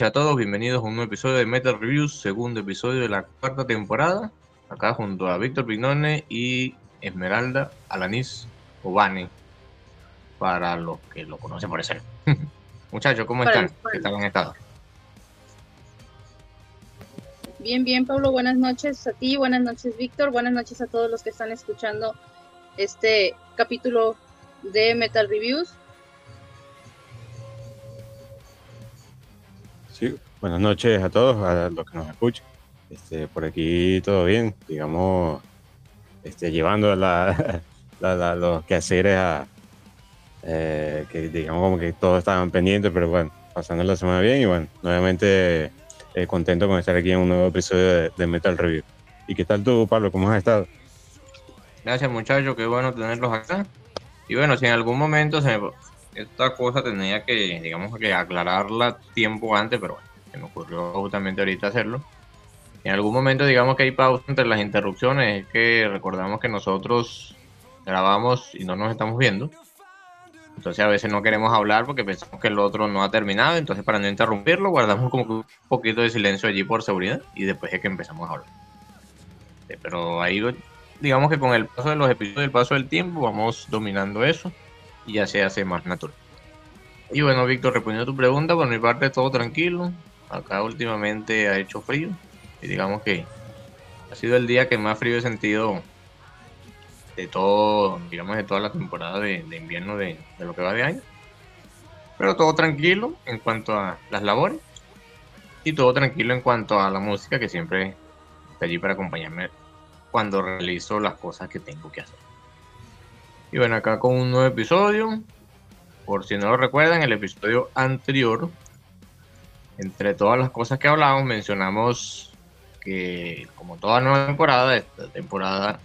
noches a todos. Bienvenidos a un nuevo episodio de Metal Reviews, segundo episodio de la cuarta temporada. Acá junto a Víctor Pignone y Esmeralda Alanis Obani, para los que lo conocen por ese. Muchachos, ¿cómo Para- están? ¿Qué tal han estado? Bien, bien, Pablo, buenas noches a ti, buenas noches, Víctor, buenas noches a todos los que están escuchando este capítulo de Metal Reviews. Buenas noches a todos, a los que nos escuchan. Este, por aquí todo bien, digamos, este, llevando la, los quehaceres a eh, que digamos como que todos estaban pendientes, pero bueno, pasando la semana bien y bueno, nuevamente eh, contento con estar aquí en un nuevo episodio de, de Metal Review. ¿Y qué tal tú, Pablo? ¿Cómo has estado? Gracias, muchachos, qué bueno tenerlos acá. Y bueno, si en algún momento se me- esta cosa tenía que, digamos que aclararla tiempo antes, pero bueno, se me ocurrió justamente ahorita hacerlo. En algún momento, digamos que hay pausa entre las interrupciones, es que recordamos que nosotros grabamos y no nos estamos viendo. Entonces a veces no queremos hablar porque pensamos que el otro no ha terminado, entonces para no interrumpirlo guardamos como un poquito de silencio allí por seguridad y después es que empezamos a hablar. Eh, Pero ahí digamos que con el paso de los episodios, el paso del tiempo, vamos dominando eso y ya se hace más natural. Y bueno, Víctor, respondiendo a tu pregunta, por mi parte todo tranquilo. Acá últimamente ha hecho frío y digamos que ha sido el día que más frío he sentido de todo, digamos, de toda la temporada de, invierno de, de lo que va de año. Pero todo tranquilo en cuanto a las labores y todo tranquilo en cuanto a la música que siempre está allí para acompañarme cuando realizo las cosas que tengo que hacer. Y bueno, acá con un nuevo episodio. Por si no lo recuerdan, el episodio anterior, entre todas las cosas que hablamos, mencionamos que como toda nueva temporada, esta temporada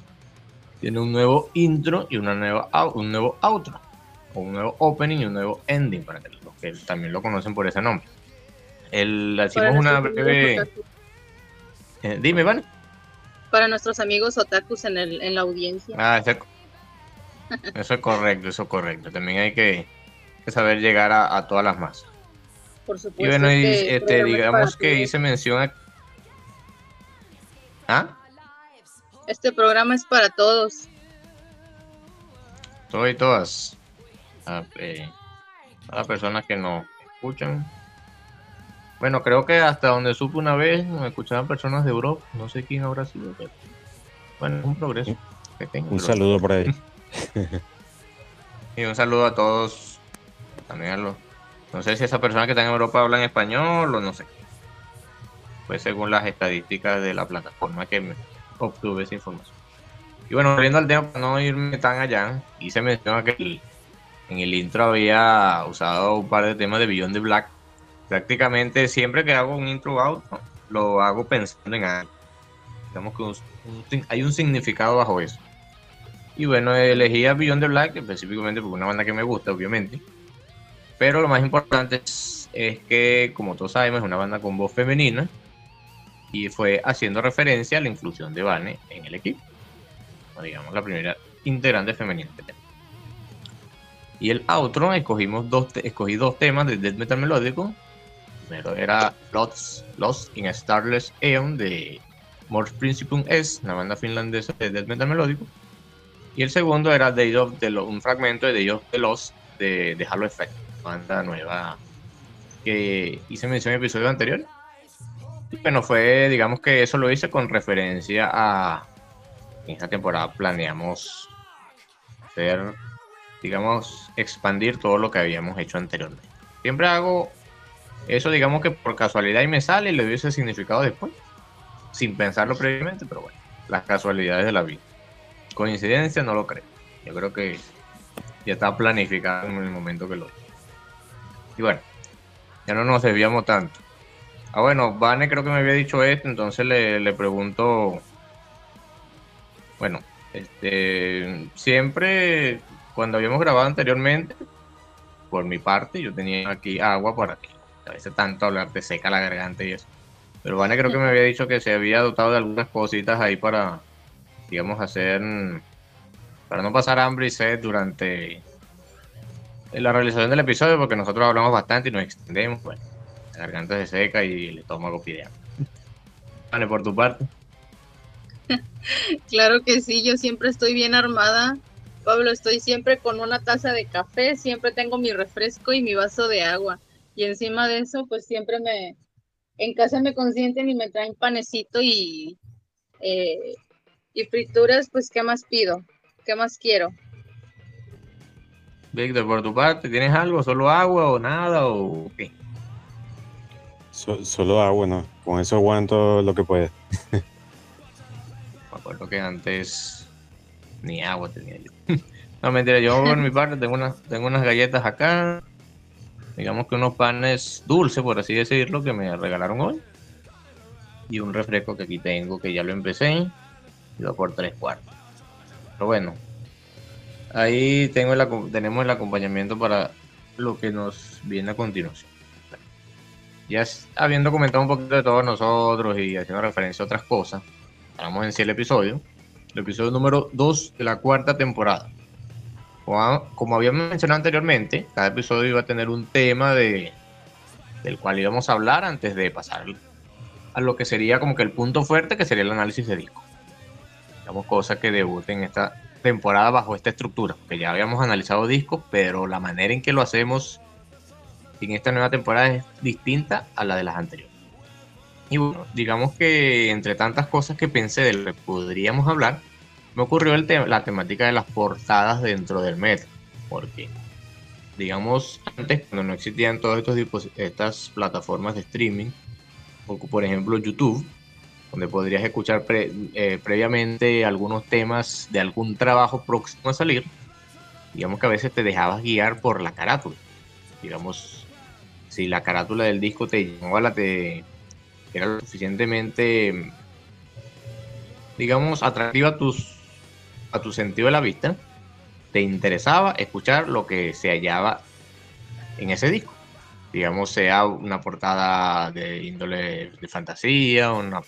tiene un nuevo intro y una nueva, un nuevo outro, o un nuevo opening y un nuevo ending, para que los que también lo conocen por ese nombre. El, Para hicimos una breve... eh, dime, ¿vale? para nuestros amigos otakus en, el, en la audiencia. Ah, ese- eso es correcto, eso es correcto. También hay que, que saber llegar a, a todas las masas. Por supuesto. Y bueno, y, este este, digamos que hice mención a... ¿Ah? Este programa es para todos. Todos y todas. A, eh, a las personas que nos escuchan. Bueno, creo que hasta donde supe una vez nos escuchaban personas de Europa. No sé quién habrá sido, pero... Bueno, es un progreso pequeño. Un saludo por ahí. Y un saludo a todos. También a los. No sé si esas personas que están en Europa hablan español o no sé. Pues según las estadísticas de la plataforma que me obtuve esa información. Y bueno, volviendo al tema, para no irme tan allá, hice mención a que en el intro había usado un par de temas de Beyond the Black. Prácticamente siempre que hago un intro out, lo hago pensando en algo. Digamos que hay un significado bajo eso. Y bueno, elegí a Beyond the Black específicamente porque es una banda que me gusta, obviamente. Pero lo más importante es, es que, como todos sabemos, es una banda con voz femenina. Y fue haciendo referencia a la inclusión de Vane en el equipo. O digamos, la primera integrante femenina. Y el outro, escogimos dos escogí dos temas de death metal melódico. Primero era Lost, Lost in Starless Aeon de Mors Principum S, la banda finlandesa de death metal melódico. Y el segundo era Day of the un fragmento de Day of the Lost de Halo Effect, banda nueva que hice mención en el episodio anterior. Bueno, fue, digamos que eso lo hice con referencia a. En esta temporada planeamos hacer, digamos, expandir todo lo que habíamos hecho anteriormente. Siempre hago eso, digamos que por casualidad y me sale y le doy ese significado después, sin pensarlo previamente, pero bueno, las casualidades de la vida. Coincidencia, no lo creo. Yo creo que ya está planificado en el momento que lo. Y bueno, ya no nos debíamos tanto. Ah, bueno, Vane creo que me había dicho esto, entonces le, le pregunto. Bueno, este, siempre cuando habíamos grabado anteriormente, por mi parte, yo tenía aquí agua para que a veces tanto hablar te seca la garganta y eso. Pero Vane creo que me había dicho que se había dotado de algunas cositas ahí para, digamos, hacer, para no pasar hambre y sed durante la realización del episodio, porque nosotros hablamos bastante y nos extendemos, bueno, la garganta se seca y el estómago pide. Vale, por tu parte. claro que sí, yo siempre estoy bien armada. Pablo, estoy siempre con una taza de café, siempre tengo mi refresco y mi vaso de agua. Y encima de eso, pues siempre me, en casa me consienten y me traen panecito y, eh, y frituras, pues ¿qué más pido? ¿Qué más quiero? Víctor, por tu parte, ¿tienes algo? ¿Solo agua o nada o qué? solo agua, ¿no? Con eso aguanto lo que puede. Me acuerdo que antes ni agua tenía yo. no, mentira, yo por mi parte tengo unas, tengo unas galletas acá. Digamos que unos panes dulces, por así decirlo, que me regalaron hoy. Y un refresco que aquí tengo, que ya lo empecé. Y lo por tres cuartos. Pero bueno, Ahí tengo el, tenemos el acompañamiento para lo que nos viene a continuación. Ya habiendo comentado un poquito de todos nosotros y haciendo referencia a otras cosas, vamos en sí el episodio. El episodio número 2 de la cuarta temporada. Como, habíamos mencionado anteriormente, cada episodio iba a tener un tema de, del cual íbamos a hablar antes de pasar a lo que sería como que el punto fuerte, que sería el análisis de disco. Digamos, cosas que debuten en esta temporada bajo esta estructura, que ya habíamos analizado discos, pero la manera en que lo hacemos en esta nueva temporada es distinta a la de las anteriores. Y bueno, digamos que entre tantas cosas que pensé de lo que podríamos hablar, me ocurrió el la temática de las portadas dentro del metro, porque digamos antes cuando no existían todas estas plataformas de streaming, o por ejemplo YouTube, donde podrías escuchar eh, previamente algunos temas de algún trabajo próximo a salir. Digamos que a veces te dejabas guiar por la carátula. Digamos, si la carátula del disco te llamaba la te era lo suficientemente, digamos, atractiva a, tus, a tu sentido de la vista, te interesaba escuchar lo que se hallaba en ese disco digamos, sea una portada de índole de fantasía, una,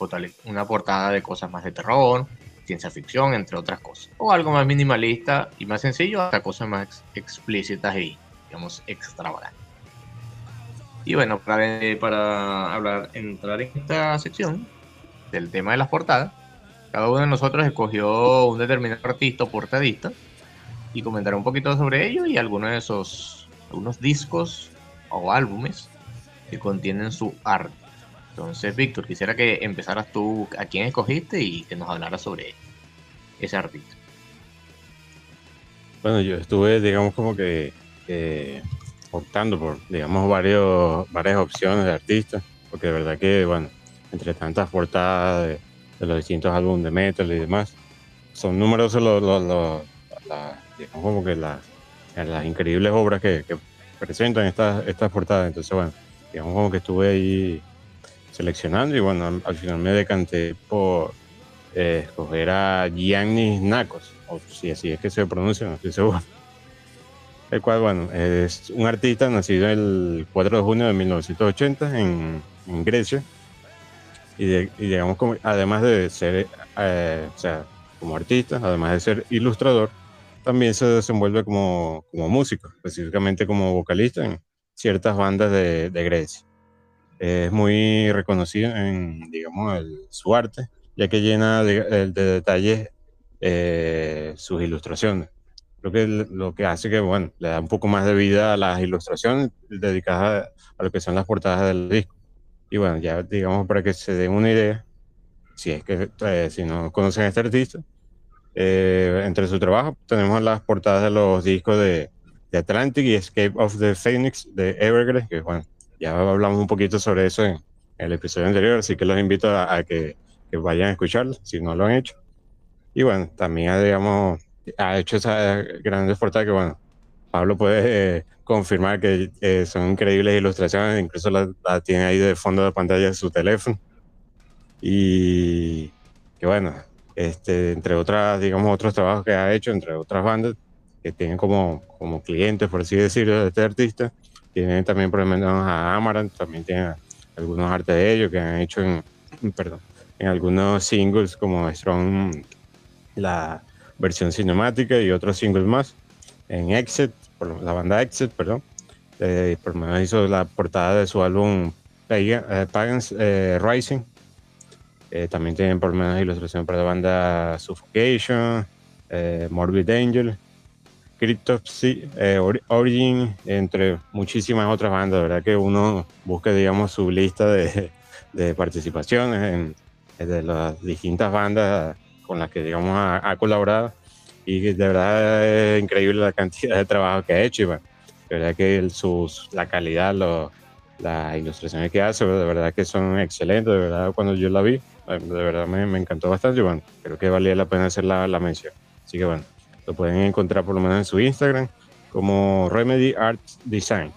una portada de cosas más de terror, ciencia ficción, entre otras cosas. O algo más minimalista y más sencillo, hasta cosas más explícitas y, digamos, extravagantes. Y bueno, para, para hablar, entrar en esta sección del tema de las portadas, cada uno de nosotros escogió un determinado artista o portadista y comentará un poquito sobre ello y algunos de esos, algunos discos o álbumes que contienen su arte. Entonces, Víctor, quisiera que empezaras tú a quién escogiste y que nos hablaras sobre ese artista. Bueno, yo estuve, digamos, como que optando por, digamos, varios, varias opciones de artistas, porque de verdad que, bueno, entre tantas portadas de, los distintos álbumes de metal y demás, son numerosos los, los, digamos, como que las, las increíbles obras que presentan estas, estas portadas. Entonces, bueno, digamos como que estuve ahí seleccionando y bueno, al, final me decanté por eh, escoger a Giannis Nakos, o si así es que se pronuncia, no estoy seguro. El cual, bueno, es un artista nacido el 4 de junio de 1980 en, en Grecia. Y, digamos, como, además de ser, eh, o sea, como artista, además de ser ilustrador, también se desenvuelve como, como músico, específicamente como vocalista en ciertas bandas de, de Grecia. Es muy reconocido en, digamos, su arte ya que llena de, detalles eh, sus ilustraciones. Creo que lo que hace que, bueno, le da un poco más de vida a las ilustraciones dedicadas a, lo que son las portadas del disco. Y bueno, ya digamos para que se den una idea, si es que eh, si no conocen a este artista, eh, entre su trabajo tenemos las portadas de los discos de, de, Atlantic y Escape of the Phoenix de Evergreen, que bueno, ya hablamos un poquito sobre eso en, el episodio anterior, así que los invito a, que, que, vayan a escucharlo si no lo han hecho. Y bueno, también digamos, ha hecho esas grandes portadas que bueno, Pablo puede eh, confirmar que eh, son increíbles ilustraciones, incluso la, la, tiene ahí de fondo de pantalla de su teléfono. Y que bueno, este, entre otras, digamos, otros trabajos que ha hecho, entre otras bandas que tienen como, como clientes, por así decirlo, de este artista. Tienen también por lo menos a Amaranth, también tienen algunos artes de ellos que han hecho en, perdón, en algunos singles como Strong, la versión cinemática y otros singles más. En Exit, por la banda Exit, perdón, eh, por lo menos hizo la portada de su álbum eh, Pagans eh, Rising, eh, también tienen por lo menos ilustración para la banda Suffocation, eh, Morbid Angel, Cryptopsy, eh, Origin, entre muchísimas otras bandas. verdad que uno busca, digamos, su lista de, de participaciones en, de las distintas bandas con las que, digamos, ha, colaborado. Y de verdad es increíble la cantidad de trabajo que ha hecho. Bueno, de verdad que sus, la calidad, las ilustraciones que hace, de verdad que son excelentes. De verdad, cuando yo la vi, de verdad me, encantó bastante y creo que valía la pena hacer la, la, mención. Así que bueno, lo pueden encontrar por lo menos en su Instagram como Remedy Art Design.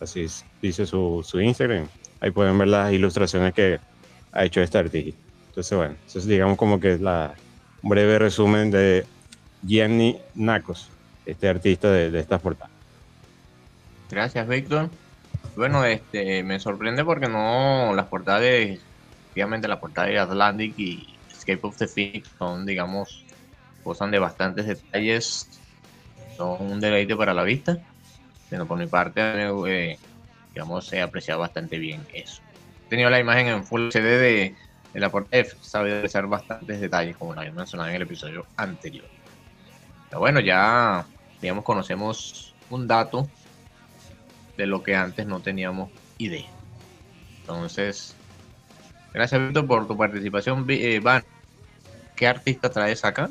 Así dice su, su Instagram. Ahí pueden ver las ilustraciones que ha hecho este artista. Entonces bueno, eso es digamos como que la, un breve resumen de Gianni Nacos, este artista de, estas portadas. Gracias, Víctor. Bueno, este, me sorprende porque no las portadas efectivamente la portada de Atlantic y Escape of the Phoenix son, digamos, gozan de bastantes detalles, son un deleite para la vista. Pero por mi parte, eh, digamos, he apreciado bastante bien eso. He tenido la imagen en Full CD de, la portada, sabe apreciar bastantes detalles, como lo había mencionado en el episodio anterior. Pero bueno, ya, digamos, conocemos un dato de lo que antes no teníamos idea. Entonces, Gracias, Víctor, por tu participación. Eh, Van, ¿qué artista traes acá?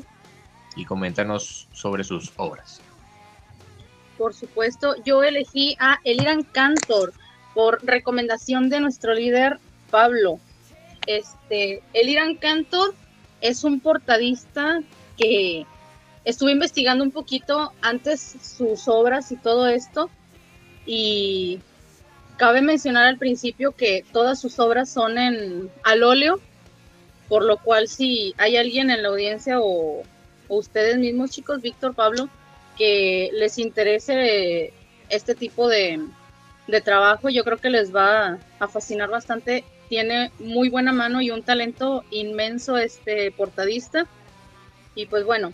Y coméntanos sobre sus obras. Por supuesto, yo elegí a Eliran Cantor por recomendación de nuestro líder Pablo. Este, Eliran Cantor es un portadista que estuve investigando un poquito antes sus obras y todo esto y Cabe mencionar al principio que todas sus obras son en al óleo, por lo cual si hay alguien en la audiencia o, ustedes mismos chicos, Víctor, Pablo, que les interese este tipo de, trabajo, yo creo que les va a fascinar bastante. Tiene muy buena mano y un talento inmenso este portadista. Y pues bueno,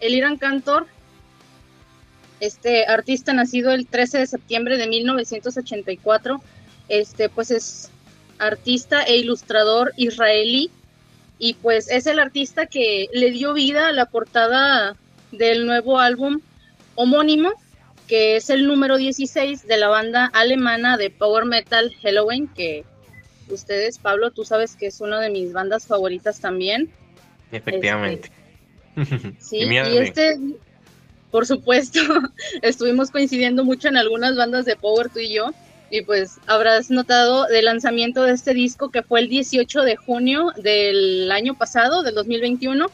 el Irán Cantor este artista nacido el 13 de septiembre de 1984, este pues es artista e ilustrador israelí y pues es el artista que le dio vida a la portada del nuevo álbum homónimo, que es el número 16 de la banda alemana de power metal Halloween, que ustedes, Pablo, tú sabes que es una de mis bandas favoritas también. Efectivamente. Este, sí, y este, por supuesto, estuvimos coincidiendo mucho en algunas bandas de Power tú y yo. Y pues habrás notado del lanzamiento de este disco que fue el 18 de junio del año pasado, del 2021,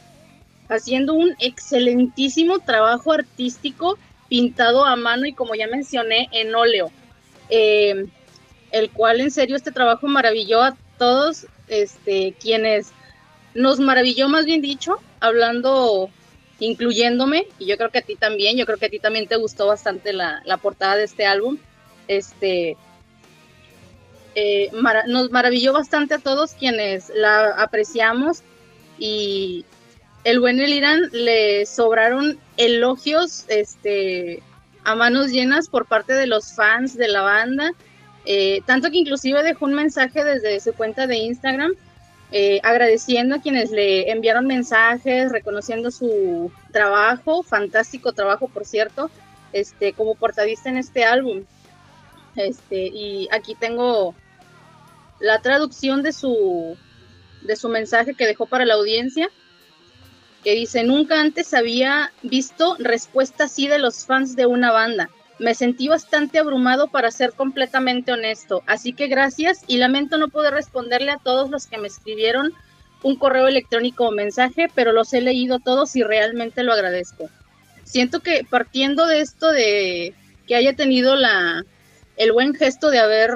haciendo un excelentísimo trabajo artístico pintado a mano y como ya mencioné, en óleo. Eh, el cual en serio este trabajo maravilló a todos este, quienes nos maravilló más bien dicho, hablando incluyéndome, y yo creo que a ti también, yo creo que a ti también te gustó bastante la, portada de este álbum. Este, eh, nos maravilló bastante a todos quienes la apreciamos y el buen Irán le sobraron elogios este, a manos llenas por parte de los fans de la banda, eh, tanto que inclusive dejó un mensaje desde su cuenta de Instagram eh, agradeciendo a quienes le enviaron mensajes, reconociendo su trabajo, fantástico trabajo, por cierto, este, como portadista en este álbum. Este, y aquí tengo la traducción de su, de su mensaje que dejó para la audiencia, que dice, nunca antes había visto respuesta así de los fans de una banda. Me sentí bastante abrumado para ser completamente honesto, así que gracias y lamento no poder responderle a todos los que me escribieron un correo electrónico o mensaje, pero los he leído todos y realmente lo agradezco. Siento que partiendo de esto de que haya tenido la el buen gesto de haber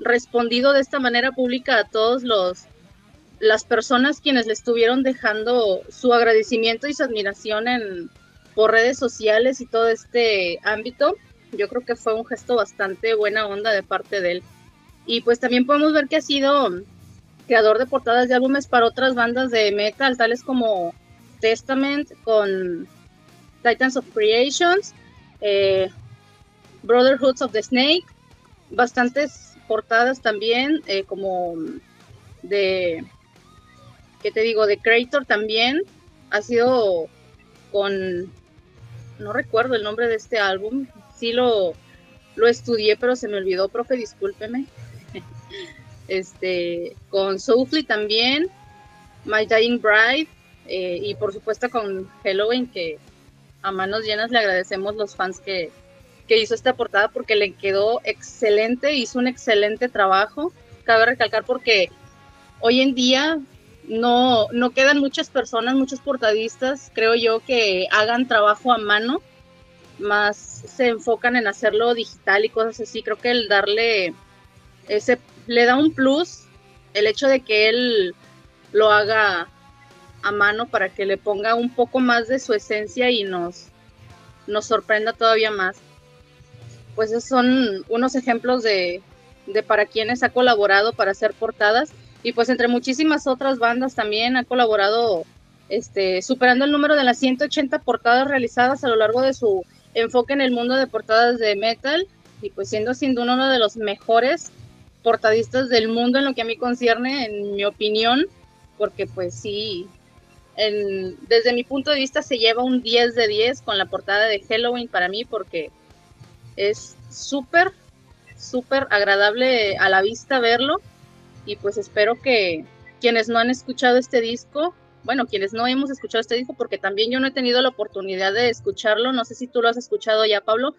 respondido de esta manera pública a todos los las personas quienes le estuvieron dejando su agradecimiento y su admiración en por redes sociales y todo este ámbito, yo creo que fue un gesto bastante buena onda de parte de él. Y pues también podemos ver que ha sido creador de portadas de álbumes para otras bandas de metal, tales como Testament con Titans of Creations, eh, Brotherhoods of the Snake, bastantes portadas también, eh, como de, ¿qué te digo? De Creator también, ha sido con no recuerdo el nombre de este álbum, sí lo, lo estudié, pero se me olvidó, profe, discúlpeme. este, con Soulfly también, My Dying Bride, eh, y por supuesto con Halloween, que a manos llenas le agradecemos los fans que, que hizo esta portada porque le quedó excelente, hizo un excelente trabajo. Cabe recalcar porque hoy en día no, no quedan muchas personas, muchos portadistas, creo yo, que hagan trabajo a mano, más se enfocan en hacerlo digital y cosas así. Creo que el darle ese, le da un plus el hecho de que él lo haga a mano para que le ponga un poco más de su esencia y nos, nos sorprenda todavía más. Pues esos son unos ejemplos de, de para quienes ha colaborado para hacer portadas y pues entre muchísimas otras bandas también ha colaborado, este, superando el número de las 180 portadas realizadas a lo largo de su enfoque en el mundo de portadas de metal y pues siendo sin duda uno de los mejores portadistas del mundo en lo que a mí concierne, en mi opinión, porque pues sí, desde mi punto de vista se lleva un 10 de 10 con la portada de Halloween para mí porque es súper, súper agradable a la vista verlo y pues espero que quienes no han escuchado este disco, bueno, quienes no hemos escuchado este disco, porque también yo no he tenido la oportunidad de escucharlo, no sé si tú lo has escuchado ya, Pablo,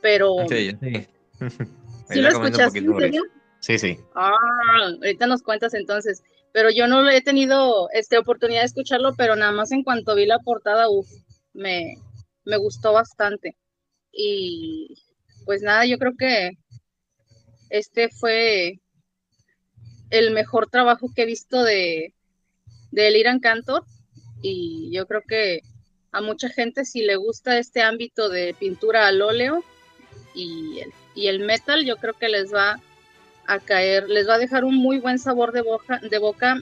pero... Sí, sí. ¿Sí lo escuchaste Sí, sí. Ah, ahorita nos cuentas entonces, pero yo no he tenido este, oportunidad de escucharlo, pero nada más en cuanto vi la portada, uff, me, me gustó bastante. Y pues nada, yo creo que este fue el mejor trabajo que he visto de, de Eliran Cantor y yo creo que a mucha gente si le gusta este ámbito de pintura al óleo y el, y el metal, yo creo que les va a caer, les va a dejar un muy buen sabor de boca, de boca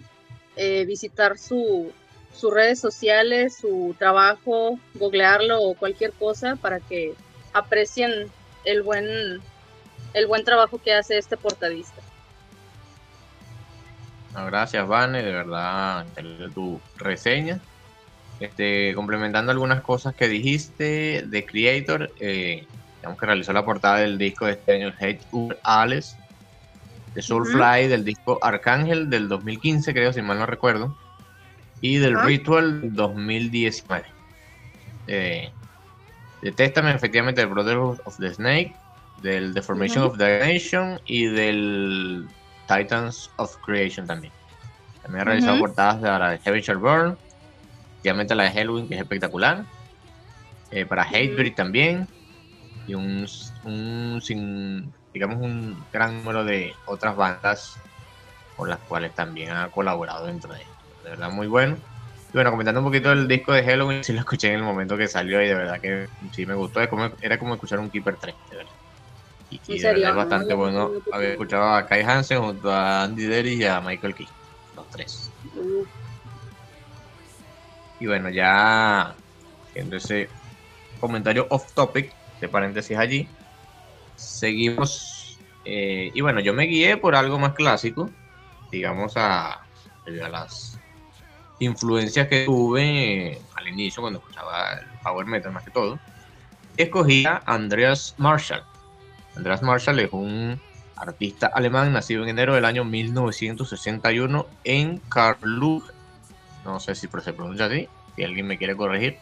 eh, visitar su, sus redes sociales, su trabajo, googlearlo o cualquier cosa para que aprecien el buen, el buen trabajo que hace este portadista gracias, Vane, de verdad, tu reseña. Este, complementando algunas cosas que dijiste de Creator, eh, digamos que realizó la portada del disco de este año, Hate Alice, de Soulfly, del disco Arcángel del 2015, creo, si mal no recuerdo, y del Ritual 2019. Eh, de Testament, efectivamente, del Brotherhood of the Snake, del Deformation of the Nation y del Titans of Creation también. También ha realizado portadas de la de Shall Burn, obviamente la de Halloween, que es espectacular. Eh, para Hatebreed también. Y un, sin, digamos, un gran número de otras bandas con las cuales también ha colaborado dentro de De verdad, muy bueno. Y bueno, comentando un poquito el disco de Halloween, sí lo escuché en el momento que salió y de verdad que sí me gustó. era como escuchar un Keeper 3, de verdad. Y, es bastante bueno haber escuchado a Kai Hansen junto a Andy Derry y a Michael Key, los tres. Y bueno, ya viendo ese comentario off topic, de paréntesis allí, seguimos. Eh, y bueno, yo me guié por algo más clásico, digamos a, las influencias que tuve eh, al inicio cuando escuchaba el power metal más que todo, escogí a Andreas Marshall. Andreas Marshall es un artista alemán nacido en enero del año 1961 en Karlsruhe. No sé si se pronuncia así, si alguien me quiere corregir,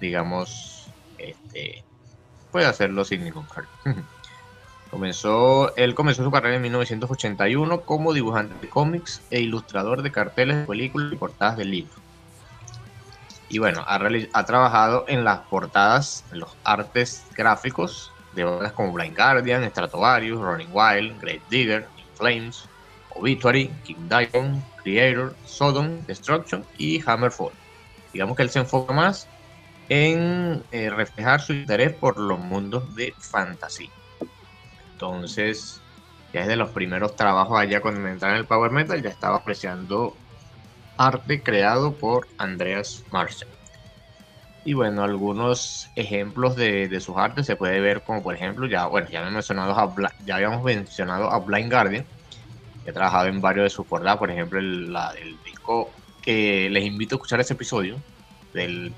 digamos, este, puede hacerlo sin ningún problema. Él comenzó su carrera en 1981 como dibujante de cómics e ilustrador de carteles de películas y portadas de libros. Y bueno, ha, trabajado en las portadas, en los artes gráficos de obras como Blind Guardian, Stratovarius, Running Wild, Great Digger, Flames, Obituary, King Diamond, Creator, Sodom, Destruction y Hammerfall. Digamos que él se enfoca más en eh, reflejar su interés por los mundos de fantasía. Entonces, ya desde los primeros trabajos allá cuando me entré en el Power Metal, ya estaba apreciando arte creado por Andreas Marshall. Y bueno, algunos ejemplos de, sus artes se puede ver como por ejemplo, ya, bueno, ya, mencionado ya habíamos mencionado a Blind Guardian, que he trabajado en varios de sus portadas, por ejemplo, el, disco que les invito a escuchar ese episodio del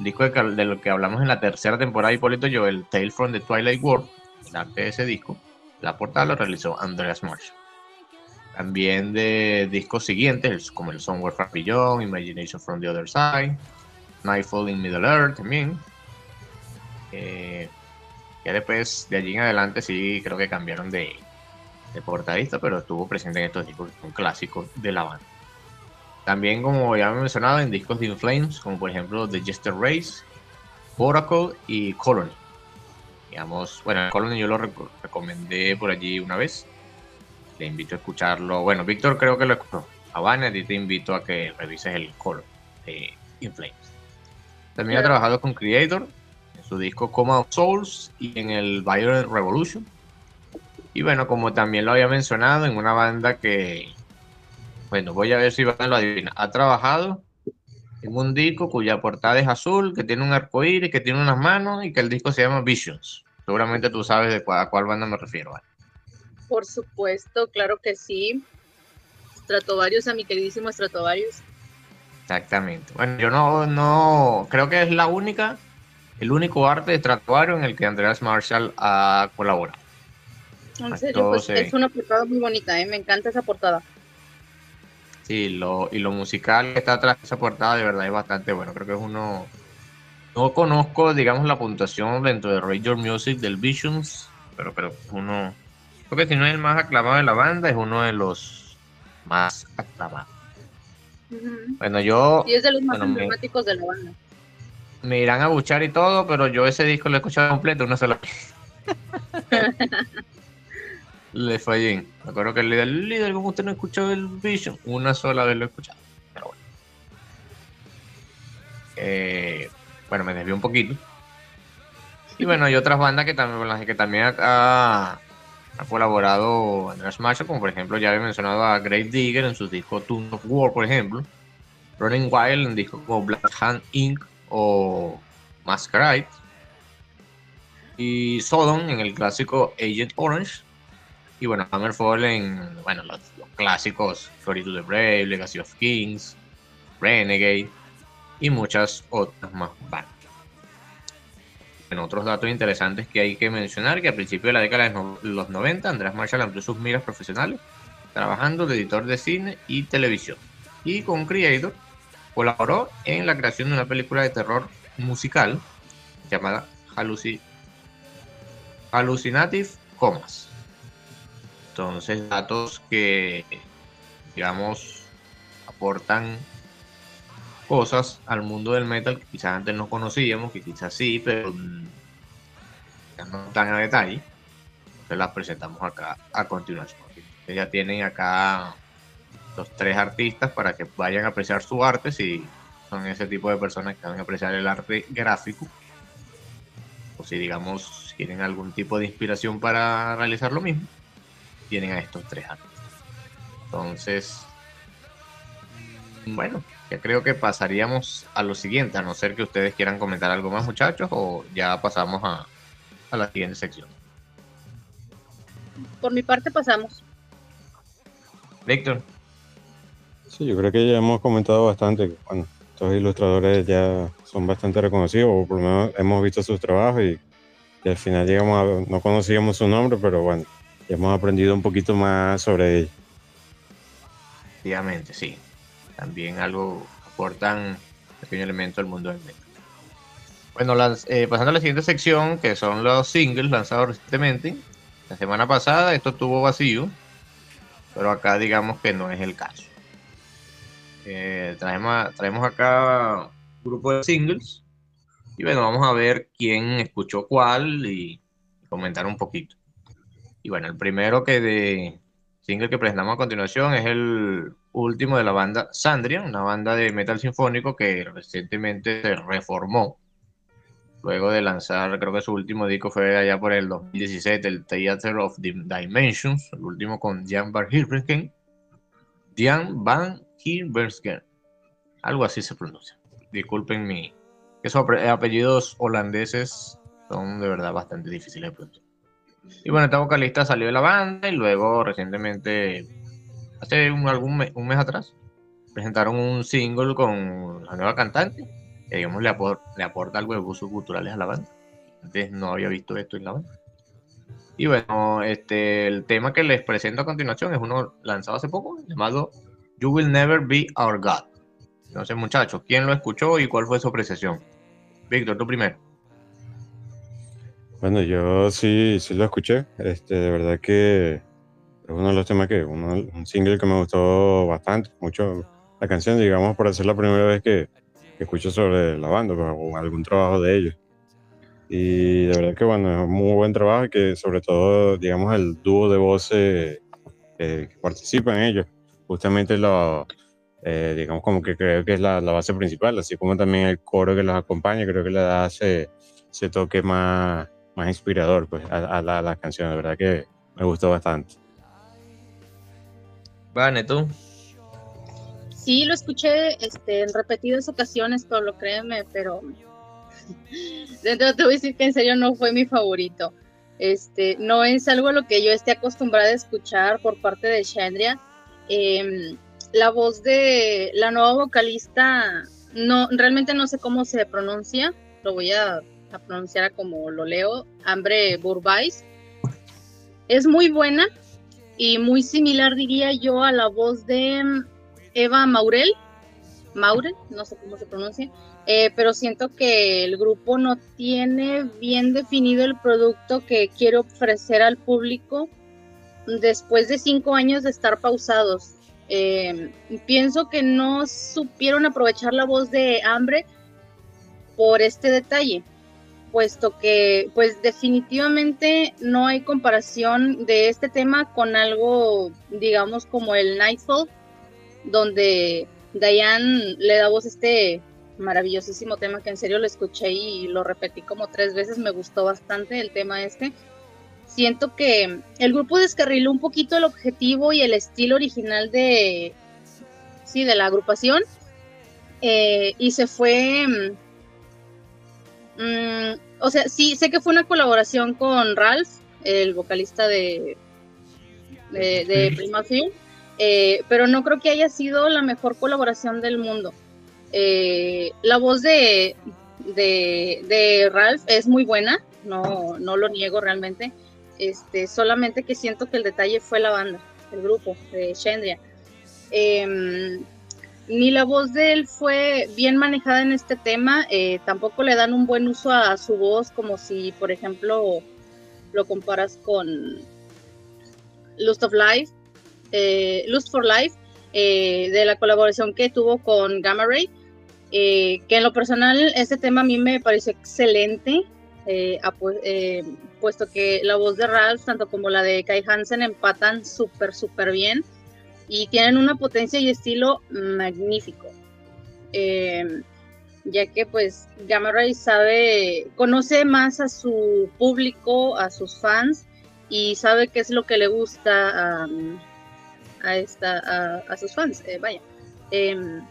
disco de, de, lo que hablamos en la tercera temporada, Hipólito yo, el Tale from the Twilight World, el arte de ese disco, la portada lo realizó Andreas Marshall. También de discos siguientes, como el Somewhere Far Beyond, Imagination from the Other Side, Nightfall in Middle Earth también. Eh, ya después, de allí en adelante, sí creo que cambiaron de, de portadista, pero estuvo presente en estos discos, un clásico de la banda. También, como ya me he mencionado, en discos de Inflames, como por ejemplo The Jester Race, Oracle y Colony. Digamos, bueno, Colony yo lo recomendé por allí una vez. Le invito a escucharlo. Bueno, Víctor creo que lo escuchó. A y te invito a que revises el Colony de Inflames. También ha trabajado con Creator en su disco Coma of Souls y en el Violent Revolution. Y bueno, como también lo había mencionado, en una banda que, bueno, voy a ver si van a lo adivina. Ha trabajado en un disco cuya portada es azul, que tiene un arco iris, que tiene unas manos y que el disco se llama Visions. Seguramente tú sabes de a cuál banda me refiero. Por supuesto, claro que sí. Stratovarius, a mi queridísimo Stratovarius. Exactamente. Bueno, yo no, no, creo que es la única, el único arte de Stratovarius en el que Andreas Marshall ha colaborado. En serio, pues es una portada muy bonita, ¿eh? me encanta esa portada. Sí, lo, y lo musical que está atrás de esa portada de verdad es bastante bueno. Creo que es uno. No conozco, digamos, la puntuación dentro de Radio Music del Visions, pero, pero uno. Creo que si no es el más aclamado de la banda, es uno de los más aclamados. Bueno, yo. Y es de los más emblemáticos de la banda. Me irán a buchar y todo, pero yo ese disco lo he escuchado completo una sola vez. le fallé. Me acuerdo que el líder, líder, como usted no ha escuchado el Vision, una sola vez lo he escuchado. Pero bueno. Eh, bueno, me desvió un poquito. Y bueno, hay otras bandas que también, con las que también ha, ha colaborado Andrés Marshall, como por ejemplo ya había mencionado a Great Digger en su disco Tune of War, por ejemplo. Running Wild en discos como Black Hand Inc. o Masquerade. Y Sodom en el clásico Agent Orange y bueno, Hammerfall en bueno, los, clásicos Story to the Brave, Legacy of Kings, Renegade y muchas otras más bandas. En otros datos interesantes que hay que mencionar, que a principios de la década de los 90, Andrés Marshall amplió sus miras profesionales, trabajando de editor de cine y televisión. Y con Creator colaboró en la creación de una película de terror musical llamada Hallucinative Comas entonces, datos que, digamos, aportan cosas al mundo del metal que quizás antes no conocíamos, que quizás sí, pero no tan a detalle. Entonces las presentamos acá a continuación. ya tienen acá los tres artistas para que vayan a apreciar su arte si son ese tipo de personas que van a apreciar el arte gráfico o si digamos tienen algún tipo de inspiración para realizar lo mismo tienen a estos tres años. Entonces, bueno, ya creo que pasaríamos a lo siguiente, a no ser que ustedes quieran comentar algo más, muchachos, o ya pasamos a, a la siguiente sección. Por mi parte pasamos. Víctor. Sí, yo creo que ya hemos comentado bastante. Bueno, estos ilustradores ya son bastante reconocidos, o por lo menos hemos visto sus trabajos y, al final llegamos a, no conocíamos su nombre, pero bueno, ya hemos aprendido un poquito más sobre ellos. Efectivamente, sí. También algo aportan pequeño elemento al mundo del metal. Bueno, eh, pasando a la siguiente sección, que son los singles lanzados recientemente. La semana pasada esto tuvo vacío, pero acá digamos que no es el caso. Eh, traemos, traemos acá un grupo de singles y bueno, vamos a ver quién escuchó cuál y, comentar un poquito. Y bueno, el primero que de single que presentamos a continuación es el último de la banda Sandria, una banda de metal sinfónico que recientemente se reformó. Luego de lanzar, creo que su último disco fue allá por el 2017, el Theater of Dimensions, el último con Jan Van Hilbergen. Jan Van Hilbergen. Algo así se pronuncia. Disculpen mi. Esos apellidos holandeses son de verdad bastante difíciles de pronunciar. Y bueno, esta vocalista salió de la banda y luego recientemente, hace un, algún un mes atrás, presentaron un single con la nueva cantante, que digamos le, le aporta algo de gustos culturales a la banda. Antes no había visto esto en la banda. Y bueno, este, el tema que les presento a continuación es uno lanzado hace poco, llamado You Will Never Be Our God. Entonces, muchachos, ¿quién lo escuchó y cuál fue su apreciación? Víctor, tú primero. Bueno, yo sí, sí lo escuché. Este, de verdad que es uno de los temas que, uno, un single que me gustó bastante, mucho la canción, digamos, por ser la primera vez que, escucho sobre la banda pues, o algún trabajo de ellos. Y de verdad que, bueno, es un muy buen trabajo y que sobre todo, digamos, el dúo de voces eh, que participa en ellos, justamente lo, eh, digamos, como que creo que es la, la, base principal, así como también el coro que los acompaña, creo que le da ese, ese toque más más inspirador pues, a, la, las canciones. De verdad que me gustó bastante. Vale, ¿tú? Sí, lo escuché este, en repetidas ocasiones, pero lo créeme, pero dentro te voy a decir que en serio no fue mi favorito. Este, no es algo a lo que yo esté acostumbrada a escuchar por parte de Shandria. Em, la voz de la nueva vocalista, no, realmente no sé cómo se pronuncia, lo voy a a pronunciar como lo leo, Hambre Burbais. Es muy buena y muy similar, diría yo, a la voz de mm, Eva Maurel. Maurel, no sé cómo se pronuncia, eh, pero siento que el grupo no tiene bien definido el producto que quiere ofrecer al público después de cinco años de estar pausados. Eh, pienso que no supieron aprovechar la voz de Hambre por este detalle puesto que pues definitivamente no hay comparación de este tema con algo, digamos, como el Nightfall, donde Diane le da voz a este maravillosísimo tema que en serio lo escuché y lo repetí como tres veces, me gustó bastante el tema este. Siento que el grupo descarriló un poquito el objetivo y el estilo original de, sí, de la agrupación eh, y se fue Mm, o sea, sí, sé que fue una colaboración con Ralph, el vocalista de, de, Prima Film, eh, pero no creo que haya sido la mejor colaboración del mundo. Eh, la voz de, de, Ralph es muy buena, no, no lo niego realmente, este, solamente que siento que el detalle fue la banda, el grupo de Shendria. Em, ni la voz de él fue bien manejada en este tema, eh, tampoco le dan un buen uso a su voz, como si, por ejemplo, lo comparas con Lust of Life, eh, Lust for Life, eh, de la colaboración que tuvo con Gamma Ray, que en lo personal este tema a mí me pareció excelente, puesto que la voz de Ralph, tanto como la de Kai Hansen, empatan súper, súper bien y tienen una potencia y estilo magnífico. Eh, ya que pues Gamma Ray sabe, conoce más a su público, a sus fans y sabe qué es lo que le gusta a, esta, a, sus fans, eh, vaya. Em,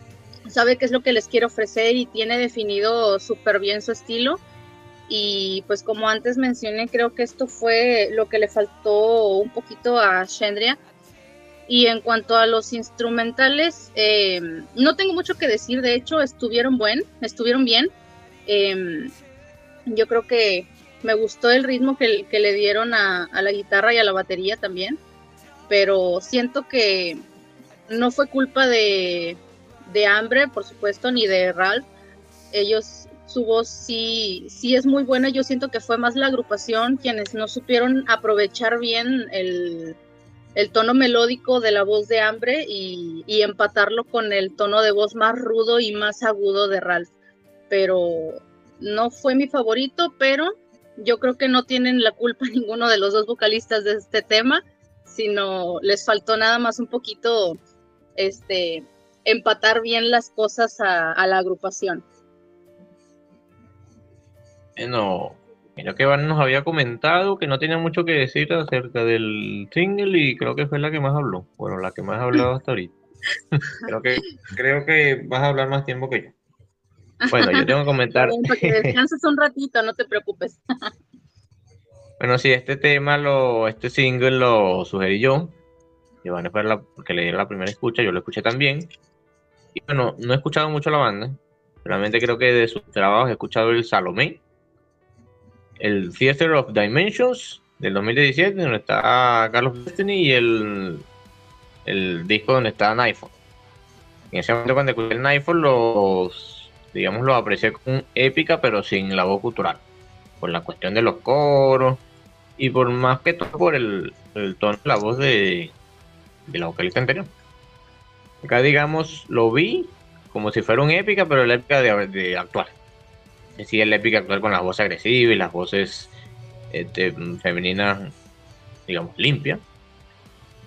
sabe qué es lo que les quiere ofrecer y tiene definido súper bien su estilo. Y pues como antes mencioné, creo que esto fue lo que le faltó un poquito a Shendria, Y en cuanto a los instrumentales, eh, no tengo mucho que decir, de hecho estuvieron buen, estuvieron bien. Em, yo creo que me gustó el ritmo que, le dieron a, la guitarra y a la batería también, pero siento que no fue culpa de, de Hambre, por supuesto, ni de Ralph. Ellos, su voz sí, sí es muy buena. Yo siento que fue más la agrupación quienes no supieron aprovechar bien el, el tono melódico de la voz de Hambre y, empatarlo con el tono de voz más rudo y más agudo de Ralph. Pero no fue mi favorito, pero yo creo que no tienen la culpa ninguno de los dos vocalistas de este tema, sino les faltó nada más un poquito este empatar bien las cosas a, a la agrupación. Bueno, Mira que Van nos había comentado que no tenía mucho que decir acerca del single y creo que fue la que más habló. Bueno, la que más ha hablado hasta ahorita. creo que creo que vas a hablar más tiempo que yo. Bueno, yo tengo que comentar. Para que descanses un ratito, no te preocupes. bueno, sí, este tema, lo, este single lo sugerí yo. Y van a esperar porque le dieron la primera escucha, yo lo escuché también. Y bueno, no he escuchado mucho la banda. Realmente creo que de sus trabajos he escuchado el Salomé el Theater of Dimensions del 2017, donde está Carlos Destiny, y el, el disco donde está iPhone. En ese momento cuando escuché el iPhone, los, digamos, lo aprecié con épica, pero sin la voz cultural. Por la cuestión de los coros, y por más que todo por el, tono de la voz de, de la vocalista anterior. Acá, digamos, lo vi como si fuera un épica, pero la épica de actual sí es la épica actual con las voces agresivas y las voces este, femeninas, digamos, limpias.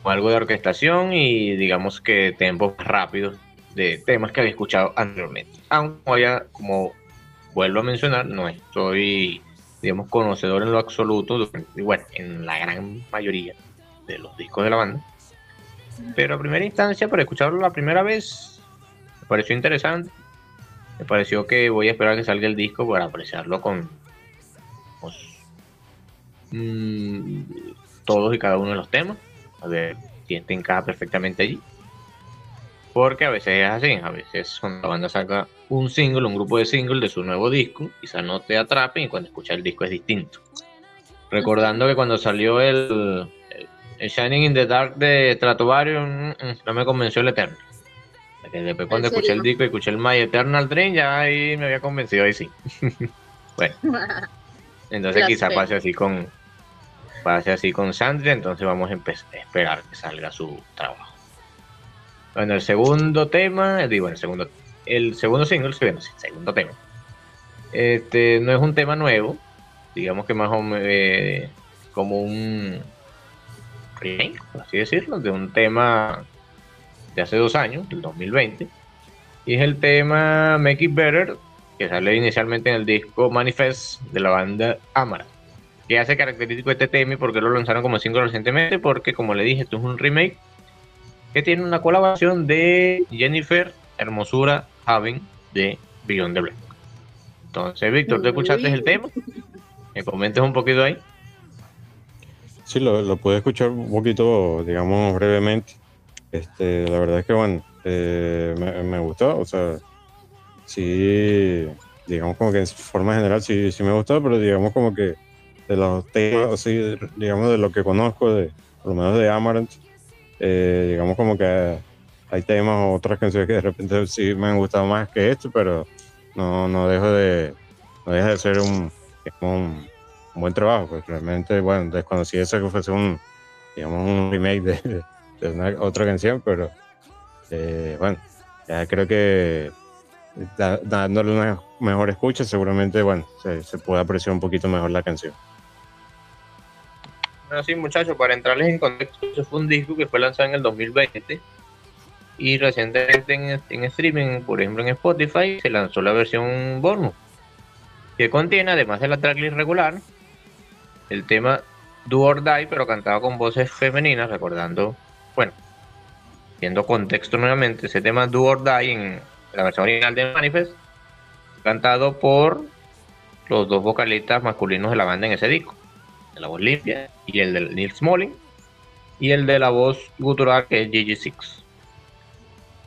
O algo de orquestación y digamos que tempos rápidos de temas que había escuchado anteriormente. Aunque como vuelvo a mencionar, no estoy, digamos, conocedor en lo absoluto, bueno, en la gran mayoría de los discos de la banda. Pero a primera instancia, para escucharlo la primera vez, me pareció interesante me pareció que voy a esperar que salga el disco para apreciarlo con pues, mm, todos y cada uno de los temas, a ver si este encaja perfectamente allí. Porque a veces es así, a veces cuando la banda saca un single, un grupo de singles de su nuevo disco, quizás no te atrapen y cuando escuchas el disco es distinto. Recordando que cuando salió el, el, Shining in the Dark de Stratovarius, mm, mm, no me convenció el Eterno. Después cuando escuché el disco y escuché el My Eternal Dream, ya ahí me había convencido, ahí sí. bueno. Entonces quizá pase así con pase así con Sandra, entonces vamos a, a esperar que salga su trabajo. Bueno, el segundo tema, digo, el segundo, el segundo single, bueno, sí, segundo tema. Este no es un tema nuevo, digamos que más o menos eh, como un remake, por así decirlo, de un tema de hace dos años, del 2020, y es el tema Make It Better, que sale inicialmente en el disco Manifest de la banda Amara. Que hace característico este tema y porque lo lanzaron como single recientemente, porque como le dije, esto es un remake que tiene una colaboración de Jennifer Hermosura Haven de Beyond the Black. Entonces, Víctor, ¿tú escuchaste el tema? ¿Me comentes un poquito ahí? Sí, lo, lo pude escuchar un poquito, digamos, brevemente. Este, la verdad es que, bueno, eh, me, gustó, o sea, sí, digamos como que en forma general sí, sí me gustó, pero digamos como que de los temas, así, digamos de lo que conozco, de, por lo menos de Amaranth, eh, digamos como que hay temas o otras canciones que de repente sí me han gustado más que esto, pero no, no dejo de, no deja de ser un, un, buen trabajo, pues realmente, bueno, desconocí eso que fuese un, digamos, un remake de es otra canción, pero eh, bueno, ya creo que dándole una mejor escucha, seguramente, bueno, se, puede apreciar un poquito mejor la canción. Bueno, sí, muchachos, para entrarles en contexto, ese fue un disco que fue lanzado en el 2020 y recientemente en, en streaming, por ejemplo en Spotify, se lanzó la versión bonus que contiene, además de la tracklist regular, el tema Do or Die, pero cantado con voces femeninas, recordando bueno, viendo contexto nuevamente, ese tema Do or Die en la versión original de Manifest, cantado por los dos vocalistas masculinos de la banda en ese disco, de la voz limpia y el de Neil Smalling, y el de la voz gutural que es GG6.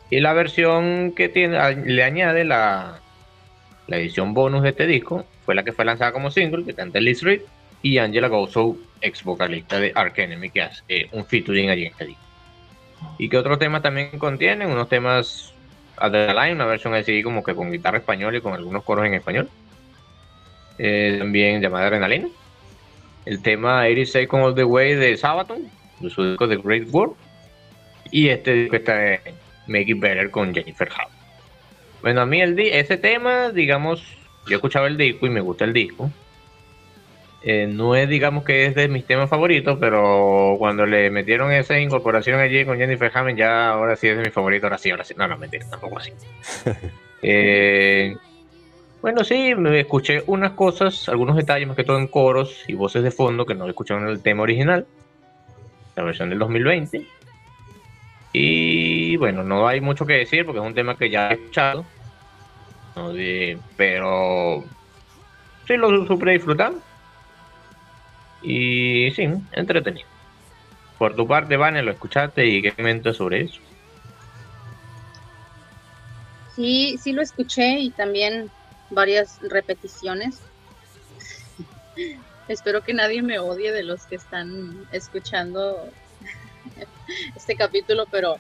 Y la versión que tiene, le añade la, la edición bonus de este disco fue la que fue lanzada como single, que canta Liz Reed y Angela Gozo, ex vocalista de Ark Enemy, que hace un featuring allí en este disco. Y que otros temas también contienen, unos temas Adrenaline, una versión así como que con guitarra española y con algunos coros en español. Eh, también llamada Adrenalina. El tema 86 con All the Way de Sabaton, de su disco The Great World. Y este disco está de Make It Better con Jennifer Howe. Bueno, a mí el ese tema, digamos, yo escuchaba el disco y me gusta el disco. Eh, no es, digamos, que es de mis temas favoritos, pero cuando le metieron esa incorporación allí con Jennifer Hammond, ya ahora sí es de mi favorito, ahora sí, ahora sí. No, no, mentira, tampoco así. Eh, bueno, sí, me escuché unas cosas, algunos detalles, más que todo en coros y voces de fondo que no escucharon en el tema original, la versión del 2020. Y bueno, no hay mucho que decir porque es un tema que ya he escuchado. pero sí lo supe disfrutar. Y sí, entretenido. Por tu parte, Vane, ¿lo escuchaste y qué comentas sobre eso? Sí, sí lo escuché y también varias repeticiones. Espero que nadie me odie de los que están escuchando este capítulo, pero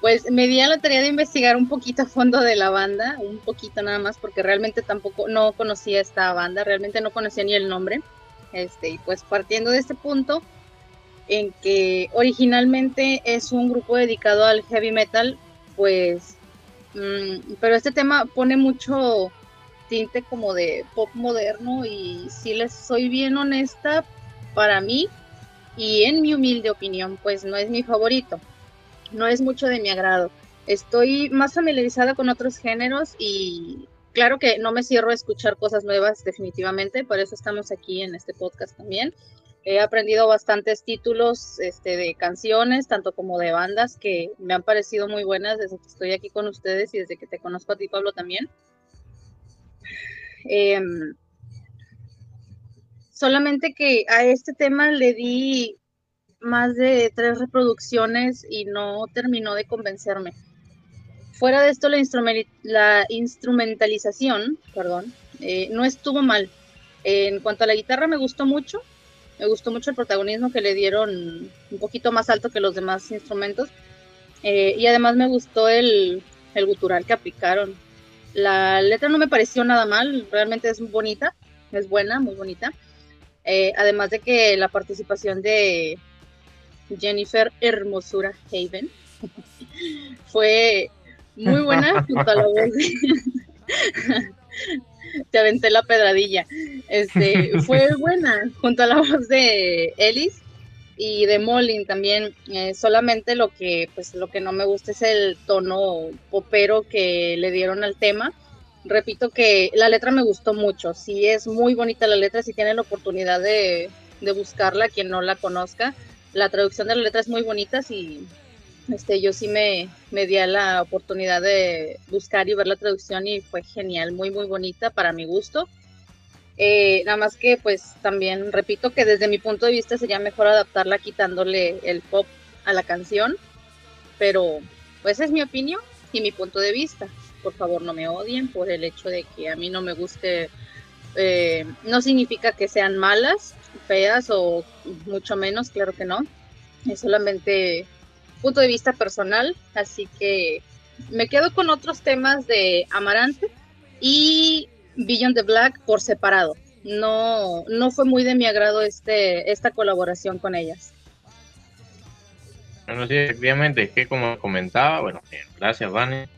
pues me di a la tarea de investigar un poquito a fondo de la banda, un poquito nada más, porque realmente tampoco no conocía esta banda, realmente no conocía ni el nombre. Este, y pues partiendo de este punto, en que originalmente es un grupo dedicado al heavy metal, pues, mm, pero este tema pone mucho tinte como de pop moderno y si les soy bien honesta, para mí y en mi humilde opinión, pues no es mi favorito, no es mucho de mi agrado. Estoy más familiarizada con otros géneros y claro que no me cierro a escuchar cosas nuevas definitivamente, por eso estamos aquí en este podcast también. He aprendido bastantes títulos este, de canciones, tanto como de bandas, que me han parecido muy buenas desde que estoy aquí con ustedes y desde que te conozco a ti, Pablo, también. Em, solamente que a este tema le di más de tres reproducciones y no terminó de convencerme. Fuera de esto, la, instrumentalización, perdón, eh, no estuvo mal. En cuanto a la guitarra, me gustó mucho. Me gustó mucho el protagonismo que le dieron un poquito más alto que los demás instrumentos. Eh, y además me gustó el, el gutural que aplicaron. La letra no me pareció nada mal, realmente es bonita, es buena, muy bonita. Eh, además de que la participación de Jennifer Hermosura Haven fue muy buena junto a la voz Te aventé la pedradilla. Este, fue buena junto a la voz de Ellis y de Molin también. Eh, solamente lo que, pues, lo que no me gusta es el tono popero que le dieron al tema repito que la letra me gustó mucho, sí es muy bonita la letra, si tienen la oportunidad de, buscarla, quien no la conozca, la traducción de la letra es muy bonita, si este, yo sí me, me di a la oportunidad de buscar y ver la traducción y fue genial, muy muy bonita para mi gusto. Eh, nada más que pues también repito que desde mi punto de vista sería mejor adaptarla quitándole el pop a la canción, pero pues es mi opinión y mi punto de vista por favor no me odien por el hecho de que a mí no me guste, eh, no significa que sean malas, feas o mucho menos, claro que no, es solamente punto de vista personal, así que me quedo con otros temas de Amarante y Beyond the Black por separado. No, no fue muy de mi agrado este, esta colaboración con ellas. Bueno, sí, efectivamente, es que como comentaba, bueno, gracias, Vane.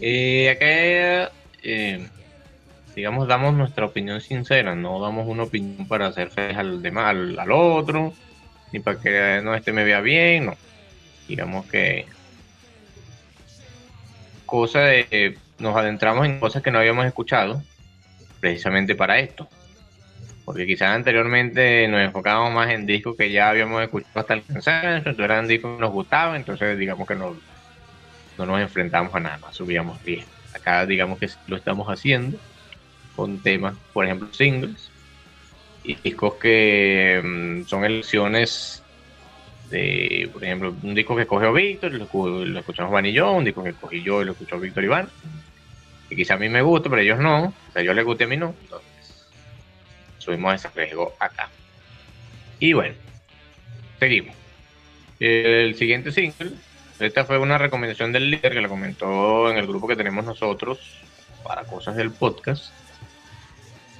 Y acá, eh, digamos, damos nuestra opinión sincera, no damos una opinión para hacer feliz al demás, al, otro, ni para que no este me vea bien, no. Digamos que cosa de nos adentramos en cosas que no habíamos escuchado precisamente para esto. Porque quizás anteriormente nos enfocábamos más en discos que ya habíamos escuchado hasta el cansancio, entonces eran discos que nos gustaban, entonces digamos que nos no nos enfrentamos a nada más, subíamos bien. Acá digamos que lo estamos haciendo con temas, por ejemplo, singles y discos que mm, son elecciones de, por ejemplo, un disco que escogió Víctor, lo, lo escuchamos Juan y yo, un disco que escogí yo y lo escuchó Víctor Iván. Que quizá a mí me gusta, pero ellos no. O sea, yo les guste, a mí no. Entonces, subimos ese riesgo acá. Y bueno, seguimos. El siguiente single, esta fue una recomendación del líder que la comentó en el grupo que tenemos nosotros para cosas del podcast.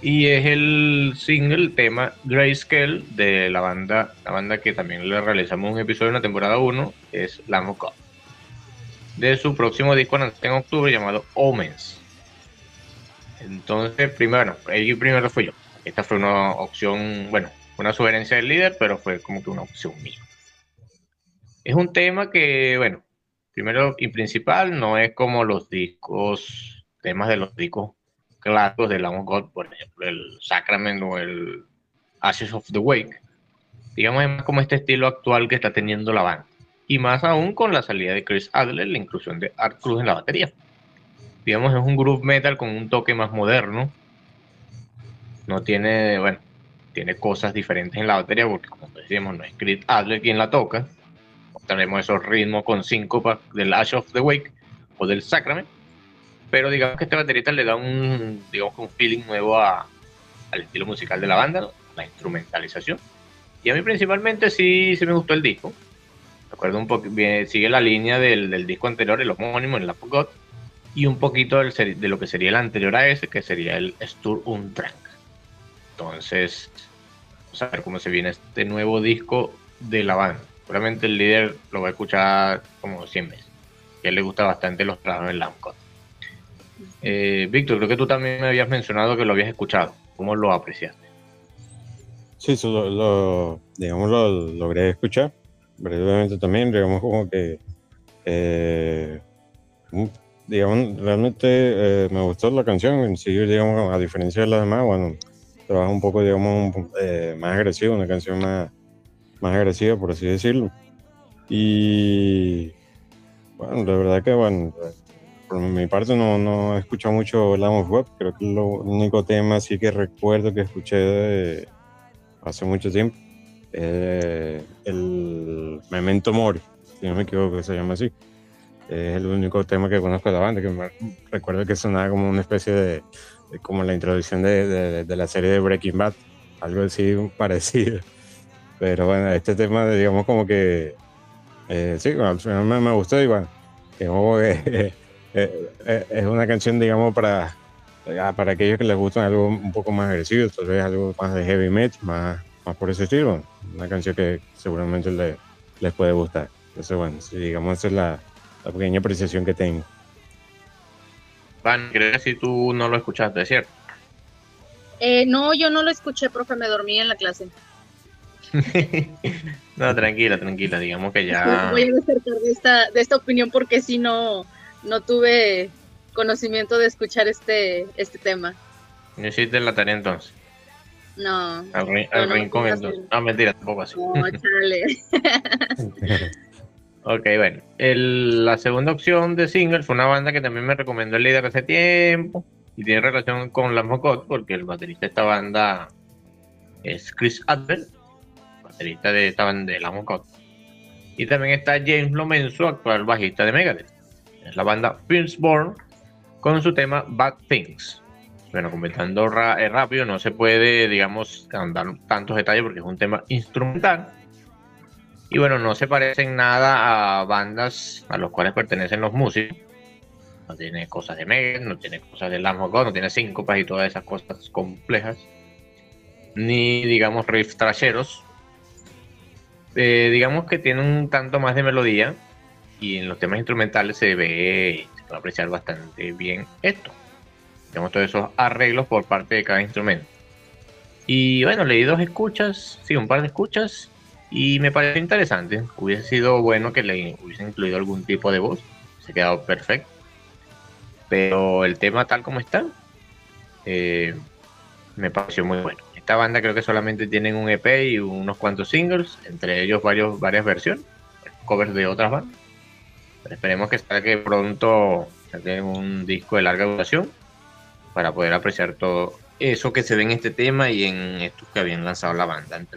Y es el single tema Grayscale de la banda, la banda que también le realizamos un episodio en la temporada 1, es Lamb of God. De su próximo disco en octubre llamado Omens. Entonces, primero, el primero fui yo. Esta fue una opción, bueno, una sugerencia del líder, pero fue como que una opción mía. Es un tema que, bueno, primero y principal, no es como los discos, temas de los discos clásicos de Lamb of God, por ejemplo, el Sacrament o el Ashes of the Wake. Digamos, es más como este estilo actual que está teniendo la banda. Y más aún con la salida de Chris Adler, la inclusión de Art Cruz en la batería. Digamos, es un groove metal con un toque más moderno. No tiene, bueno, tiene cosas diferentes en la batería, porque como decíamos, no es Chris Adler quien la toca. Tenemos esos ritmos con síncopas del Ash of the Wake o del Sacrament pero digamos que este baterista le da un, digamos, que un feeling nuevo a- al estilo musical de la banda, la instrumentalización. Y a mí principalmente sí, sí me gustó el disco. Recuerdo un poco, sigue la línea del, del disco anterior, el homónimo, el Lamp of God, y un poquito del de lo que sería el anterior a ese, que sería el Stur Untrank. Entonces, vamos a ver cómo se viene este nuevo disco de la banda. Seguramente el líder lo va a escuchar como 100 veces. Y a él le gusta bastante los trabajos del Lamp of God. Eh, Víctor, creo que tú también me habías mencionado que lo habías escuchado. ¿Cómo lo apreciaste? Sí, lo, lo- digamos, lo logré escuchar brevemente también, digamos, como que, eh, un- digamos, realmente eh, me gustó la canción, en sí, digamos, a diferencia de las demás, bueno, trabaja un poco, digamos, eh, más agresivo, una canción más, más agresiva, por así decirlo. Y, bueno, la verdad que, bueno, por mi parte no, no he escuchado mucho Lamb of God, creo que es lo único tema así que recuerdo que escuché de, hace mucho tiempo. Eh, el Memento Mori, si no me equivoco, se llama así. Es el único tema que conozco de la banda, que me recuerdo que sonaba como una especie de, de- como la introducción de, de- de la serie de Breaking Bad, algo así parecido. Pero bueno, este tema, digamos como que, eh, sí, final me, me gustó y bueno, digamos que eh, eh, es una canción, digamos, para, ah, para aquellos que les gustan algo un poco más agresivo, tal vez algo más de heavy metal, más, más por ese estilo. Una canción que seguramente le- les puede gustar. Entonces, bueno, sí, digamos, esa es la, la pequeña apreciación que tengo. Van, creo que si tú no lo escuchaste, ¿cierto? Eh, no, yo no lo escuché, profe, me dormí en la clase. no, tranquila, tranquila. Digamos que ya. Voy a desertar de esta, de esta opinión porque si no, no tuve conocimiento de escuchar este, este tema. No hiciste la tarea entonces. No, Al, no, rincón entonces. no. Mentira, tampoco así. no, chale. Ok, bueno. El- la segunda opción de single fue una banda que también me recomendó el líder hace tiempo y tiene relación con Lamb of God porque el baterista de esta banda es Chris Adler, baterista de esta banda de Lamb of God. Y también está James Lomenzo, actual bajista de Megadeth. La banda Firstborn con su tema Bad Things. Bueno, comentando eh, rápido, no se puede, digamos, andar tantos detalles porque es un tema instrumental. Y bueno, no se parecen nada a bandas a los cuales pertenecen los músicos. No tiene cosas de Megadeth, no tiene cosas de Lamb no tiene síncopas y todas esas cosas complejas. Ni, digamos, riff trasheros. Eh, digamos que tiene un tanto más de melodía. Y en los temas instrumentales se ve, se puede apreciar bastante bien esto. Tenemos todos esos arreglos por parte de cada instrumento. Y bueno, leí dos escuchas, sí, un par de escuchas. Y me pareció interesante. Hubiese sido bueno que le hubiesen incluido algún tipo de voz. Se ha quedado perfecto. Pero el tema tal como está, eh, me pareció muy bueno. Esta banda creo que solamente tienen un EP y unos cuantos singles, entre ellos varios, varias versiones, covers de otras bandas. Pero esperemos que saque pronto un disco de larga duración para poder apreciar todo eso que se ve en este tema y en estos que habían lanzado la banda 20.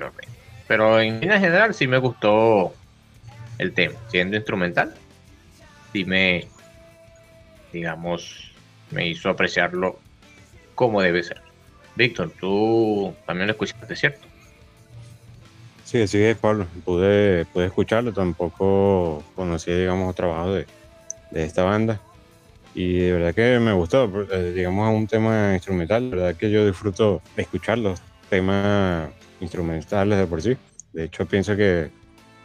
Pero en línea general sí me gustó el tema, siendo instrumental, sí me, digamos, me hizo apreciarlo como debe ser. Víctor, tú también lo escuchaste, ¿cierto? Sí, sí, es Pablo. Pude, pude escucharlo, tampoco conocí, digamos, trabajo de, de esta banda. Y de verdad que me gustó, eh, digamos, un tema instrumental. De verdad que yo disfruto escuchar los temas instrumentales de por sí. De hecho, pienso que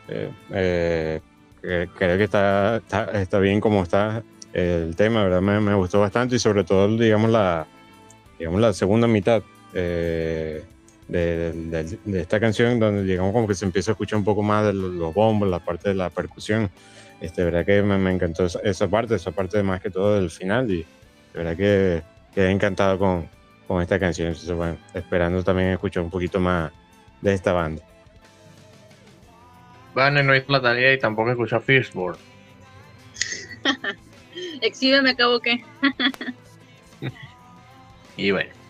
eh, eh, creo que está, está, bien como está el tema, ¿verdad? Me, me, gustó bastante y sobre todo, digamos, la, digamos, la segunda mitad de, de, esta canción, donde digamos como que se empieza a escuchar un poco más de los, bombos, la parte de la percusión. Este, verdad que me, encantó esa, parte, esa parte más que todo del final y de verdad que quedé encantado con, con esta canción. Entonces, bueno, esperando también escuchar un poquito más de esta banda. Vale, no hay la tarea y tampoco escucha Fishboard. Exhibe, me acabo que. y bueno.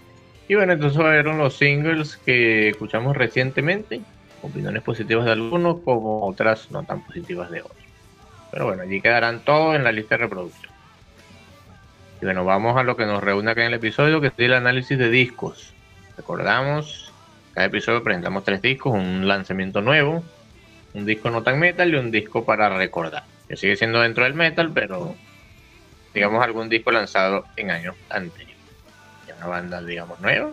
Y bueno, entonces fueron los singles que escuchamos recientemente. Opiniones positivas de algunos, como otras no tan positivas de otros. Pero bueno, allí quedarán todos en la lista de reproducción. Y bueno, vamos a lo que nos reúne acá en el episodio, que es el análisis de discos. Recordamos, cada episodio presentamos tres discos, un lanzamiento nuevo, un disco no tan metal y un disco para recordar. Que sigue siendo dentro del metal, pero digamos algún disco lanzado en años anteriores. Banda, digamos, nueva,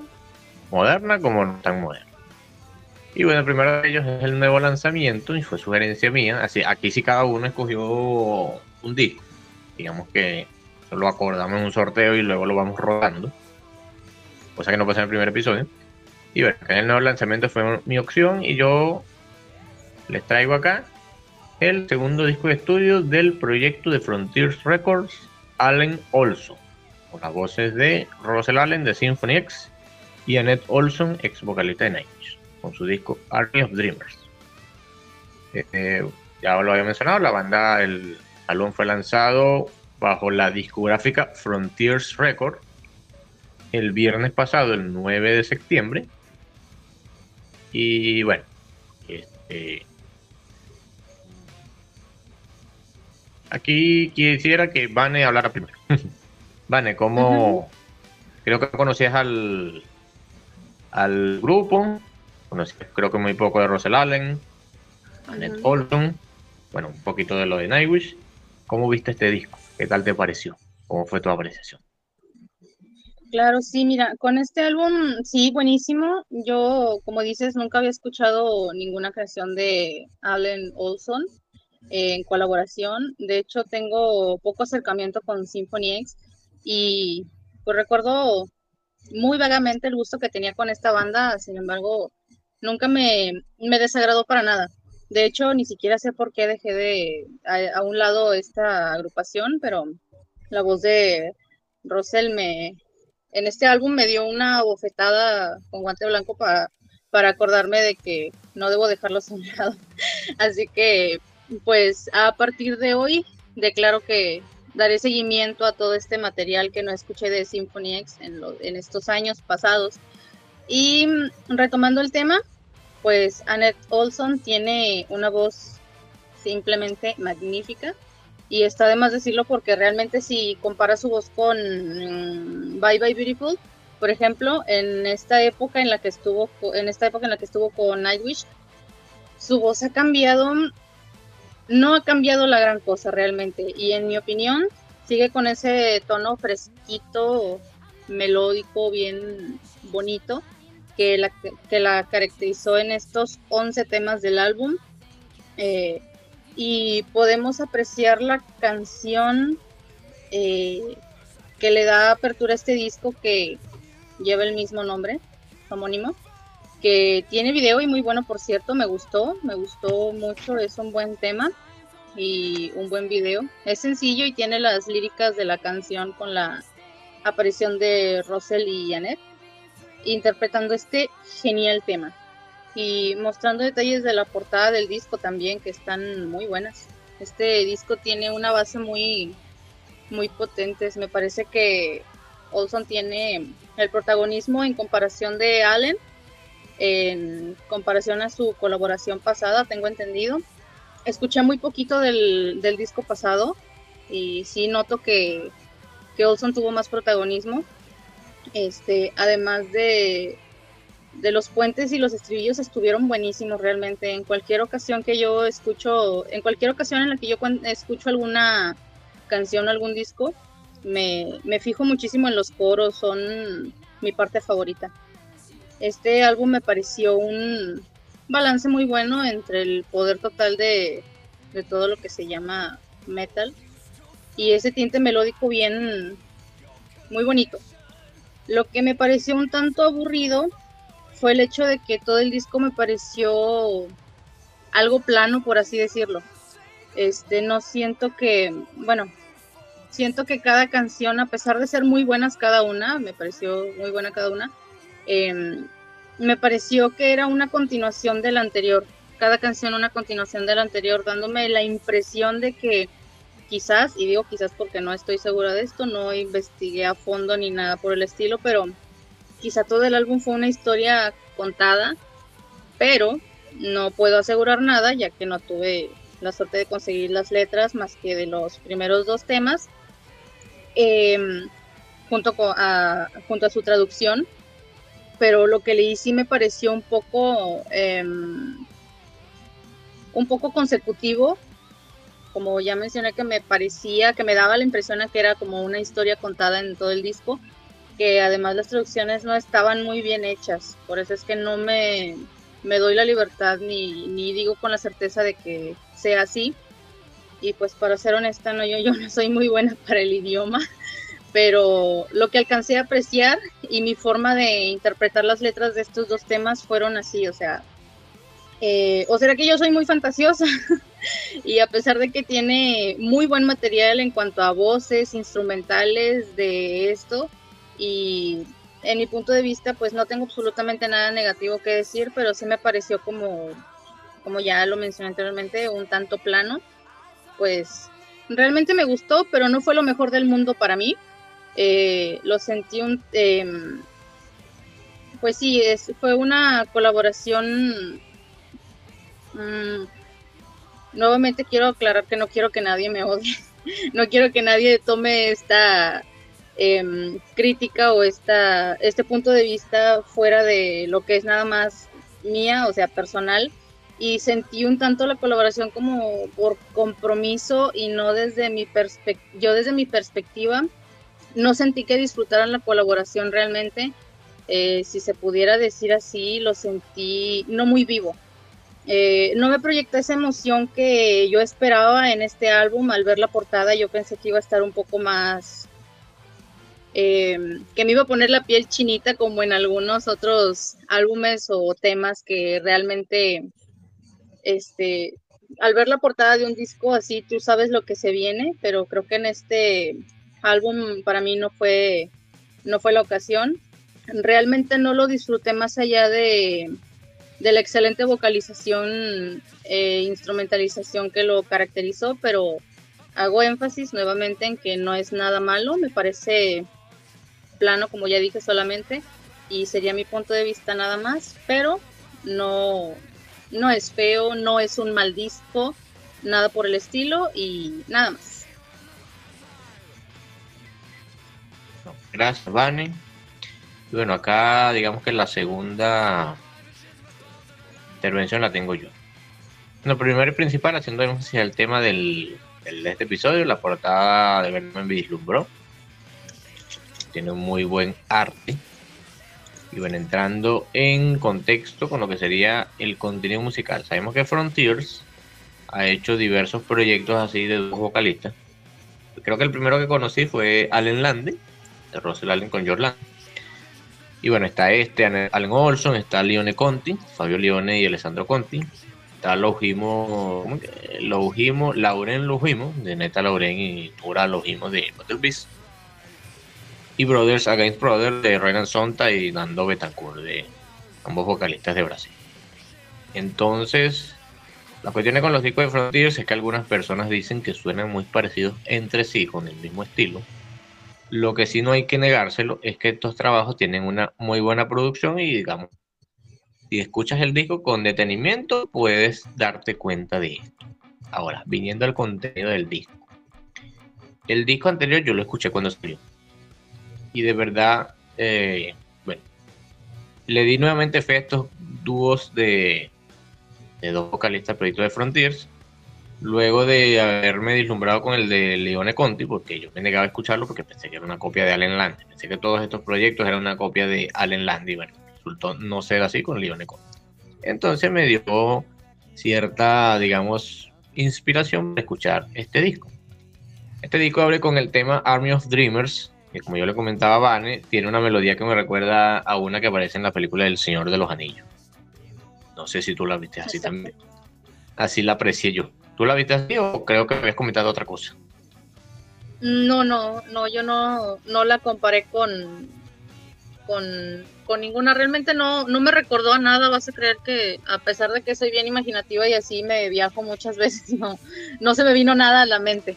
moderna, como no tan moderna. Y bueno, el primero de ellos es el nuevo lanzamiento y fue sugerencia mía. Así, aquí sí cada uno escogió un disco. Digamos que lo acordamos en un sorteo y luego lo vamos rodando. Cosa que no pasa en el primer episodio. Y bueno, el nuevo lanzamiento fue mi opción y yo les traigo acá el segundo disco de estudio del proyecto de Frontiers Records, Allen Olson, con las voces de Russell Allen de Symphony X y Annette Olson, ex vocalista de Nightwish, con su disco Army of Dreamers. Eh, eh, ya lo había mencionado, la banda, el álbum fue lanzado bajo la discográfica Frontiers Records el viernes pasado, el 9 de septiembre. Y bueno, este, Aquí quisiera que Vane hablara primero. Vane, ¿cómo? Creo que conocías al, al grupo, conocías creo que muy poco de Russell Allen, Annette Olson, bueno, un poquito de lo de Nightwish. ¿Cómo viste este disco? ¿Qué tal te pareció? ¿Cómo fue tu apreciación? Claro, sí, mira, con este álbum, sí, buenísimo. Yo, como dices, nunca había escuchado ninguna canción de Allen Olson en colaboración. De hecho, tengo poco acercamiento con Symphony X y pues recuerdo muy vagamente el gusto que tenía con esta banda, sin embargo, nunca me, me desagradó para nada. De hecho, ni siquiera sé por qué dejé de a, un lado esta agrupación, pero la voz de Rosel me en este álbum me dio una bofetada con guante blanco para, para acordarme de que no debo dejarlo a un lado. Así que pues a partir de hoy declaro que daré seguimiento a todo este material que no escuché de Symphony X en, en estos años pasados. Y retomando el tema, pues Annette Olson tiene una voz simplemente magnífica. Y está de más decirlo porque realmente si compara su voz con mm, Bye Bye Beautiful, por ejemplo, en esta época en la que estuvo en esta época en la que estuvo con Nightwish, su voz ha cambiado no ha cambiado la gran cosa realmente. Y en mi opinión, sigue con ese tono fresquito, melódico, bien bonito, que la, que la caracterizó en estos 11 temas del álbum. Eh, y podemos apreciar la canción eh, que le da apertura a este disco que lleva el mismo nombre, homónimo que tiene video y muy bueno, por cierto, me gustó, me gustó mucho, es un buen tema y un buen video. Es sencillo y tiene las líricas de la canción con la aparición de Rosel y Janet interpretando este genial tema y mostrando detalles de la portada del disco también que están muy buenas. Este disco tiene una base muy muy potente, me parece que Olson tiene el protagonismo en comparación de Allen en comparación a su colaboración pasada, tengo entendido. escuché muy poquito del, disco pasado y sí noto que, que Olson tuvo más protagonismo. Este, además de, de los puentes y los estribillos estuvieron buenísimos realmente. En cualquier ocasión que yo escucho, en cualquier ocasión en la que yo escucho alguna canción, algún disco, me, me fijo muchísimo en los coros, son mi parte favorita. Este álbum me pareció un balance muy bueno entre el poder total de, de todo lo que se llama metal y ese tinte melódico bien, muy bonito. Lo que me pareció un tanto aburrido fue el hecho de que todo el disco me pareció algo plano, por así decirlo. Este, no siento que, bueno, siento que cada canción, a pesar de ser muy buenas cada una, me pareció muy buena cada una, em, me pareció que era una continuación de la anterior. Cada canción una continuación de la anterior, dándome la impresión de que quizás, y digo quizás porque no estoy segura de esto, no investigué a fondo ni nada por el estilo, pero quizá todo el álbum fue una historia contada, pero no puedo asegurar nada ya que no tuve la suerte de conseguir las letras más que de los primeros dos temas, em, junto, a, junto a su traducción, pero lo que leí sí me pareció un poco, em, un poco consecutivo, como ya mencioné que me parecía, que me daba la impresión de que era como una historia contada en todo el disco, que además las traducciones no estaban muy bien hechas, por eso es que no me, me doy la libertad ni, ni, digo con la certeza de que sea así. Y pues para ser honesta, no, yo, yo no soy muy buena para el idioma, pero lo que alcancé a apreciar y mi forma de interpretar las letras de estos dos temas fueron así, o sea, eh, o será que yo soy muy fantasiosa y a pesar de que tiene muy buen material en cuanto a voces, instrumentales de esto, y en mi punto de vista pues no tengo absolutamente nada negativo que decir, pero sí me pareció como, como ya lo mencioné anteriormente, un tanto plano, pues realmente me gustó, pero no fue lo mejor del mundo para mí. Eh, lo sentí un... Em, pues sí, es, fue una colaboración... Mm, nuevamente quiero aclarar que no quiero que nadie me odie. no quiero que nadie tome esta Em, crítica o esta, este punto de vista fuera de lo que es nada más mía, o sea, personal, y sentí un tanto la colaboración como por compromiso y no desde mi perspectiva, yo desde mi perspectiva no sentí que disfrutaran la colaboración realmente, eh, si se pudiera decir así, lo sentí no muy vivo. Eh, no me proyectó esa emoción que yo esperaba en este álbum al ver la portada, yo pensé que iba a estar un poco más Em, que me iba a poner la piel chinita como en algunos otros álbumes o temas que realmente, este, al ver la portada de un disco así, tú sabes lo que se viene, pero creo que en este álbum para mí no fue, no fue la ocasión. Realmente no lo disfruté más allá de, de la excelente vocalización e instrumentalización que lo caracterizó, pero hago énfasis nuevamente en que no es nada malo, me parece plano, como ya dije solamente, y sería mi punto de vista nada más, pero no, no es feo, no es un mal disco, nada por el estilo y nada más. Gracias, Vane. bueno, acá digamos que la segunda intervención la tengo yo. Lo primero y principal, haciendo énfasis al tema del, de este episodio, la portada de Verme vislumbró tiene un muy buen arte. Y bueno, entrando en contexto con lo que sería el contenido musical. Sabemos que Frontiers ha hecho diversos proyectos así de dos vocalistas. Creo que el primero que conocí fue Allen Lande, de Russell Allen con George Y bueno, está este, Allen Olson, está Leone Conti, Fabio Leone y Alessandro Conti. Está Lojimo, Lojimo, Lauren Lojimo, de Neta Lauren y Tura Lojimo de Beast y Brothers Against Brothers de Renan Sonta y Nando Betancourt, de ambos vocalistas de Brasil. Entonces, la cuestión con los discos de Frontiers es que algunas personas dicen que suenan muy parecidos entre sí, con el mismo estilo. Lo que sí no hay que negárselo es que estos trabajos tienen una muy buena producción y digamos, si escuchas el disco con detenimiento puedes darte cuenta de esto. Ahora, viniendo al contenido del disco. El disco anterior yo lo escuché cuando salió. Y de verdad, eh, bueno, le di nuevamente fe a estos dúos de, de dos vocalistas proyecto de Frontiers. Luego de haberme deslumbrado con el de Leone Conti, porque yo me negaba a escucharlo porque pensé que era una copia de Allen Land. Pensé que todos estos proyectos eran una copia de Allen Land y bueno, resultó no ser así con Leone Conti. Entonces me dio cierta, digamos, inspiración para escuchar este disco. Este disco abre con el tema Army of Dreamers, que como yo le comentaba a Vane, tiene una melodía que me recuerda a una que aparece en la película El Señor de los Anillos. No sé si tú la viste así también. Así la aprecié yo. ¿Tú la viste así o creo que me habías comentado otra cosa? No, no, no, yo no, no la comparé con, con, con ninguna. Realmente no, no me recordó a nada. Vas a creer que, a pesar de que soy bien imaginativa y así me viajo muchas veces, no, no se me vino nada a la mente.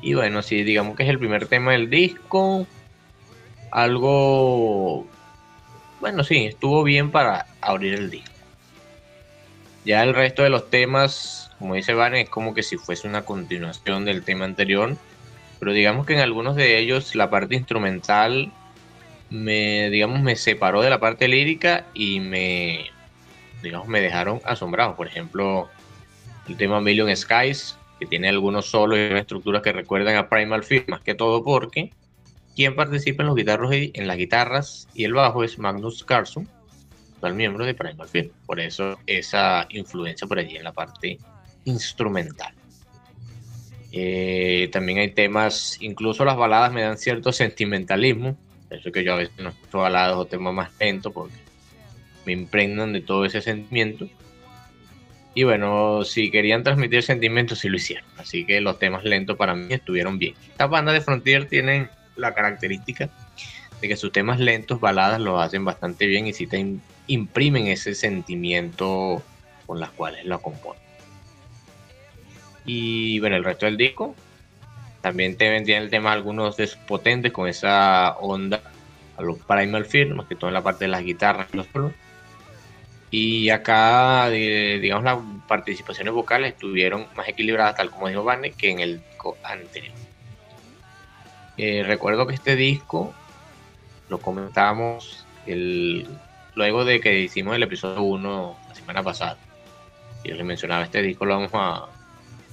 Y bueno, sí, digamos que es el primer tema del disco. Algo. Bueno, sí, estuvo bien para abrir el disco. Ya el resto de los temas, como dice Van, es como que si fuese una continuación del tema anterior. Pero digamos que en algunos de ellos la parte instrumental me, digamos, me separó de la parte lírica y me, digamos, me dejaron asombrado. Por ejemplo, el tema Million Skies que tiene algunos solos y estructuras que recuerdan a Primal Fear, más que todo porque quien participa en los guitarros y en las guitarras y el bajo es Magnus Carlson, el miembro de Primal Fear. Por eso esa influencia por allí en la parte instrumental. Eh, también hay temas, incluso las baladas me dan cierto sentimentalismo. Eso que yo a veces no escucho baladas o temas más lentos porque me impregnan de todo ese sentimiento. Y bueno, si querían transmitir sentimientos, sí lo hicieron. Así que los temas lentos para mí estuvieron bien. Estas bandas de Frontier tienen la característica de que sus temas lentos, baladas, lo hacen bastante bien y sí te imprimen ese sentimiento con las cuales lo componen. Y bueno, el resto del disco también te vendían el tema algunos de sus potentes con esa onda a los Primal Fear, más que todo en la parte de las guitarras los solos y acá, digamos, las participaciones vocales estuvieron más equilibradas, tal como dijo Barney, que en el disco anterior. Eh, recuerdo que este disco lo comentábamos el, luego de que hicimos el episodio 1 la semana pasada. Yo les mencionaba, este disco lo vamos a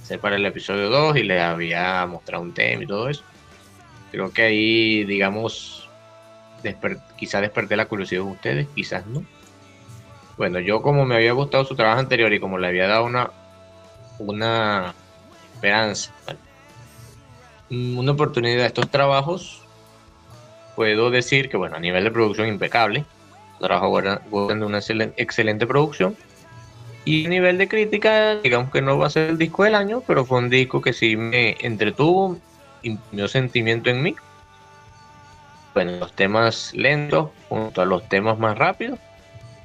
hacer para el episodio 2 y les había mostrado un tema y todo eso. Creo que ahí, digamos, quizás desperté la curiosidad de ustedes, quizás no bueno, yo como me había gustado su trabajo anterior y como le había dado una, una esperanza, una oportunidad a estos trabajos, puedo decir que, bueno, a nivel de producción impecable, trabajo de una excelente, producción. Y nivel de crítica, digamos que no va a ser el disco del año, pero fue un disco que sí me entretuvo, imprimió sentimiento en mí. Bueno, los temas lentos junto a los temas más rápidos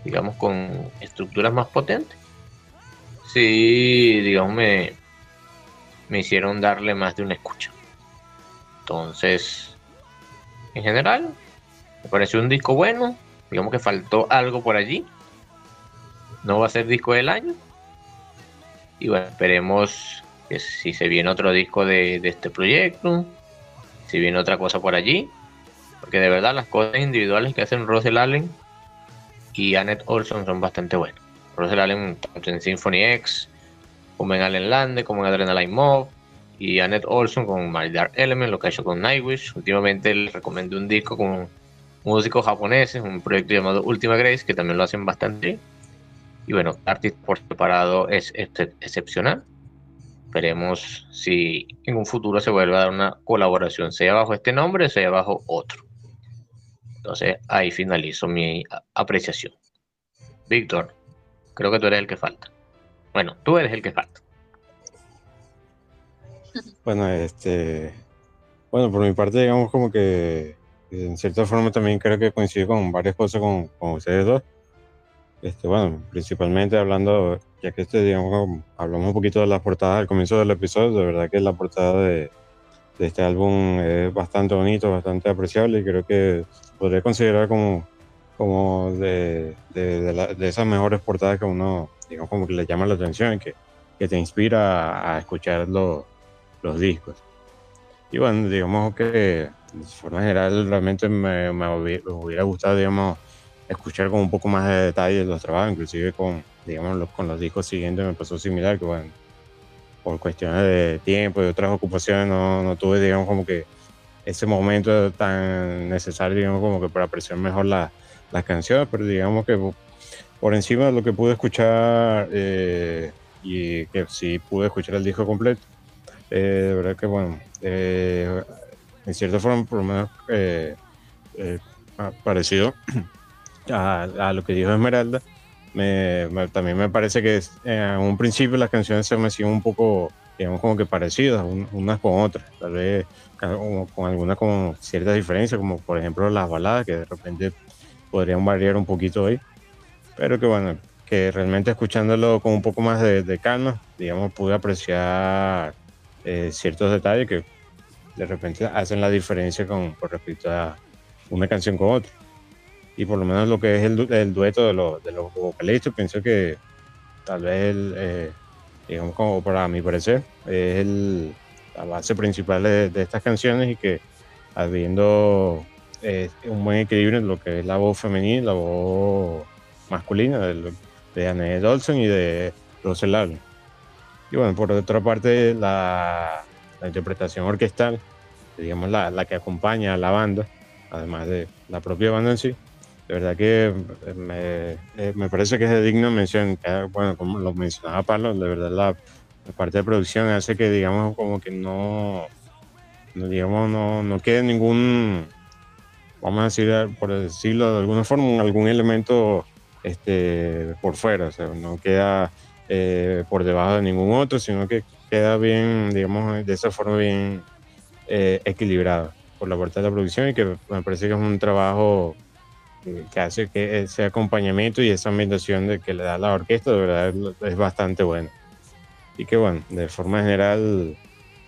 digamos, con estructuras más potentes, sí, digamos, me, me hicieron darle más de una escucha. Entonces, en general, me pareció un disco bueno. Digamos que faltó algo por allí. No va a ser disco del año. Y bueno, esperemos que si se viene otro disco de, este proyecto, si viene otra cosa por allí. Porque de verdad las cosas individuales que hacen Russell Allen y Annette Olson son bastante buenos. Russell Allen en Symphony X, como en Allen Lande, como en Adrenaline Mob, y Annette Olson con My Dark Element, lo que ha hecho con Nightwish. Últimamente les recomiendo un disco con músicos japoneses, un proyecto llamado Ultima Grace, que también lo hacen bastante Y bueno, artista por separado es excepcional. Veremos si en un futuro se vuelve a dar una colaboración, sea bajo este nombre, sea bajo otro. Entonces ahí finalizo mi apreciación. Víctor, creo que tú eres el que falta. Bueno, tú eres el que falta. Bueno, este, bueno, por mi parte, digamos como que en cierta forma también creo que coincide con varias cosas con, con ustedes dos. Este, bueno, principalmente hablando, ya que este, digamos, hablamos un poquito de las portadas al comienzo del episodio, de verdad que la portada de, de este álbum es bastante bonito, bastante apreciable y creo que podría considerar como, como de, de, de, esas mejores portadas que uno, digamos, como que le llama la atención y que que te inspira a, escuchar los discos. Y bueno, digamos que de forma general realmente me, me hubiera gustado, digamos, escuchar con un poco más de detalle los trabajos, inclusive con, digamos, los, con los discos siguientes me pasó similar, que bueno, por cuestiones de tiempo y otras ocupaciones no, no tuve, digamos, como que ese momento tan necesario, digamos, como que para apreciar mejor las canciones, pero digamos que por encima de lo que pude escuchar eh, y que sí pude escuchar el disco completo, eh, de verdad que bueno, eh, en cierta forma por lo menos parecido a, lo que dijo Esmeralda, me, también me parece que en un principio las canciones se me hacían un poco, digamos, como que parecidas unas con otras, tal vez con, algunas con ciertas diferencias, como por ejemplo las baladas, que de repente podrían variar un poquito ahí, pero que bueno, que realmente escuchándolo con un poco más de, calma, digamos, pude apreciar eh, ciertos detalles que de repente hacen la diferencia con, respecto a una canción con otra y por lo menos lo que es el, el dueto de, los, de los vocalistas, pienso que tal vez, eh, digamos como para mi parecer, es el, la base principal de, estas canciones y que habiendo eh, un buen equilibrio en lo que es la voz femenina la voz masculina de, de Anne Dolson y de Russell Allen. Y bueno, por otra parte, la, la interpretación orquestal, digamos la, la que acompaña a la banda, además de la propia banda en sí, de verdad que eh, eh, me, parece que es de digno mención. bueno, como lo mencionaba Pablo, de verdad la, parte de producción hace que, digamos, como que no, digamos, no, no quede ningún, vamos a decir, por decirlo de alguna forma, algún elemento este, por fuera, o sea, no queda eh, por debajo de ningún otro, sino que queda bien, digamos, de esa forma bien equilibrado por la parte de la producción y que me parece que es un trabajo que hace que ese acompañamiento y esa ambientación de que le da la orquesta, de verdad es bastante bueno. Y que bueno, de forma general,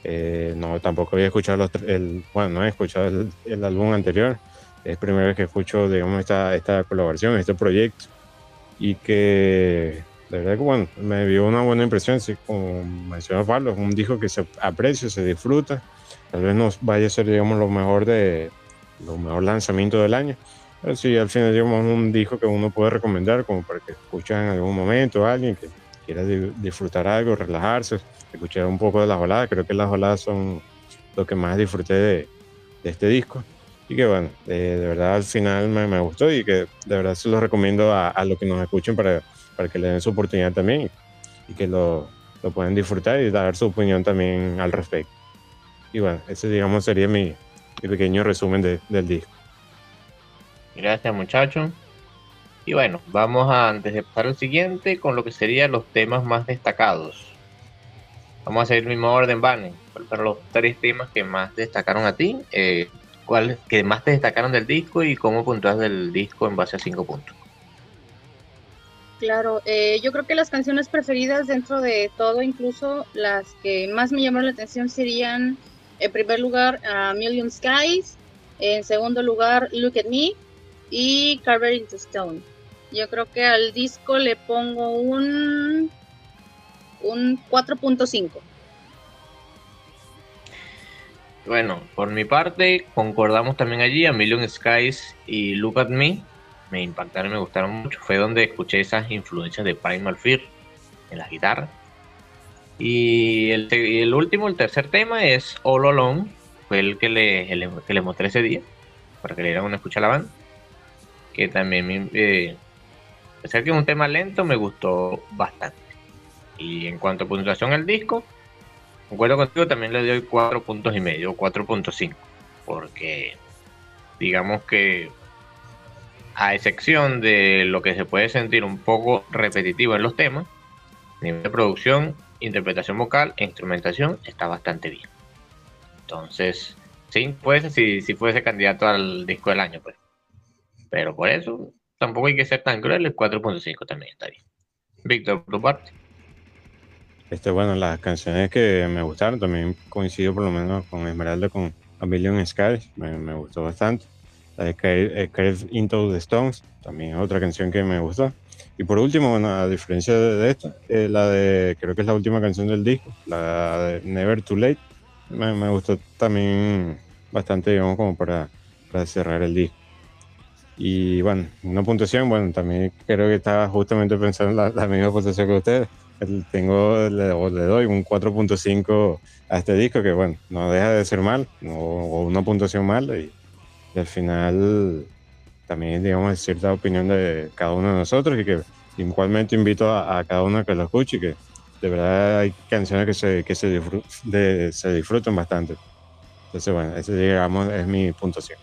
eh, no, tampoco había escuchado los, el, bueno, no he escuchado el, álbum anterior, es primera vez que escucho, digamos, esta, esta colaboración, este proyecto, y que de verdad que bueno, me dio una buena impresión, así como mencionó Pablo, es un disco que se aprecia, se disfruta, tal vez no vaya a ser, digamos, lo mejor de, lo mejor lanzamiento del año, pero sí, al final digamos un disco que uno puede recomendar como para que escuchen en algún momento a alguien que quiera disfrutar algo, relajarse, escuchar un poco de las baladas. Creo que las baladas son lo que más disfruté de, este disco. Y que bueno, de verdad al final me, gustó y que de verdad se lo recomiendo a, a los que nos escuchen para, para que le den su oportunidad también y que lo, lo puedan disfrutar y dar su opinión también al respecto. Y bueno, ese digamos sería mi, mi pequeño resumen del disco. Gracias muchachos. Y bueno, vamos a, antes de pasar al siguiente, con lo que serían los temas más destacados. Vamos a seguir el mismo orden, Vane. ¿Cuáles los tres temas que más destacaron a ti? Eh, ¿Cuáles que más te destacaron del disco y cómo puntuas del disco en base a cinco puntos? Claro, eh, yo creo que las canciones preferidas dentro de todo, incluso las que más me llamaron la atención serían, en primer lugar, a Million Skies, en segundo lugar, Look at Me, y Carver into Stone. Yo creo que al disco le pongo un, un 4.5. Bueno, por mi parte, concordamos también allí a Million Skies y Look at Me. Me impactaron, me gustaron mucho. Fue donde escuché esas influencias de Primal Fear en la guitarra. Y el, último, el tercer tema es All Alone. Fue el que le, que mostré ese día. Para que le dieran una escucha a la banda que también, eh, a pesar que es un tema lento, me gustó bastante. Y en cuanto a puntuación al disco, concuerdo contigo, también le doy 4 puntos y medio, 4.5, porque digamos que a excepción de lo que se puede sentir un poco repetitivo en los temas, nivel de producción, interpretación vocal e instrumentación está bastante bien. Entonces, sí, puede si, si fuese candidato al disco del año, pues. Pero por eso tampoco hay que ser tan cruel, el 4.5 también está bien. Víctor, por tu parte. Este, bueno, las canciones que me gustaron, también coincido por lo menos con Esmeralda, con A Million me, gustó bastante. La de Crave Into the Stones, también es otra canción que me gustó. Y por último, a diferencia de, esta, eh, la de, creo que es la última canción del disco, la de Never Too Late, me, me gustó también bastante, digamos, como para, para cerrar el disco. Y bueno, una puntuación, bueno, también creo que estaba justamente pensando la, la misma puntuación que ustedes. Tengo, le, le doy un 4.5 a este disco que, bueno, no deja de ser mal, o una puntuación mal, y, al final también, digamos, es cierta opinión de cada uno de nosotros y que igualmente invito a, cada uno a que lo escuche y que de verdad hay canciones que se, que se, se disfrutan bastante. Entonces, bueno, ese digamos es mi puntuación.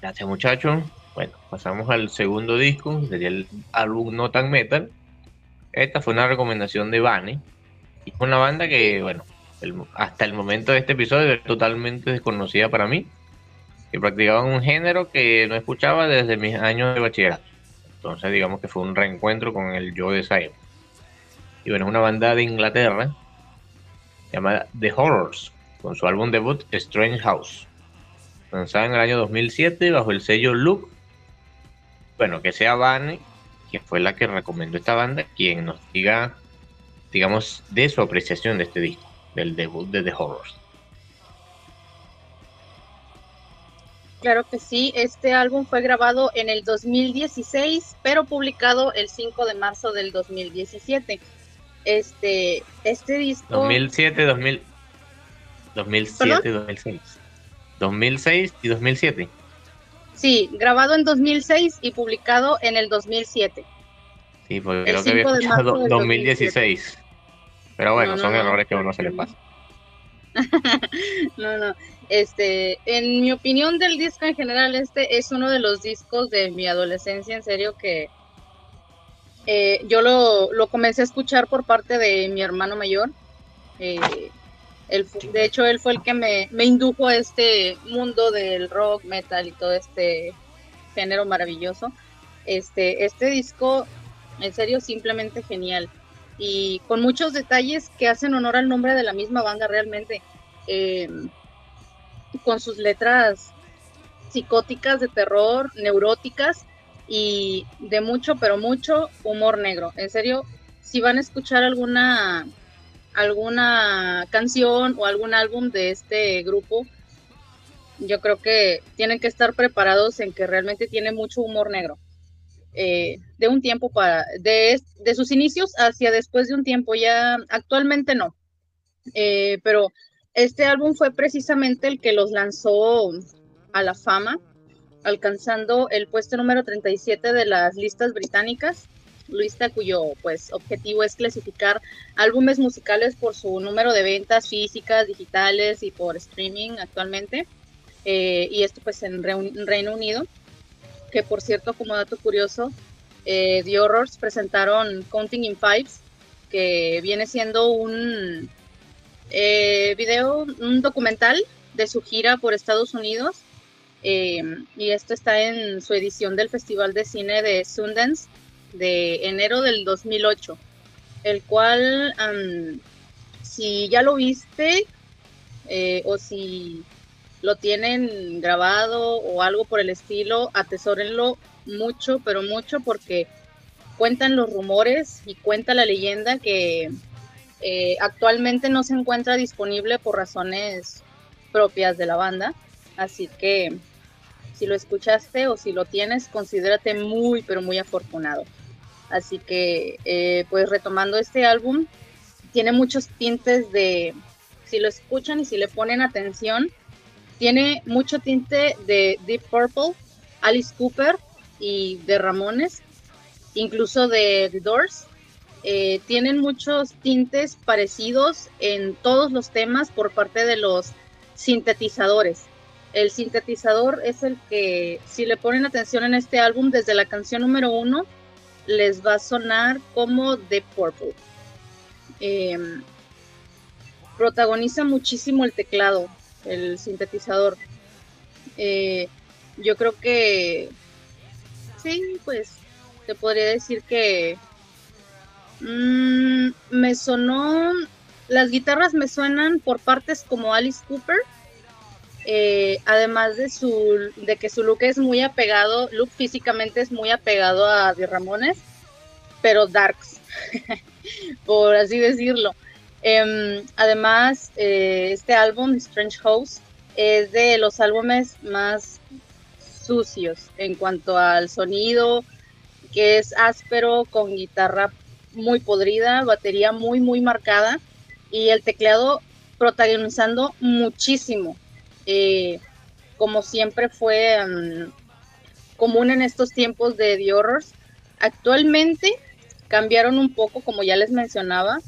Gracias muchachos. Bueno, pasamos al segundo disco, sería el álbum No Tan Metal. Esta fue una recomendación de Vane. Y fue una banda que, bueno, hasta el momento de este episodio es totalmente desconocida para mí. Que practicaba un género que no escuchaba desde mis años de bachillerato. Entonces digamos que fue un reencuentro con el yo de esa Y bueno, es una banda de Inglaterra llamada The Horrors, con su álbum debut Strange House lanzada en el año 2007 bajo el sello Look. Bueno, que sea Vane, quien fue la que recomendó esta banda, quien nos diga, digamos, de su apreciación de este disco, del debut de The Horrors. Claro que sí, este álbum fue grabado en el 2016, pero publicado el 5 de marzo del 2017. Este, este disco... 2007, 2000, 2007, 2006. 2006 y 2007. Sí, grabado en 2006 y publicado en el 2007. Sí, porque creo que había escuchado 2016. Pero bueno, son errores que a uno se le pasa. no, no. Este, en mi opinión del disco en general, este es uno de los discos de mi adolescencia, en serio, que eh, yo lo, lo, comencé a escuchar por parte de mi hermano mayor. Eh, de hecho, él fue el que me, me indujo a este mundo del rock, metal y todo este género maravilloso. Este, este disco, en serio, simplemente genial. Y con muchos detalles que hacen honor al nombre de la misma banda realmente. Em, con sus letras psicóticas de terror, neuróticas y de mucho, pero mucho humor negro. En serio, si van a escuchar alguna alguna canción o algún álbum de este grupo, yo creo que tienen que estar preparados en que realmente tiene mucho humor negro. Eh, de un tiempo para, de, de, sus inicios hacia después de un tiempo, ya actualmente no. Eh, pero este álbum fue precisamente el que los lanzó a la fama, alcanzando el puesto número 37 de las listas británicas Luista, cuyo pues objetivo es clasificar álbumes musicales por su número de ventas físicas, digitales y por streaming actualmente. Eh, y esto pues en Reino Unido, que por cierto, como dato curioso, eh, The Horrors presentaron Counting in Fives, que viene siendo un eh, video, un documental de su gira por Estados Unidos. y esto está en su edición del Festival de Cine de Sundance de enero del 2008, el cual, si ya lo viste eh, o si lo tienen grabado o algo por el estilo, atesórenlo mucho, pero mucho porque cuentan los rumores y cuenta la leyenda que eh, actualmente no se encuentra disponible por razones propias de la banda. Así que si lo escuchaste o si lo tienes, considérate muy, pero muy afortunado. Así que, eh, pues retomando este álbum, tiene muchos tintes de, si lo escuchan y si le ponen atención, tiene mucho tinte de Deep Purple, Alice Cooper y de Ramones, incluso de The Doors. Eh, tienen muchos tintes parecidos en todos los temas por parte de los sintetizadores. El sintetizador es el que, si le ponen atención en este álbum, desde la canción número uno les va a sonar como The Purple. Em, protagoniza muchísimo el teclado, el sintetizador. Eh, yo creo que sí, pues te podría decir que mm, me sonó, las guitarras me suenan por partes como Alice Cooper, eh, además de su de que su look es muy apegado, look físicamente es muy apegado a The Ramones, pero darks, por así decirlo. Em, además, eh, este álbum, Strange House, es de los álbumes más sucios en cuanto al sonido, que es áspero, con guitarra muy podrida, batería muy, muy marcada y el teclado protagonizando muchísimo. Eh, como siempre fue um, común en estos tiempos de The Horrors. Actualmente cambiaron un poco, como ya les mencionaba,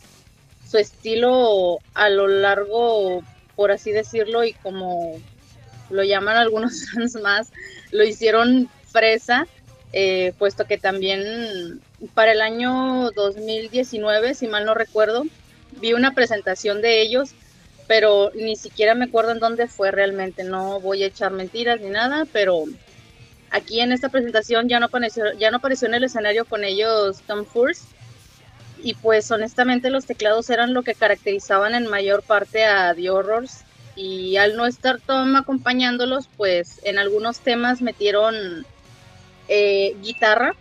su estilo a lo largo, por así decirlo, y como lo llaman algunos fans más, lo hicieron fresa, eh, puesto que también para el año 2019, si mal no recuerdo, vi una presentación de ellos, pero ni siquiera me acuerdo en dónde fue realmente, no voy a echar mentiras ni nada, pero aquí en esta presentación ya no apareció, ya no apareció en el escenario con ellos Tom Furst, y pues honestamente los teclados eran lo que caracterizaban en mayor parte a The Horrors. Y al no estar Tom acompañándolos pues en algunos temas metieron eh, guitarra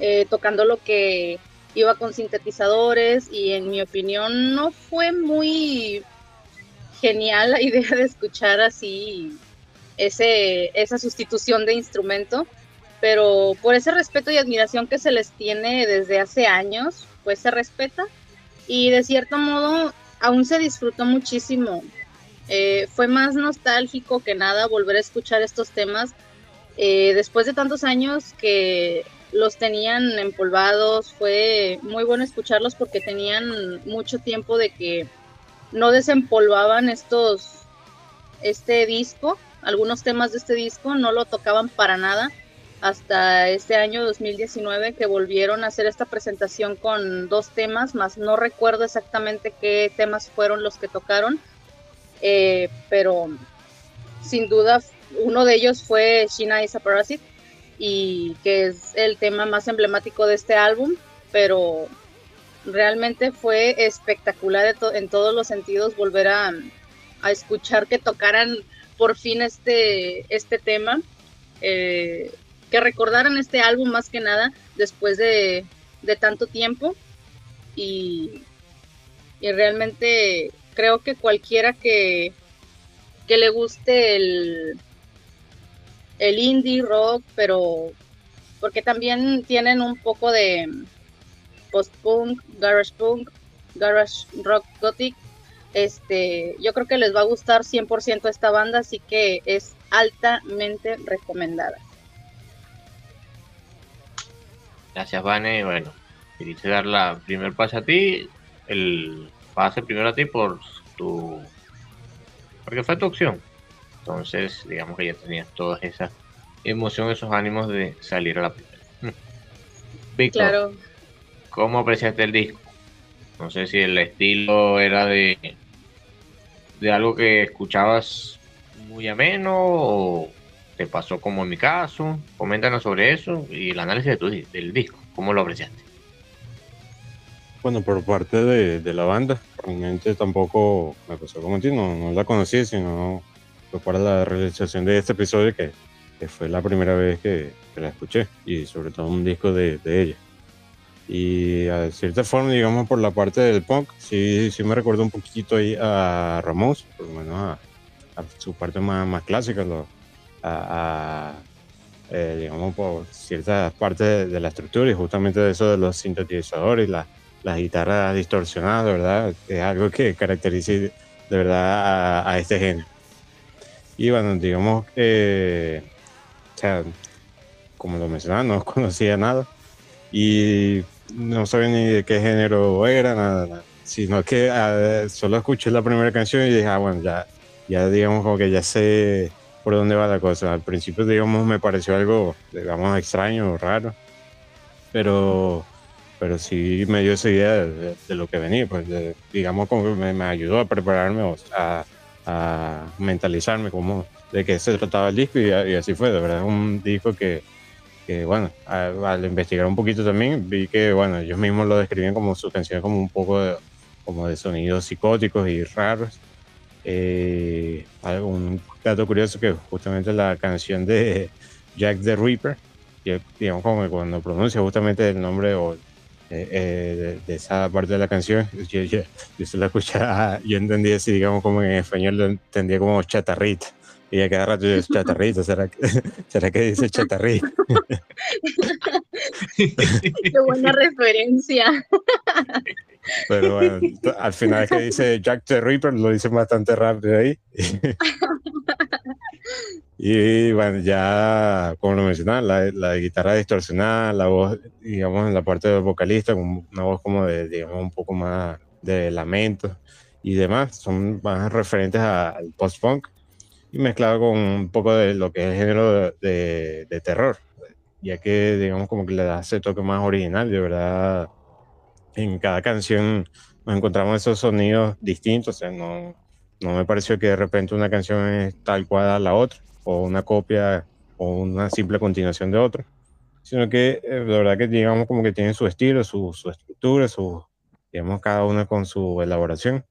eh, tocando lo que iba con sintetizadores y en mi opinión no fue muy genial la idea de escuchar así ese, esa sustitución de instrumento, pero por ese respeto y admiración que se les tiene desde hace años, pues se respeta y de cierto modo aún se disfrutó muchísimo. Eh, fue más nostálgico que nada volver a escuchar estos temas eh, después de tantos años que los tenían empolvados, fue muy bueno escucharlos porque tenían mucho tiempo de que no desempolvaban estos, este disco, algunos temas de este disco no lo tocaban para nada hasta este año 2019 que volvieron a hacer esta presentación con dos temas, más no recuerdo exactamente qué temas fueron los que tocaron, eh, pero sin duda uno de ellos fue Shina is a Parasite y que es el tema más emblemático de este álbum, pero realmente fue espectacular en todos los sentidos volver a, escuchar que tocaran por fin este, este tema, eh, que recordaran este álbum más que nada después de, tanto tiempo. Y, y, realmente creo que cualquiera que, que le guste el, el indie rock, pero porque también tienen un poco de post-punk, garage punk, garage rock gothic. Este, yo creo que les va a gustar 100% esta banda, así que es altamente recomendada. Gracias, Vane. Bueno, quise dar la primer pase a ti, el pase primero a ti por tu porque fue tu opción. Entonces, digamos que ya tenías toda esa emoción, esos ánimos de salir a la primera. Víctor, claro. ¿cómo apreciaste el disco? No sé si el estilo era de, de algo que escuchabas muy ameno o te pasó como en mi caso. Coméntanos sobre eso y el análisis de tu, del disco. ¿Cómo lo apreciaste? Bueno, por parte de, la banda, realmente tampoco me pasó como ti, no, no la conocí, sino para la realización de este episodio que, fue la primera vez que, la escuché y sobre todo un disco de, ella. Y a cierta forma, digamos, por la parte del punk, sí, sí me recuerdo un poquito ahí a Ramos, por lo menos a, su parte más, más clásica, a, eh, digamos, por ciertas partes de, la estructura y justamente de eso de los sintetizadores, la, las guitarras distorsionadas, ¿verdad? Es algo que caracteriza de verdad a este género. Y bueno, digamos que, o sea, como lo mencionaba, no conocía nada. Y no sabía ni de qué género era, nada, sino que ah, solo escuché la primera canción y dije, ah, bueno, ya, ya digamos como que ya sé por dónde va la cosa. Al principio, digamos, me pareció algo, digamos, extraño, raro, pero, pero sí me dio esa idea de, lo que venía, pues digamos como que me, me ayudó a prepararme a a mentalizarme como de qué se trataba el disco y, así fue, de verdad un disco que, que bueno, al investigar un poquito también vi que, bueno, ellos mismos lo describían como sus canciones como un poco de, como de sonidos psicóticos y raros, Eh, un dato curioso que justamente la canción de Jack the Reaper, que digamos como cuando pronuncia justamente el nombre o eh, eh, de, esa parte de la canción, yo, yo, yo se la escuchaba, yo entendía así, digamos como en español lo entendía como chatarrita. Y a cada rato yo chatarrita, ¿será que, ¿será que dice chatarrita? Qué buena referencia. Pero bueno, al final es que dice Jack the Ripper, lo dice bastante rápido ahí. Y bueno, ya como lo mencionaba, la, guitarra distorsionada, la voz, digamos, en la parte del vocalista, una voz como de, digamos, un poco más de lamento y demás, son más referentes al post-punk y mezclado con un poco de lo que es el género de, de, terror, ya que digamos como que le da ese toque más original, de verdad en cada canción nos encontramos esos sonidos distintos, o sea, no, no me pareció que de repente una canción es tal cual a la otra, o una copia o una simple continuación de otra, sino que eh, la verdad que digamos como que tienen su estilo, su, su estructura, su, digamos cada una con su elaboración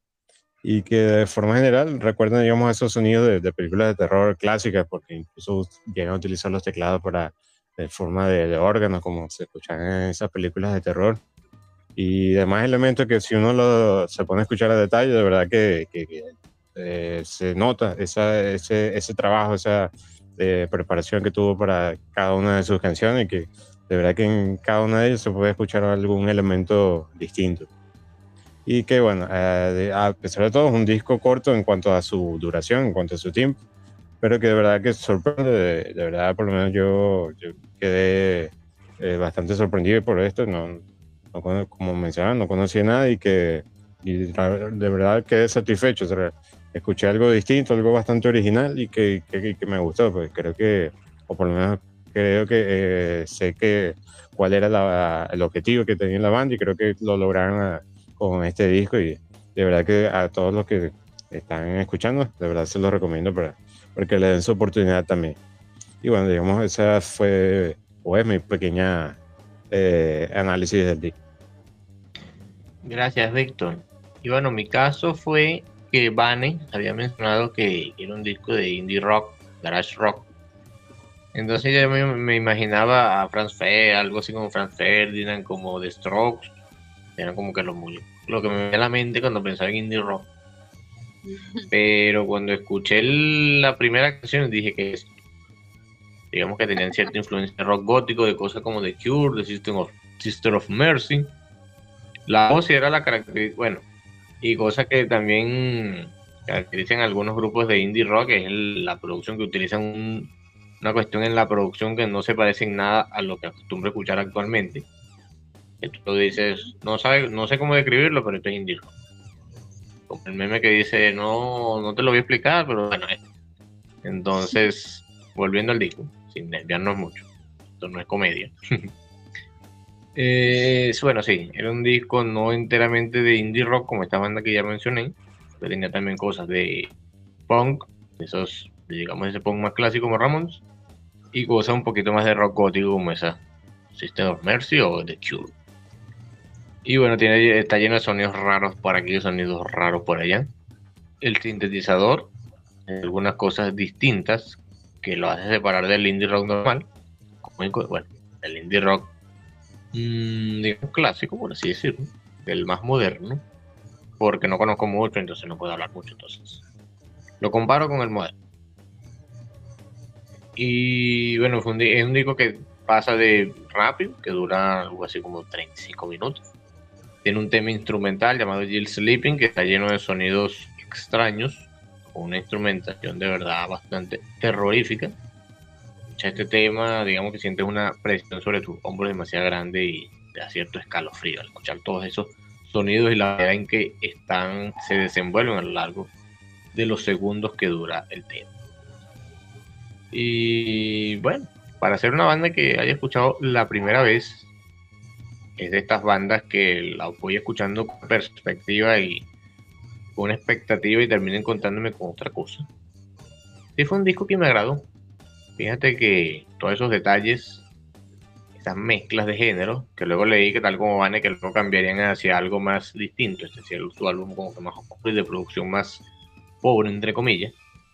y que de forma general recuerdan, digamos, esos sonidos de, películas de terror clásicas, porque incluso llegan a utilizar los teclados para, de forma de, órganos, como se escuchan en esas películas de terror. Y demás elementos que si uno lo, se pone a escuchar a detalle, de verdad que, que, eh, se nota esa, ese, ese trabajo, esa eh, preparación que tuvo para cada una de sus canciones, que de verdad que en cada una de ellas se puede escuchar algún elemento distinto. Y que bueno, eh, a pesar de todo es un disco corto en cuanto a su duración, en cuanto a su tiempo, pero que de verdad que sorprende, de, verdad por lo menos yo, yo quedé eh, bastante sorprendido por esto, no, no, como mencionaba, no conocía nada y que y de verdad quedé satisfecho, escuché algo distinto, algo bastante original y que, que, que, me gustó, pues creo que, o por lo menos creo que eh, sé que cuál era la, el objetivo que tenía la banda y creo que lo lograron a, con este disco y de verdad que a todos los que están escuchando, de verdad se los recomiendo para, porque le den su oportunidad también. Y bueno, digamos, esa fue o es mi pequeña eh, análisis del disco. Gracias, Víctor. Y bueno, mi caso fue que Vane había mencionado que era un disco de indie rock, garage rock. Entonces yo me, me imaginaba a Franz Ferdinand, algo así como Franz Ferdinand, como The Strokes, era como que lo, lo que me venía a la mente cuando pensaba en indie rock. Pero cuando escuché la primera canción dije que es, digamos que tenían cierta influencia de rock gótico, de cosas como The Cure, The System of, Sister of Mercy. La voz era la característica, bueno, y cosa que también caracterizan algunos grupos de indie rock es la producción que utilizan una cuestión en la producción que no se parece en nada a lo que acostumbro escuchar actualmente. Tú dices, no, sabe, no sé cómo describirlo, pero esto es indie Como el meme que dice, no, no te lo voy a explicar, pero bueno, Entonces, volviendo al disco, sin desviarnos mucho, esto no es comedia. eh, bueno, sí, era un disco no enteramente de indie rock como esta banda que ya mencioné, pero tenía también cosas de punk, esos, digamos, ese punk más clásico como Ramones, y cosas un poquito más de rock gótico como esa System of Mercy o The Cure. Y bueno, tiene, está lleno de sonidos raros por aquí, sonidos raros por allá. El sintetizador, algunas cosas distintas que lo hace separar del indie rock normal. bueno, el indie rock, mmm, digamos clásico, por así decirlo, del más moderno, porque no conozco mucho, entonces no puedo hablar mucho. Entonces, lo comparo con el moderno. Y bueno, es un disco que pasa de rápido, que dura algo así como 35 minutos tiene un tema instrumental llamado Jill Sleeping que está lleno de sonidos extraños, con una instrumentación de verdad bastante terrorífica. Escucha este tema, digamos que sientes una presión sobre tu hombro demasiado grande y te da cierto escalofrío al escuchar todos esos sonidos y la manera en que están, se desenvuelven a lo largo de los segundos que dura el tema. Y bueno, para ser una banda que haya escuchado la primera vez, es de estas bandas que la voy escuchando con perspectiva y con expectativa y termino encontrándome con otra cosa. Sí fue un disco que me agradó. Fíjate que todos esos detalles, esas mezclas de género, que luego leí que tal como van que luego cambiarían hacia algo más distinto, es decir, su álbum como que más oscuro y de producción más pobre, entre comillas,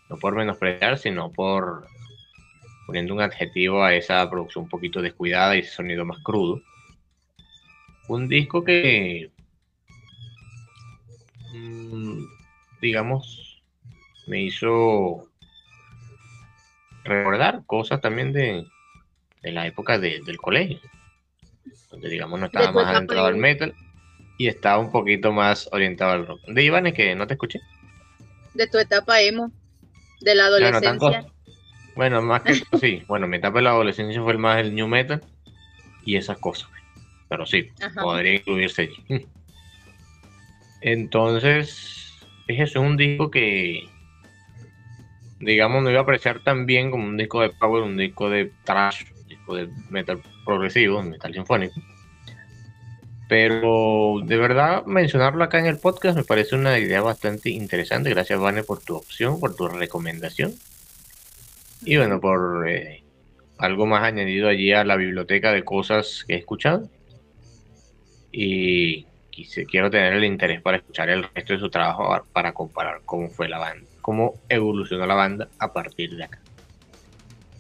no por menospreciar, sino por poniendo un adjetivo a esa producción un poquito descuidada y ese sonido más crudo. Un disco que, mm, digamos, me hizo recordar cosas también de, la época del colegio, donde digamos no estaba más adentrado al metal y estaba un poquito más orientado al rock. De Iván es que no te escuché. De tu etapa emo, de la adolescencia. bueno, más que sí, bueno, mi etapa de la adolescencia fue el más el new metal y esas cosas. Pero sí, podría incluirse allí. Entonces, es eso, es un disco que digamos, no iba a apreciar tan bien como un disco de power, un disco de trash, un disco de metal progresivo, metal sinfónico. Pero de verdad, mencionarlo acá en el podcast me parece una idea bastante interesante. Gracias, Vane, por tu opción, por tu recomendación. Y bueno, por eh, algo más añadido allí a la biblioteca de cosas que he escuchado. Y quise, quiero tener el interés para escuchar el resto de su trabajo para comparar cómo fue la banda cómo evolucionó la banda a partir de acá.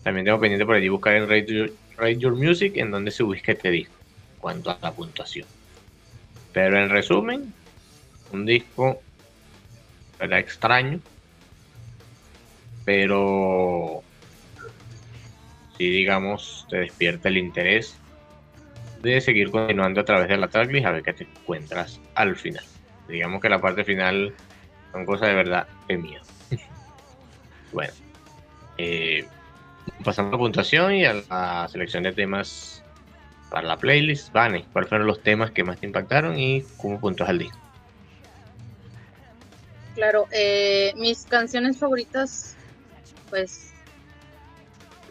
También tengo pendiente por allí buscar en Rate Your, Music en donde se ubica este disco, cuanto a la puntuación. Pero en resumen, un disco era extraño, pero si digamos te despierta el interés de seguir continuando a través de la tracklist a ver qué te encuentras al final. Digamos que la parte final son cosas de verdad de miedo. Bueno, eh, pasamos a la puntuación y a la selección de temas para la playlist. Vane, ¿cuáles fueron los temas que más te impactaron y cómo puntuas al disco? Claro, eh, mis canciones favoritas, pues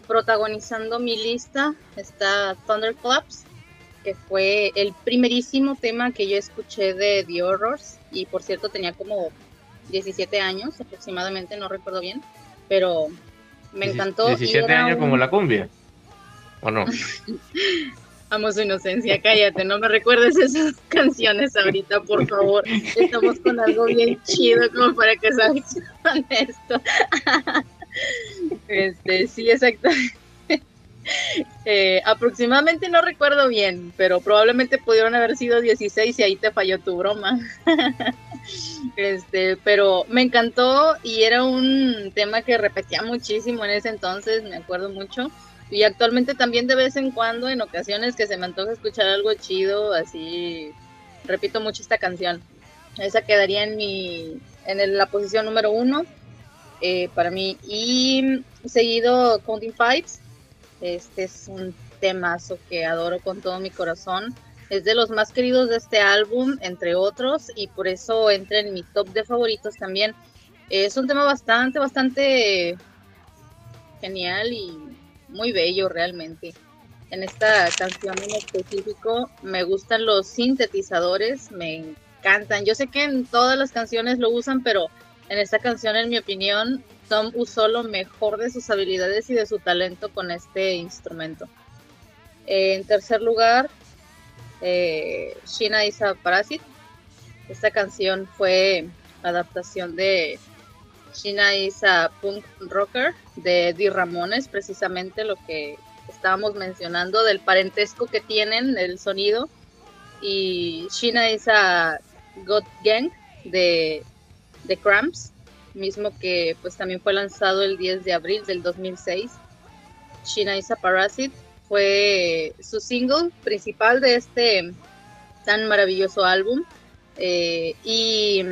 protagonizando mi lista está Thunderclaps, que fue el primerísimo tema que yo escuché de The Horrors y por cierto tenía como 17 años aproximadamente, no recuerdo bien pero me encantó. 17 años como la cumbia, ¿o no? Amo su inocencia, cállate, no me recuerdes esas canciones ahorita, por favor. Estamos con algo bien chido como para que salgas con esto. Este, sí, exactamente. Eh, aproximadamente no recuerdo bien, pero probablemente pudieron haber sido 16 y ahí te falló tu broma. este, pero me encantó y era un tema que repetía muchísimo en ese entonces, me acuerdo mucho. Y actualmente también de vez en cuando, en ocasiones que se me antoja escuchar algo chido, así repito mucho esta canción. Esa quedaría en mi, en la posición número uno eh, para mí. Y seguido Counting Fives este es un temazo que adoro con todo mi corazón. Es de los más queridos de este álbum, entre otros, y por eso entra en mi top de favoritos también. Es un tema bastante, bastante genial y muy bello realmente. En esta canción en específico me gustan los sintetizadores, me encantan. Yo sé que en todas las canciones lo usan, pero en esta canción, en mi opinión, Tom usó lo mejor de sus habilidades y de su talento con este instrumento. en tercer lugar, eh, Shina Isa Parasit. Esta canción fue adaptación de Shina Isa Punk Rocker de Di Ramones, precisamente lo que estábamos mencionando del parentesco que tienen el sonido. Y Shina Isa God Gang de, de Cramps mismo que pues también fue lanzado el 10 de abril del 2006. Shina Isa Parasit fue su single principal de este tan maravilloso álbum. Eh, y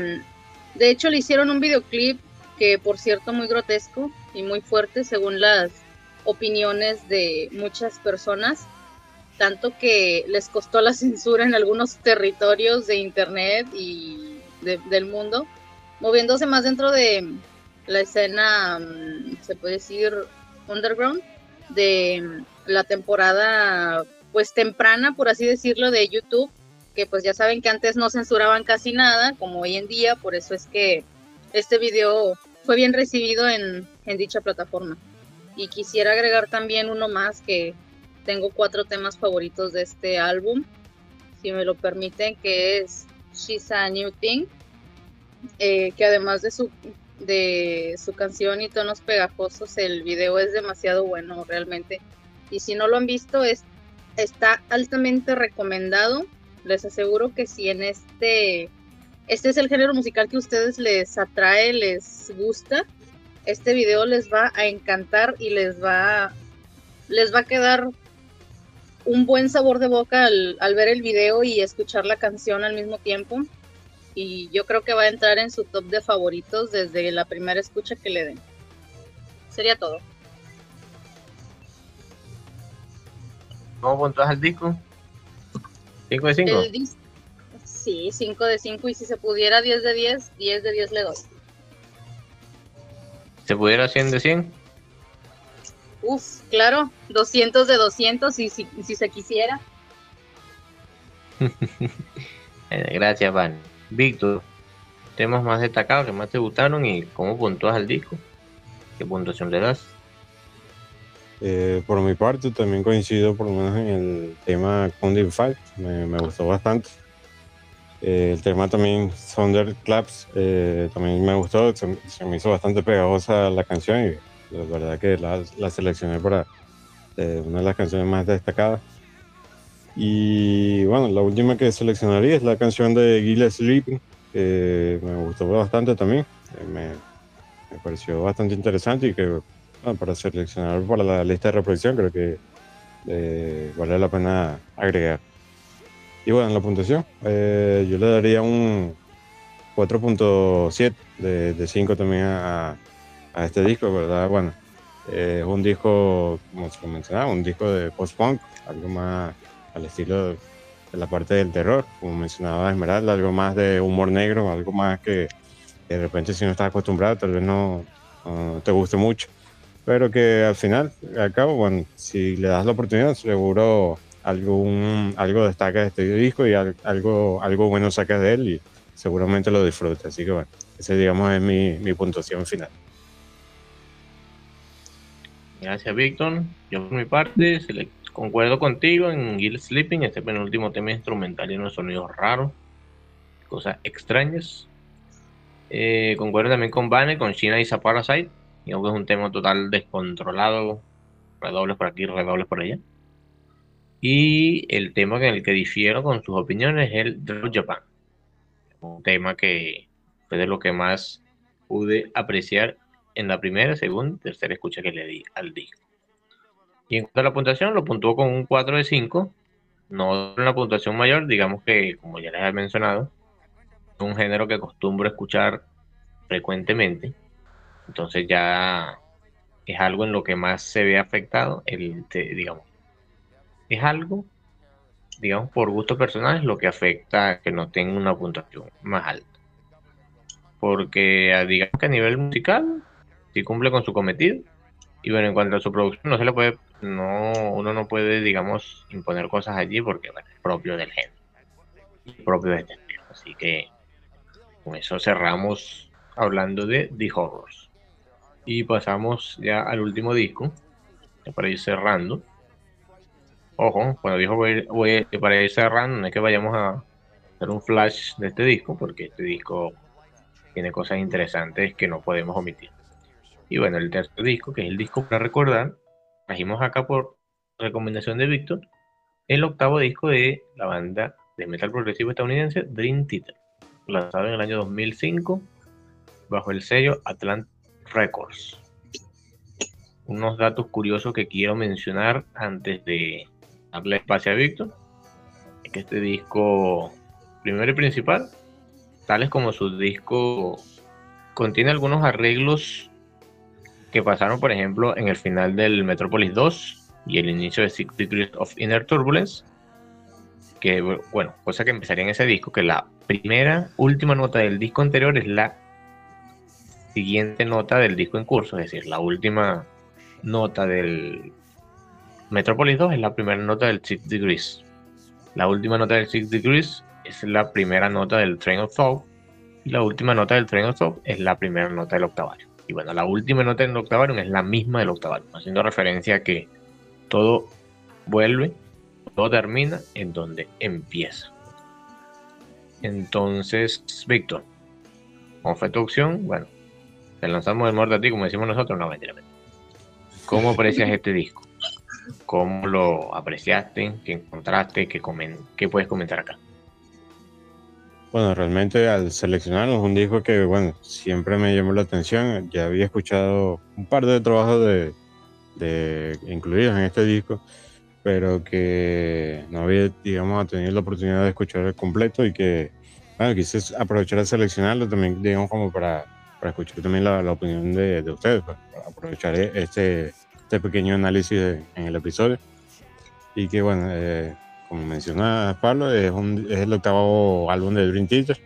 de hecho le hicieron un videoclip que por cierto muy grotesco y muy fuerte según las opiniones de muchas personas, tanto que les costó la censura en algunos territorios de internet y del mundo moviéndose más dentro de la escena, mm, se puede decir, underground, de mm, la temporada pues temprana, por así decirlo, de YouTube, que pues ya saben que antes no censuraban casi nada, como hoy en día, por eso es que este video fue bien recibido en, en dicha plataforma. Y quisiera agregar también uno más que tengo cuatro temas favoritos de este álbum, si me lo permiten, que es She's a New Thing, eh, que además de su de su canción y tonos pegajosos. El video es demasiado bueno realmente. Y si no lo han visto, es, está altamente recomendado. Les aseguro que si en este, este es el género musical que a ustedes les atrae, les gusta, este video les va a encantar y les va, les va a quedar un buen sabor de boca al, al ver el video y escuchar la canción al mismo tiempo y yo creo que va a entrar en su top de favoritos desde la primera escucha que le den. Sería todo. ¿Cómo puntuas el disco? ¿5 de 5? Sí, 5 de 5 y si se pudiera 10 de 10, 10 de 10 le doy. ¿Se pudiera 100 de 100? Uf, claro, 200 de 200 y si, si se quisiera. Gracias, Van. Víctor, temas más destacados que más te gustaron y cómo puntúas al disco. ¿Qué puntuación le das? Eh, por mi parte, también coincido por lo menos en el tema Conding Fight, me, gustó bastante. Eh, el tema también Thunderclaps eh, también me gustó, se, se, me hizo bastante pegajosa la canción y la verdad que la, la seleccioné para eh, una de las canciones más destacadas. Y bueno, la última que seleccionaría es la canción de Gilles Sleeping, que me gustó bastante también. Eh, me, me, pareció bastante interesante y que bueno, para seleccionar para la lista de reproducción creo que eh, vale la pena agregar. Y bueno, en la puntuación, eh, yo le daría un 4.7 de, de 5 también a, a, este disco, ¿verdad? Bueno, es un disco, como se mencionaba, un disco de post-punk, algo más al estilo de la parte del terror, como mencionaba Esmeralda, algo más de humor negro, algo más que de repente si no estás acostumbrado tal vez no, no te guste mucho, pero que al final, al cabo, bueno, si le das la oportunidad, seguro algún, algo destaca de este disco y algo, algo bueno sacas de él y seguramente lo disfrutas. Así que bueno, ese digamos es mi, mi puntuación final. Gracias, Víctor. Yo por mi parte concuerdo contigo en Guild Sleeping, este penúltimo tema instrumental y unos sonidos raros, cosas extrañas. Eh, concuerdo también con Bane, con China y Parasite, creo que es un tema total descontrolado, redobles por aquí, redobles por allá. Y el tema en el que difiero con sus opiniones es el Drop Japan, un tema que fue de lo que más pude apreciar en la primera, segunda, tercera escucha que le di al disco. Y en cuanto a la puntuación, lo puntuó con un 4 de 5. No una puntuación mayor, digamos que, como ya les he mencionado, es un género que acostumbro escuchar frecuentemente. Entonces ya es algo en lo que más se ve afectado, el, digamos. Es algo, digamos, por gusto personal, lo que afecta a que no tenga una puntuación más alta. Porque, digamos que a nivel musical, sí cumple con su cometido. Y bueno, en cuanto a su producción, no se le puede no, uno no puede, digamos, imponer cosas allí porque bueno, es propio del género, propio de este género. Así que con eso cerramos hablando de The Horrors. Y pasamos ya al último disco, para ir cerrando. Ojo, cuando dijo voy, voy, para ir cerrando, no es que vayamos a hacer un flash de este disco, porque este disco tiene cosas interesantes que no podemos omitir. Y bueno, el tercer disco, que es el disco para recordar, trajimos acá por recomendación de Víctor el octavo disco de la banda de metal progresivo estadounidense Dream Theater, lanzado en el año 2005 bajo el sello Atlantic Records. Unos datos curiosos que quiero mencionar antes de darle espacio a Víctor es que este disco, primero y principal, tales como su disco, contiene algunos arreglos que pasaron, por ejemplo, en el final del Metropolis 2 y el inicio de Six Degrees of Inner Turbulence, que, bueno, cosa que empezaría en ese disco, que la primera, última nota del disco anterior es la siguiente nota del disco en curso, es decir, la última nota del Metropolis 2 es la primera nota del Six Degrees. La última nota del Six Degrees es la primera nota del Train of Thought y la última nota del Train of Thought es la primera nota del octavario. Y bueno, la última nota en el octavarium es la misma del octavarium, haciendo referencia a que todo vuelve, todo termina en donde empieza. Entonces, Víctor, como fue tu opción, bueno, te lanzamos el muerto a ti, como decimos nosotros, no, mentira, mentira. ¿Cómo aprecias este disco? ¿Cómo lo apreciaste? ¿Qué encontraste? ¿Qué, comen ¿Qué puedes comentar acá? Bueno, realmente al seleccionarnos un disco que, bueno, siempre me llamó la atención. Ya había escuchado un par de trabajos de, de incluidos en este disco, pero que no había, digamos, tenido la oportunidad de escuchar el completo y que, bueno, quise aprovechar de seleccionarlo también, digamos, como para, para escuchar también la, la opinión de, de ustedes, pues, para aprovechar este, este pequeño análisis en el episodio. Y que, bueno, eh, como menciona Pablo, es, un, es el octavo álbum de Dream Theater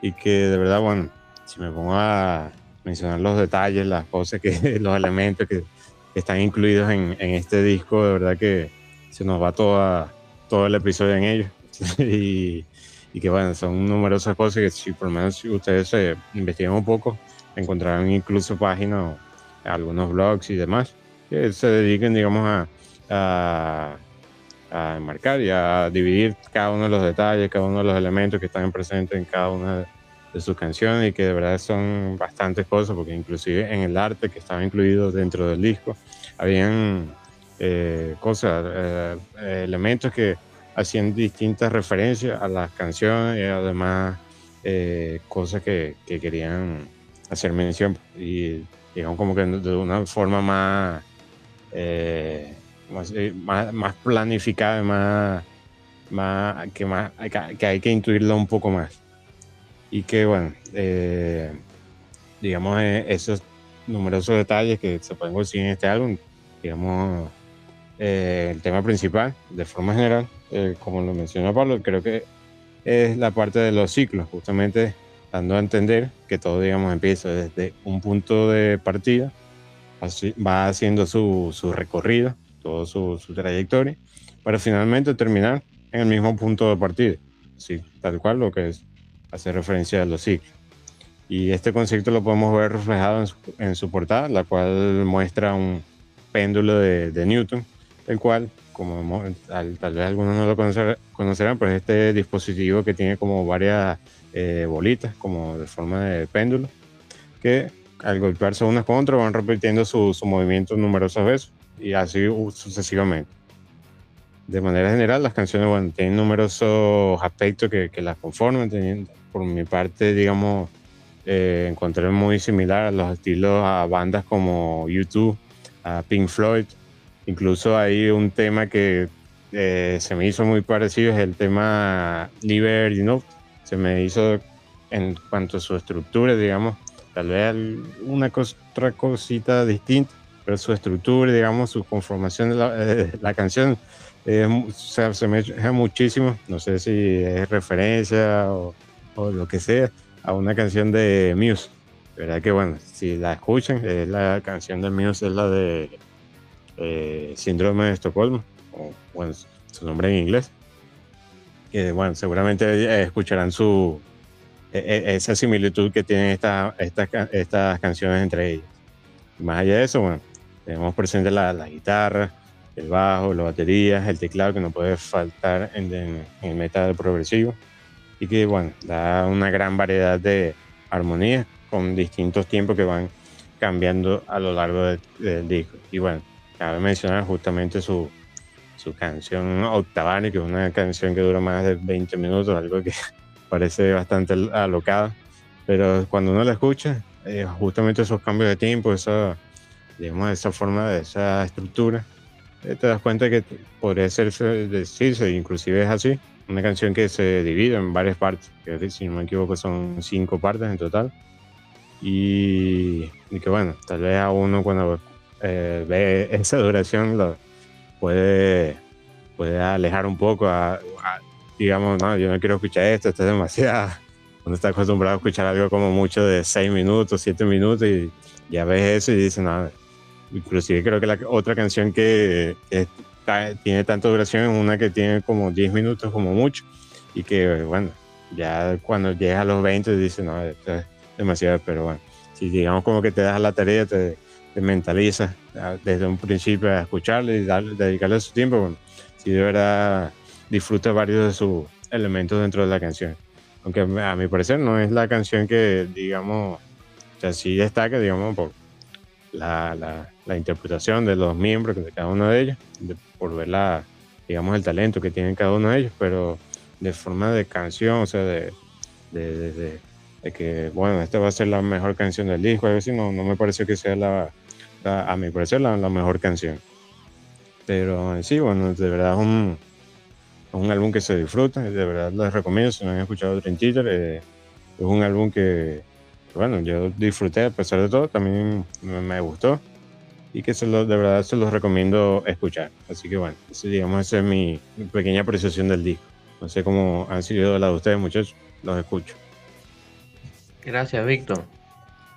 y que de verdad, bueno, si me pongo a mencionar los detalles, las cosas, que los elementos que están incluidos en, en, este disco, de verdad que se nos va toda, todo el episodio en ellos. y, y, que bueno, son numerosas cosas que si por lo menos si ustedes se investigan un poco, encontrarán incluso páginas, algunos blogs y demás, que se dediquen, digamos, a, a, a enmarcar y a dividir cada uno de los detalles, cada uno de los elementos que están presentes en cada una de sus canciones y que de verdad son bastantes cosas, porque inclusive en el arte que estaba incluido dentro del disco, habían eh, cosas, eh, elementos que hacían distintas referencias a las canciones y además eh, cosas que, que, querían hacer mención y digamos como que de una forma más, eh, más, más, más, planificada, más, más, que, más que hay que intuirlo un poco más. Y que, bueno, eh, digamos, eh, esos numerosos detalles que se pueden conseguir en este álbum, digamos, eh, el tema principal, de forma general, eh, como lo mencionó Pablo, creo que es la parte de los ciclos, justamente dando a entender que todo, digamos, empieza desde un punto de partida, así, va haciendo su, su recorrido, toda su, su, trayectoria, para finalmente terminar en el mismo punto de partida, así, tal cual lo que es hace referencia a los ciclos. Y este concepto lo podemos ver reflejado en su, en su portada, la cual muestra un péndulo de, de Newton, el cual, como tal, tal, vez algunos no lo conocer, conocerán, pues este dispositivo que tiene como varias eh, bolitas, como de forma de péndulo, que al golpearse unas con otras van repitiendo su, su movimiento numerosas veces y así sucesivamente. De manera general, las canciones bueno, tienen numerosos aspectos que, que las conforman, teniendo, por mi parte, digamos, eh, encontré muy similar a los estilos a bandas como YouTube, a Pink Floyd. Incluso hay un tema que eh, se me hizo muy parecido, es el tema Liberty you know, Se me hizo en cuanto a su estructura, digamos, tal vez una cos otra cosita distinta, pero su estructura, digamos, su conformación de la, eh, la canción eh, se, se me deja muchísimo. No sé si es referencia o o lo que sea a una canción de Muse. ¿Verdad que bueno? Si la escuchan, es la canción de Muse es la de eh, Síndrome de Estocolmo, o bueno, su nombre en inglés. Que bueno, seguramente escucharán su e, e, esa similitud que tienen estas esta, estas canciones entre ellas. Y más allá de eso, bueno, tenemos presente la, la, guitarra, el bajo, las baterías, el teclado que no puede faltar en, en, en el metal progresivo y que bueno, da una gran variedad de armonías con distintos tiempos que van cambiando a lo largo del de disco. Y bueno, cabe mencionar justamente su, su canción Octavani, que es una canción que dura más de 20 minutos, algo que parece bastante alocado, pero cuando uno la escucha, eh, justamente esos cambios de tiempo, esa, digamos, esa forma, de esa estructura, eh, te das cuenta que podría ser decirse, inclusive es así, una canción que se divide en varias partes, que si no me equivoco son cinco partes en total. Y, y que bueno, tal vez a uno cuando eh, ve esa duración lo puede, puede alejar un poco a, a, digamos, no, yo no quiero escuchar esto, esto es demasiado. Uno está acostumbrado a escuchar algo como mucho de seis minutos, siete minutos y ya ves eso y dices, no, inclusive creo que la otra canción que, tiene tanta duración, una que tiene como 10 minutos como mucho y que bueno, ya cuando llegas a los 20 dices, no, esto es demasiado, pero bueno, si digamos como que te das la tarea, te, te mentalizas desde un principio a escucharle y darle, dedicarle su tiempo, bueno, si de verdad disfruta varios de sus elementos dentro de la canción. Aunque a mi parecer no es la canción que, digamos, sea, sí destaca, digamos, por la, la, la interpretación de los miembros de cada uno de ellos, de- por ver la, digamos, el talento que tienen cada uno de ellos, pero de forma de canción, o sea, de, de, de- de- que, bueno, esta va a ser la mejor canción del disco, a veces no, no me pareció que sea la, la- a mi parecer, la, la mejor canción. Pero sí, bueno, de verdad es un, un álbum que se disfruta, de verdad les recomiendo, si no han escuchado Dream Theater, eh, es un álbum que, bueno, yo disfruté a pesar de todo, también me, gustó y que se lo, de verdad se los recomiendo escuchar. Así que bueno, ese, digamos, esa es mi, mi pequeña apreciación del disco. No sé cómo han sido la de ustedes, muchachos, los escucho. Gracias, Víctor.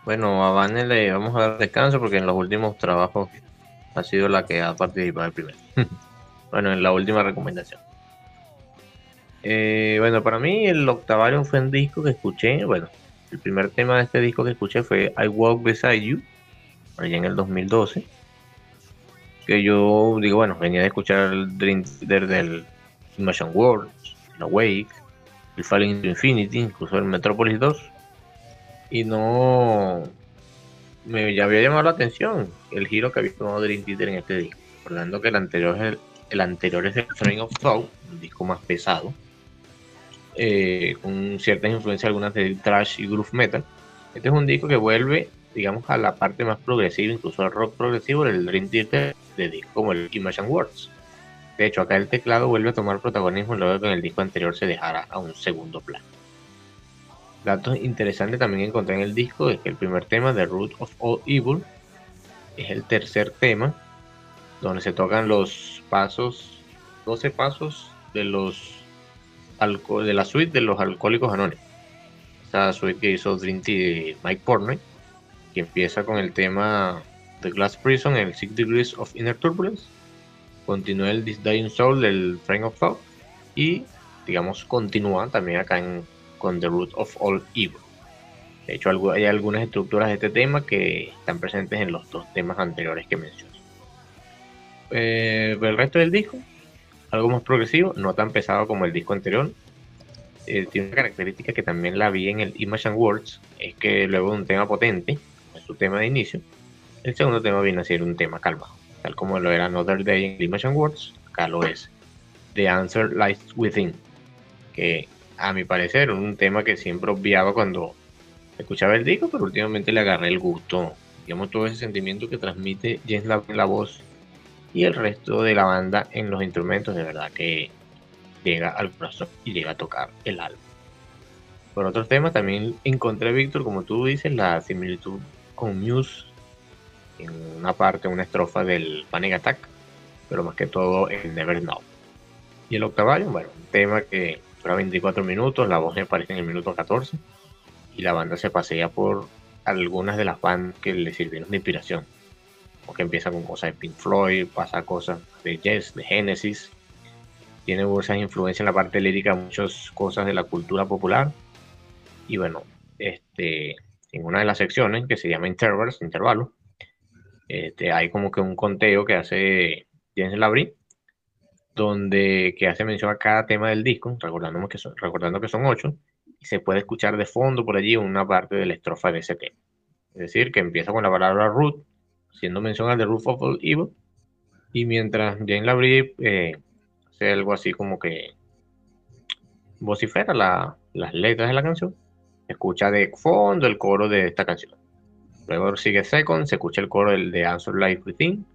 Bueno, a Vane le vamos a dar descanso porque en los últimos trabajos ha sido la que ha participado el primero. bueno, en la última recomendación. Eh, bueno, para mí el Octavarium fue un disco que escuché. Bueno, el primer tema de este disco que escuché fue I Walk Beside You, allá en el 2012. Que yo digo, bueno, venía de escuchar el Dream Theater del Imagine Worlds, el Awake, el Falling into Infinity, incluso el Metropolis 2 y no me ya había llamado la atención el giro que había tomado Dream Theater en este disco. Recordando que el anterior es el, el anterior es el Train of Thought, un disco más pesado, eh, con ciertas influencias algunas de thrash y groove metal. Este es un disco que vuelve, digamos, a la parte más progresiva, incluso al rock progresivo del Dream Theater de disco como el Imagine Words. De hecho, acá el teclado vuelve a tomar protagonismo luego que en el disco anterior se dejara a un segundo plano. Datos interesantes también encontré en el disco es que el primer tema de Root of All Evil es el tercer tema donde se tocan los pasos, 12 pasos de los de la suite de los alcohólicos anónimos. Esa suite que hizo Dream Mike Portnoy, que empieza con el tema The Glass Prison, el Six Degrees of Inner Turbulence, continúa el This Dying Soul del Frame of Thought y digamos continúa también acá en con The Root of All Evil. De hecho, hay algunas estructuras de este tema que están presentes en los dos temas anteriores que mencioné. Eh, el resto del disco, algo más progresivo, no tan pesado como el disco anterior. Eh, tiene una característica que también la vi en el Image and Words, es que luego de un tema potente, su tema de inicio, el segundo tema viene a ser un tema calmado, tal como lo era Another Day en Image and Words, acá lo es. The Answer Lies Within, que a mi parecer, un tema que siempre obviaba cuando escuchaba el disco, pero últimamente le agarré el gusto, digamos, todo ese sentimiento que transmite James en la voz y el resto de la banda en los instrumentos, de verdad que llega al corazón y llega a tocar el alma. Por otros temas, también encontré, Víctor, como tú dices, la similitud con Muse en una parte, una estrofa del Panic Attack, pero más que todo el Never Know. Y el Octavarium, bueno, un tema que dura 24 minutos, la voz me aparece en el minuto 14 y la banda se pasea por algunas de las bandas que le sirvieron de inspiración. Porque empieza con cosas de Pink Floyd, pasa cosas de Yes, de Genesis, tiene muchas influencias en la parte lírica, muchas cosas de la cultura popular. Y bueno, este, en una de las secciones que se llama Intervals, intervalo, este, hay como que un conteo que hace James Labrie donde que hace mención a cada tema del disco, recordando que son, recordando que son ocho, y se puede escuchar de fondo por allí una parte de la estrofa de ese tema. Es decir, que empieza con la palabra root, haciendo mención al The Roof of Evil, y mientras Jane Labrie eh, hace algo así como que vocifera la- las letras de la canción, escucha de fondo el coro de esta canción. Luego sigue Second, se escucha el coro del de Answer Life Within,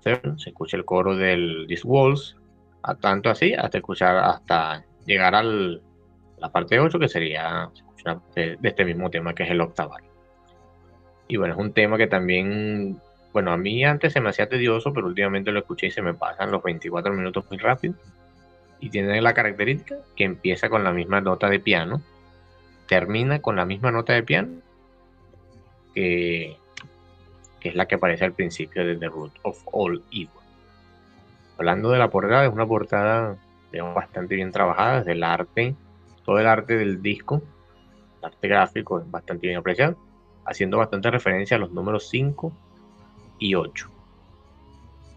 se escucha el coro del These Walls, a tanto así hasta escuchar hasta llegar al la parte 8 que sería de este mismo tema que es el octaval y bueno es un tema que también bueno a mí antes se me hacía tedioso pero últimamente lo escuché y se me pasan los 24 minutos muy rápido. Y tiene la característica que empieza con la misma nota de piano termina con la misma nota de piano que, que es la que aparece al principio de The Root of All Evil. Hablando de la portada, es una portada bastante bien trabajada, desde el arte, todo el arte del disco, el arte gráfico es bastante bien apreciado, haciendo bastante referencia a los números 5 y 8.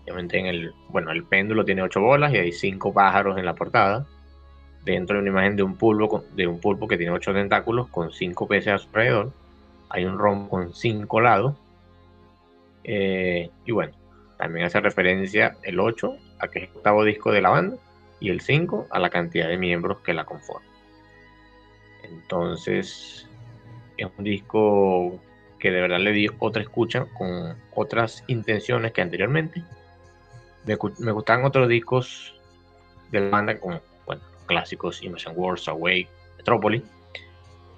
Obviamente en el, bueno, el péndulo tiene 8 bolas y hay 5 pájaros en la portada. Dentro de una imagen de un pulpo, de un pulpo que tiene 8 tentáculos con 5 peces a su alrededor. hay un rombo con cinco lados. Eh, y bueno, también hace referencia el 8 a que es el octavo disco de la banda y el 5 a la cantidad de miembros que la conforman. Entonces, es un disco que de verdad le di otra escucha con otras intenciones que anteriormente. Me, me gustan otros discos de la banda con bueno, clásicos Imagine Wars, Awake, Metropolis.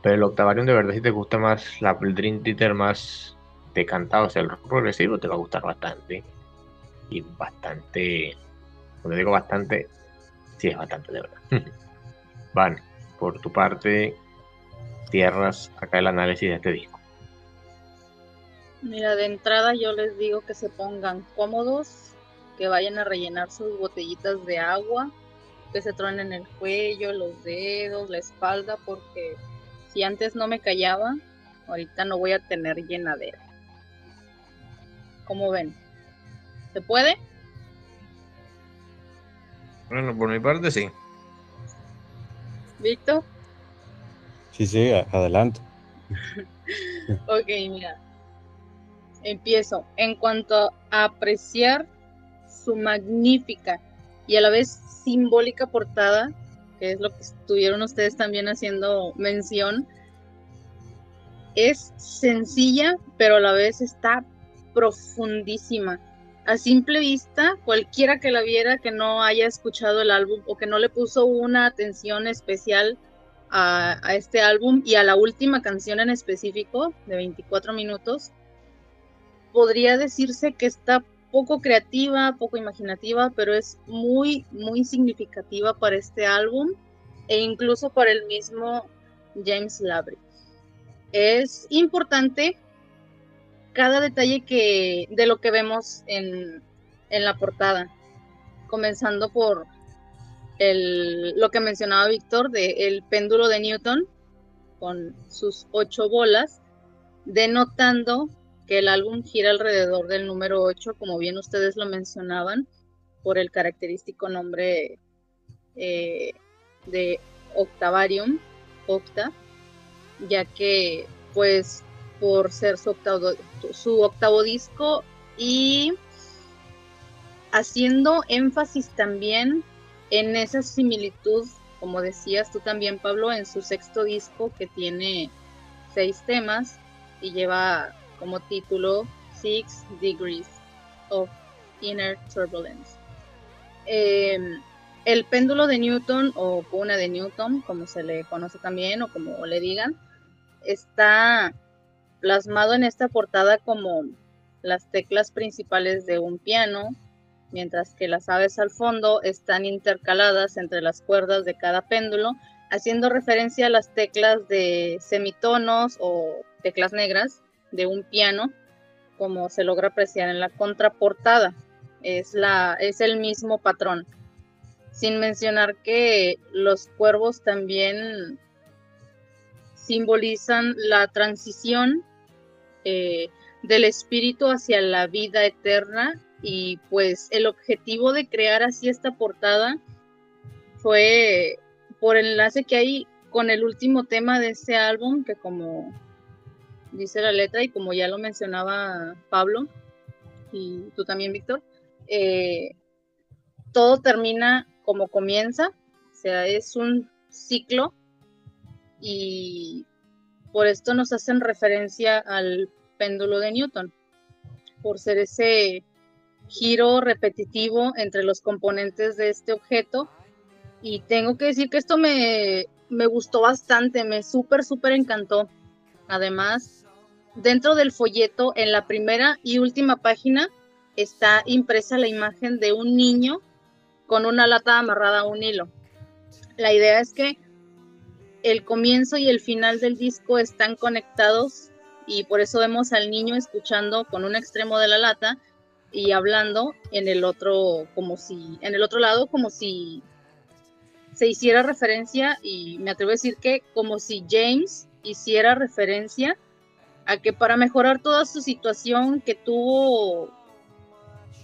Pero el Octavarium de verdad si te gusta más la, el Dream más decantado, o sea, el progresivo te va a gustar bastante. Y bastante, cuando digo bastante, sí es bastante de verdad. Van, por tu parte, tierras acá el análisis de este disco. Mira, de entrada yo les digo que se pongan cómodos, que vayan a rellenar sus botellitas de agua, que se truenen el cuello, los dedos, la espalda, porque si antes no me callaba, ahorita no voy a tener llenadera. ¿Cómo ven? ¿Se puede? Bueno, por mi parte sí. ¿Víctor? Sí, sí, adelante. ok, mira. Empiezo. En cuanto a apreciar su magnífica y a la vez simbólica portada, que es lo que estuvieron ustedes también haciendo mención, es sencilla, pero a la vez está profundísima. A simple vista, cualquiera que la viera que no haya escuchado el álbum o que no le puso una atención especial a, este álbum y a la última canción en específico, de 24 minutos, podría decirse que está poco creativa, poco imaginativa, pero es muy, muy significativa para este álbum e incluso para el mismo James Labrie. Es importante cada detalle que, de lo que vemos en, en la portada, comenzando por el, lo que mencionaba Víctor de el péndulo de Newton con sus ocho bolas, denotando que el álbum gira alrededor del número 8, como bien ustedes lo mencionaban, por el característico nombre eh, de Octavarium, Octa, ya que pues por ser su octavo, su octavo disco y haciendo énfasis también en esa similitud, como decías tú también, Pablo, en su sexto disco que tiene seis temas y lleva como título Six Degrees of Inner Turbulence. Em, el péndulo de Newton o cuna de Newton, como se le conoce también o como le digan, está plasmado en esta portada como las teclas principales de un piano, mientras que las aves al fondo están intercaladas entre las cuerdas de cada péndulo, haciendo referencia a las teclas de semitonos o teclas negras de un piano, como se logra apreciar en la contraportada. Es, la, es el mismo patrón. Sin mencionar que los cuervos también simbolizan la transición eh, del espíritu hacia la vida eterna y pues el objetivo de crear así esta portada fue por el enlace que hay con el último tema de este álbum, que como dice la letra y como ya lo mencionaba Pablo y tú también, Víctor, eh, todo termina como comienza, o sea, es un ciclo y por esto nos hacen referencia al péndulo de Newton, por ser ese giro repetitivo entre los componentes de este objeto. Y tengo que decir que esto me, me gustó bastante, me súper, súper encantó. Además, dentro del folleto, en la primera y última página, está impresa la imagen de un niño con una lata amarrada a un hilo. La idea es que el comienzo y el final del disco están conectados y por eso vemos al niño escuchando con un extremo de la lata y hablando en el otro como si en el otro lado como si se hiciera referencia y me atrevo a decir que como si James hiciera referencia a que para mejorar toda su situación que tuvo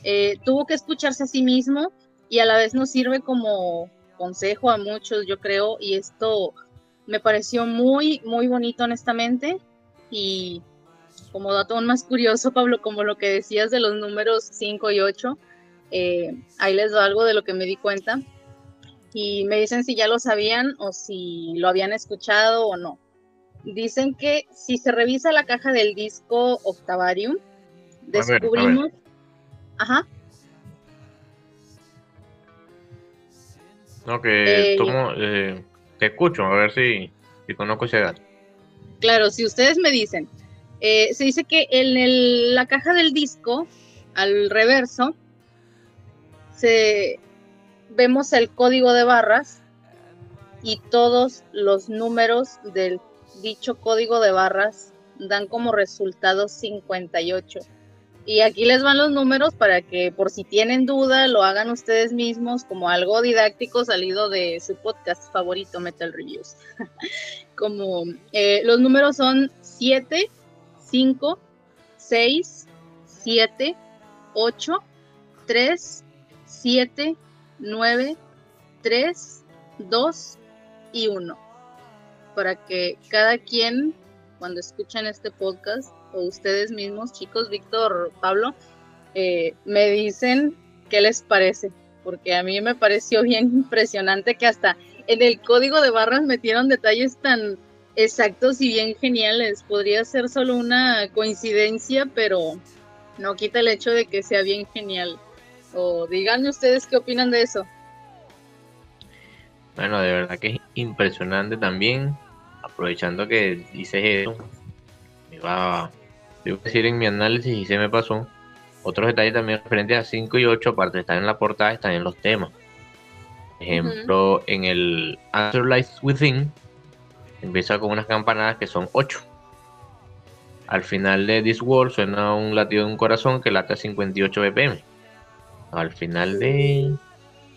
eh, tuvo que escucharse a sí mismo y a la vez nos sirve como consejo a muchos yo creo y esto me pareció muy muy bonito honestamente Y como dato aún más curioso, Pablo, como lo que decías de los números 5 y 8, eh, ahí les doy algo de lo que me di cuenta. Y me dicen si ya lo sabían o si lo habían escuchado o no. Dicen que si se revisa la caja del disco Octavarium, descubrimos... Ajá. No, que eh, tomo, eh, te escucho, a ver si, si conozco ese dato. Claro, si ustedes me dicen, eh, se dice que en la caja del disco, al reverso, se, vemos el código de barras y todos los números del dicho código de barras dan como resultado 58. Y aquí les van los números para que por si tienen duda lo hagan ustedes mismos como algo didáctico salido de su podcast favorito Metal Reviews. como eh, los números son 7, 5, 6, 7, 8, 3, 7, 9, 3, 2 y 1. Para que cada quien, cuando escuchen este podcast, o ustedes mismos, chicos, Víctor, Pablo, eh, me dicen qué les parece, porque a mí me pareció bien impresionante que hasta en el código de barras metieron detalles tan exactos y bien geniales. Podría ser solo una coincidencia, pero no quita el hecho de que sea bien genial. O díganme ustedes qué opinan de eso. Bueno, de verdad que es impresionante también. Aprovechando que dices eso, me va a decir en mi análisis y se me pasó. Otros detalles también referentes a 5 y 8, aparte de estar en la portada, están en los temas. Ejemplo, en el Answer Lies Within, empieza con unas campanadas que son 8. Al final de This World suena un latido de un corazón que late a 58 BPM. Al final de.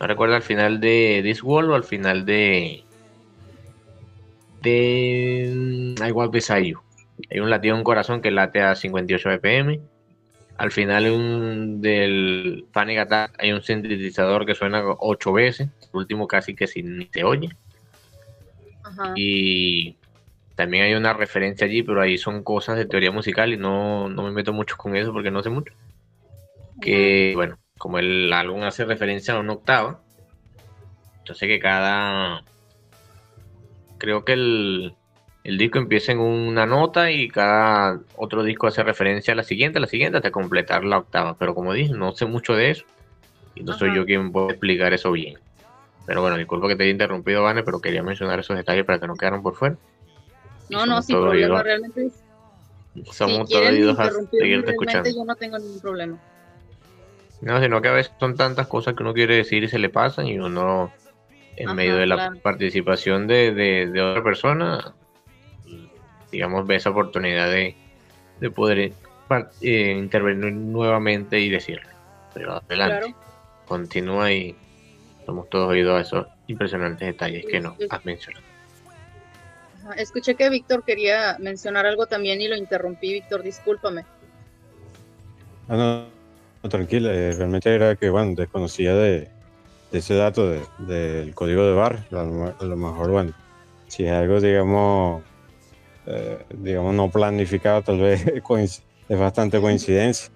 No recuerdo al final de This World o al final de. De. I Walk Beside You. Hay un latido de un corazón que late a 58 BPM. Al final del Panic Attack hay un sintetizador que suena 8 veces. El último casi que si ni se oye. Y también hay una referencia allí, pero ahí son cosas de teoría musical y no, me meto mucho con eso porque no sé mucho. Que, bueno, como el álbum hace referencia a una octava, entonces que cada... Creo que el, el disco empieza en una nota y cada otro disco hace referencia a la siguiente, a la siguiente, hasta completar la octava. Pero como dije, no sé mucho de eso. Y no soy yo quien puede explicar eso bien. Pero bueno, disculpa que te haya interrumpido, Vane, pero quería mencionar esos detalles para que no quedaran por fuera. No, no, sin problema, realmente. Somos todos oídos a seguirte escuchando. Yo no tengo ningún problema. No, sino que a veces son tantas cosas que uno quiere decir y se le pasan y uno, en medio de la participación de, de, otra persona, digamos, ve esa oportunidad de, de poder eh, intervenir nuevamente y decirlo. Pero adelante, continúa y Hemos todos oído a esos impresionantes detalles que nos has mencionado. Escuché que Víctor quería mencionar algo también y lo interrumpí. Víctor, discúlpame. Ah, no, tranquila. Eh, realmente era que, bueno, desconocía de, ese dato del código de bar. A lo, mejor, bueno, si es algo, digamos, eh, digamos, no planificado, tal vez es bastante coincidencia.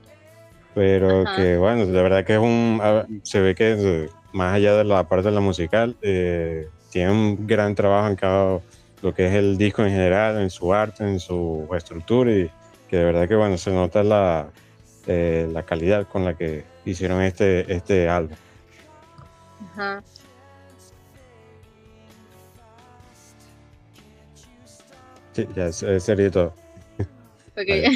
Pero que, bueno, de verdad que es un. Se ve que más allá de la parte de la musical, eh, tiene un gran trabajo en cada lo que es el disco en general, en su arte, en su estructura y que de verdad que bueno, se nota la, eh, la calidad con la que hicieron este, este álbum. Ajá. Sí, ya sería todo. Okay.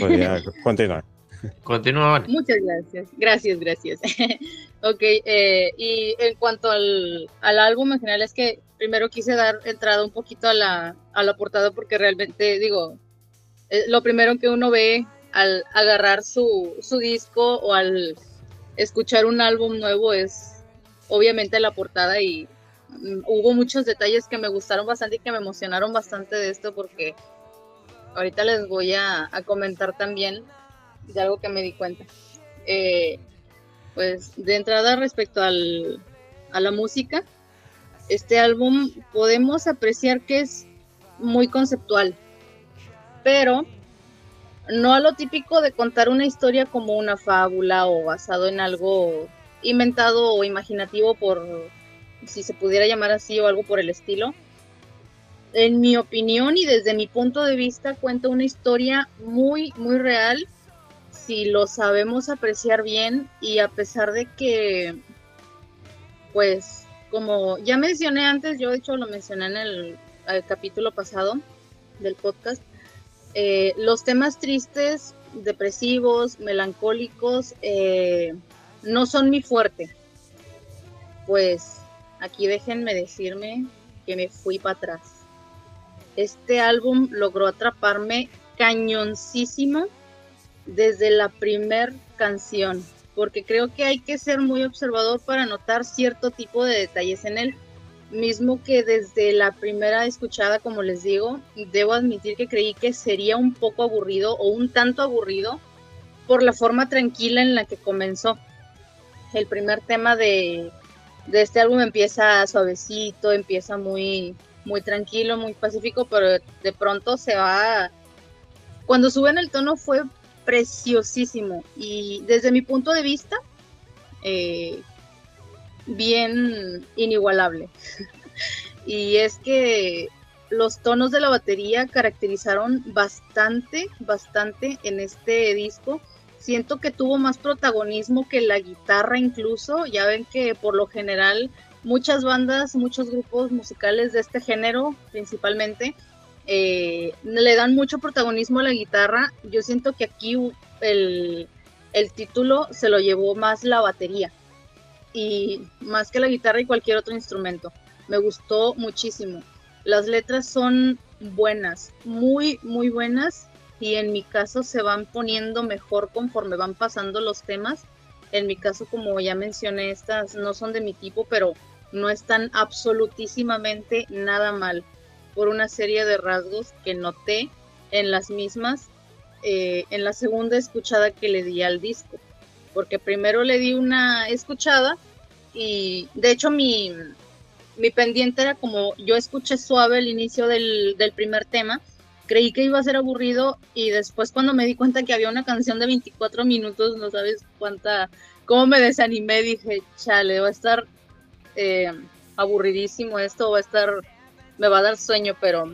continuar. Continúa. Muchas gracias. Gracias, gracias. ok, eh, y en cuanto al, álbum en general, es que primero quise dar entrada un poquito a la, a la portada porque realmente, digo, eh, lo primero que uno ve al agarrar su, su disco o al escuchar un álbum nuevo es obviamente la portada y mm, hubo muchos detalles que me gustaron bastante y que me emocionaron bastante de esto porque ahorita les voy a, comentar también de algo que me di cuenta. Eh, pues de entrada respecto al, a la música, este álbum podemos apreciar que es muy conceptual, pero no a lo típico de contar una historia como una fábula o basado en algo inventado o imaginativo por, si se pudiera llamar así o algo por el estilo. En mi opinión y desde mi punto de vista cuenta una historia muy, muy real si lo sabemos apreciar bien y a pesar de que, pues, como ya mencioné antes, yo de hecho lo mencioné en el, capítulo pasado del podcast, eh, los temas tristes, depresivos, melancólicos, eh, no son mi fuerte. Pues aquí déjenme decirme que me fui para atrás. Este álbum logró atraparme cañoncísimo desde la primer canción, porque creo que hay que ser muy observador para notar cierto tipo de detalles en él. Mismo que desde la primera escuchada, como les digo, debo admitir que creí que sería un poco aburrido o un tanto aburrido por la forma tranquila en la que comenzó. El primer tema de, de este álbum empieza suavecito, empieza muy, muy tranquilo, muy pacífico, pero de pronto se va... Cuando sube en el tono fue preciosísimo y desde mi punto de vista, eh, bien inigualable. y es que los tonos de la batería caracterizaron bastante, bastante en este disco. Siento que tuvo más protagonismo que la guitarra incluso. Ya ven que por lo general muchas bandas, muchos grupos musicales de este género principalmente, eh, le dan mucho protagonismo a la guitarra. Yo siento que aquí el, título se lo llevó más la batería y más que la guitarra y cualquier otro instrumento. Me gustó muchísimo. Las letras son buenas, muy, muy buenas y en mi caso se van poniendo mejor conforme van pasando los temas. En mi caso, como ya mencioné, estas no son de mi tipo, pero no están absolutísimamente nada mal por una serie de rasgos que noté en las mismas eh, en la segunda escuchada que le di al disco. Porque primero le di una escuchada y de hecho mi, mi pendiente era como yo escuché suave el inicio del, del primer tema, creí que iba a ser aburrido y después cuando me di cuenta que había una canción de 24 minutos, no sabes cuánta, cómo me desanimé, dije, chale, va a estar eh, aburridísimo esto, va a estar me va a dar sueño, pero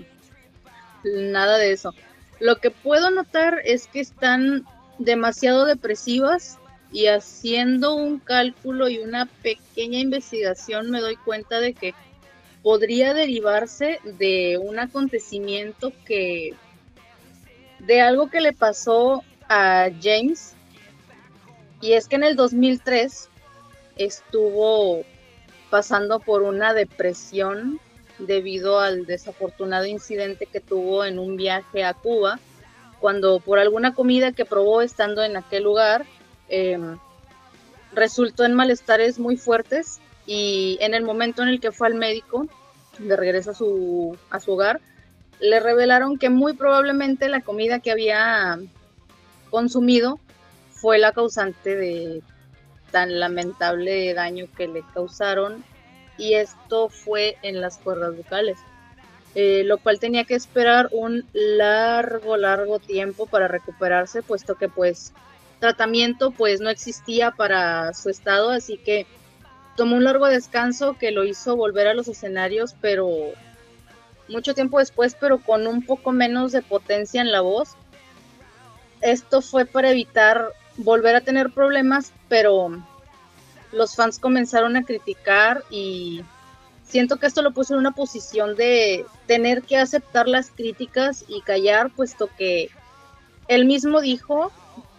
nada de eso. Lo que puedo notar es que están demasiado depresivas y haciendo un cálculo y una pequeña investigación me doy cuenta de que podría derivarse de un acontecimiento que de algo que le pasó a James y es que en el 2003 estuvo pasando por una depresión debido al desafortunado incidente que tuvo en un viaje a Cuba, cuando por alguna comida que probó estando en aquel lugar, em, resultó en malestares muy fuertes y en el momento en el que fue al médico, de regreso a su, a su hogar, le revelaron que muy probablemente la comida que había consumido fue la causante de tan lamentable daño que le causaron y esto fue en las cuerdas vocales, eh, lo cual tenía que esperar un largo, largo tiempo para recuperarse, puesto que pues tratamiento pues no existía para su estado, así que tomó un largo descanso que lo hizo volver a los escenarios, pero mucho tiempo después, pero con un poco menos de potencia en la voz. Esto fue para evitar volver a tener problemas, pero los fans comenzaron a criticar y siento que esto lo puso en una posición de tener que aceptar las críticas y callar, puesto que él mismo dijo,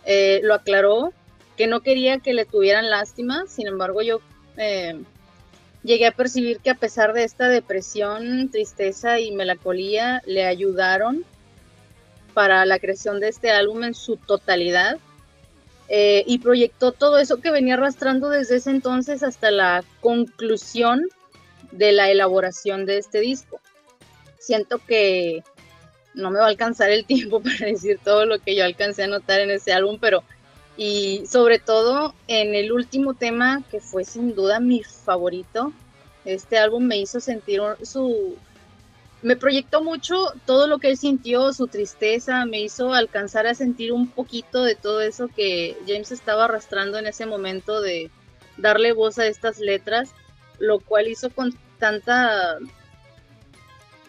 eh, lo aclaró, que no quería que le tuvieran lástima, sin embargo yo eh, llegué a percibir que a pesar de esta depresión, tristeza y melancolía, le ayudaron para la creación de este álbum en su totalidad eh, y proyectó todo eso que venía arrastrando desde ese entonces hasta la conclusión de la elaboración de este disco. Siento que no me va a alcanzar el tiempo para decir todo lo que yo alcancé a notar en ese álbum, pero y sobre todo en el último tema que fue sin duda mi favorito, este álbum me hizo sentir su me proyectó mucho todo lo que él sintió, su tristeza, me hizo alcanzar a sentir un poquito de todo eso que James estaba arrastrando en ese momento de darle voz a estas letras, lo cual hizo con tanta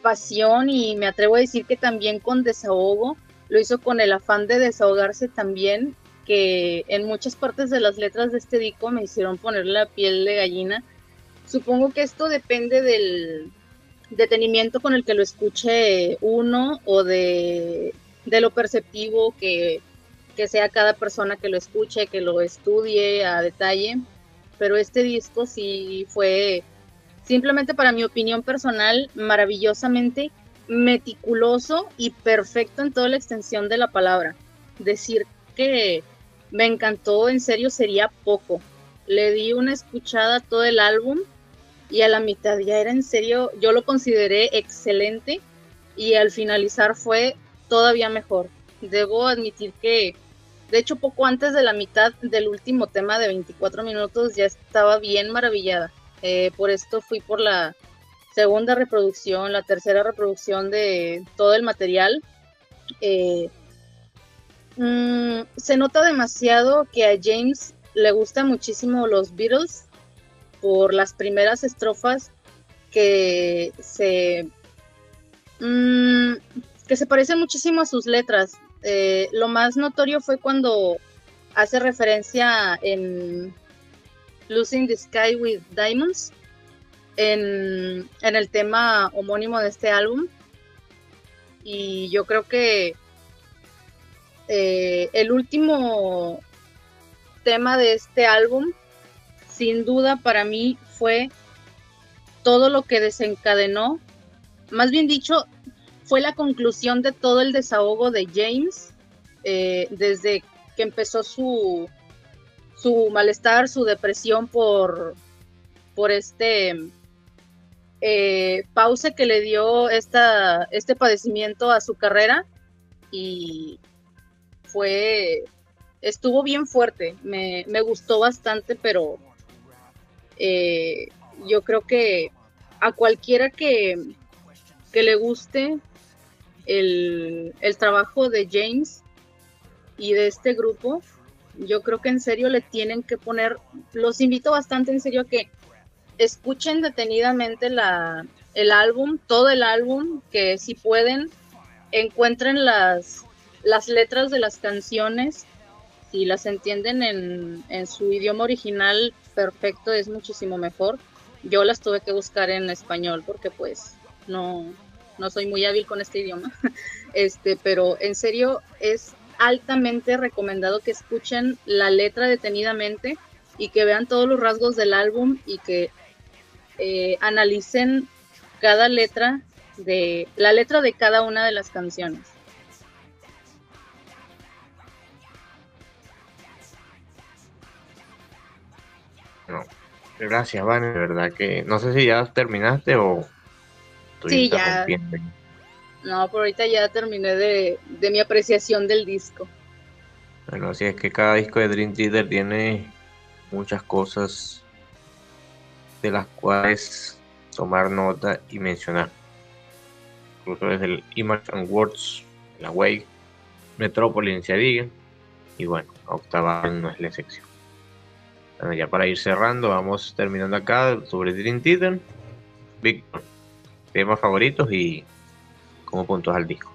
pasión y me atrevo a decir que también con desahogo, lo hizo con el afán de desahogarse también, que en muchas partes de las letras de este disco me hicieron poner la piel de gallina. Supongo que esto depende del, detenimiento con el que lo escuche uno o de, lo perceptivo que, sea cada persona que lo escuche, que lo estudie a detalle. Pero este disco sí fue, simplemente para mi opinión personal, maravillosamente meticuloso y perfecto en toda la extensión de la palabra. Decir que me encantó en serio sería poco. Le di una escuchada a todo el álbum y a la mitad ya era en serio, yo lo consideré excelente y al finalizar fue todavía mejor. Debo admitir que, de hecho, poco antes de la mitad del último tema de 24 minutos ya estaba bien maravillada. Eh, por esto fui por la segunda reproducción, la tercera reproducción de todo el material. Eh, mm, se nota demasiado que a James le gustan muchísimo los Beatles por las primeras estrofas que se mm, que se parecen muchísimo a sus letras. Eh, lo más notorio fue cuando hace referencia en Losing the Sky with Diamonds, en, en el tema homónimo de este álbum. Y yo creo que eh, el último tema de este álbum sin duda para mí fue todo lo que desencadenó, más bien dicho, fue la conclusión de todo el desahogo de James eh, desde que empezó su, su malestar, su depresión por, por este eh, pausa que le dio esta, este padecimiento a su carrera y fue, estuvo bien fuerte, me, gustó bastante, pero eh, yo creo que a cualquiera que, que le guste el, trabajo de James y de este grupo, yo creo que en serio le tienen que poner, los invito bastante en serio a que escuchen detenidamente la, el álbum, todo el álbum, que si pueden, encuentren las, las letras de las canciones, si las entienden en, su idioma original, perfecto, es muchísimo mejor. Yo las tuve que buscar en español porque pues no, no soy muy hábil con este idioma. Este, pero en serio es altamente recomendado que escuchen la letra detenidamente y que vean todos los rasgos del álbum y que eh, analicen cada letra de la letra de cada una de las canciones. No. Gracias, Van. De verdad que no sé si ya terminaste o. Sí, ya. No, por ahorita ya terminé de, mi apreciación del disco. Bueno, así es que cada disco de Dream Theater tiene muchas cosas de las cuales tomar nota y mencionar. Incluso desde el Image and Words, la Way, Metropolis en y bueno, Octava no es la excepción. Bueno, ya para ir cerrando, vamos terminando acá sobre Dream Theater. Víctor, temas favoritos y como puntos al disco.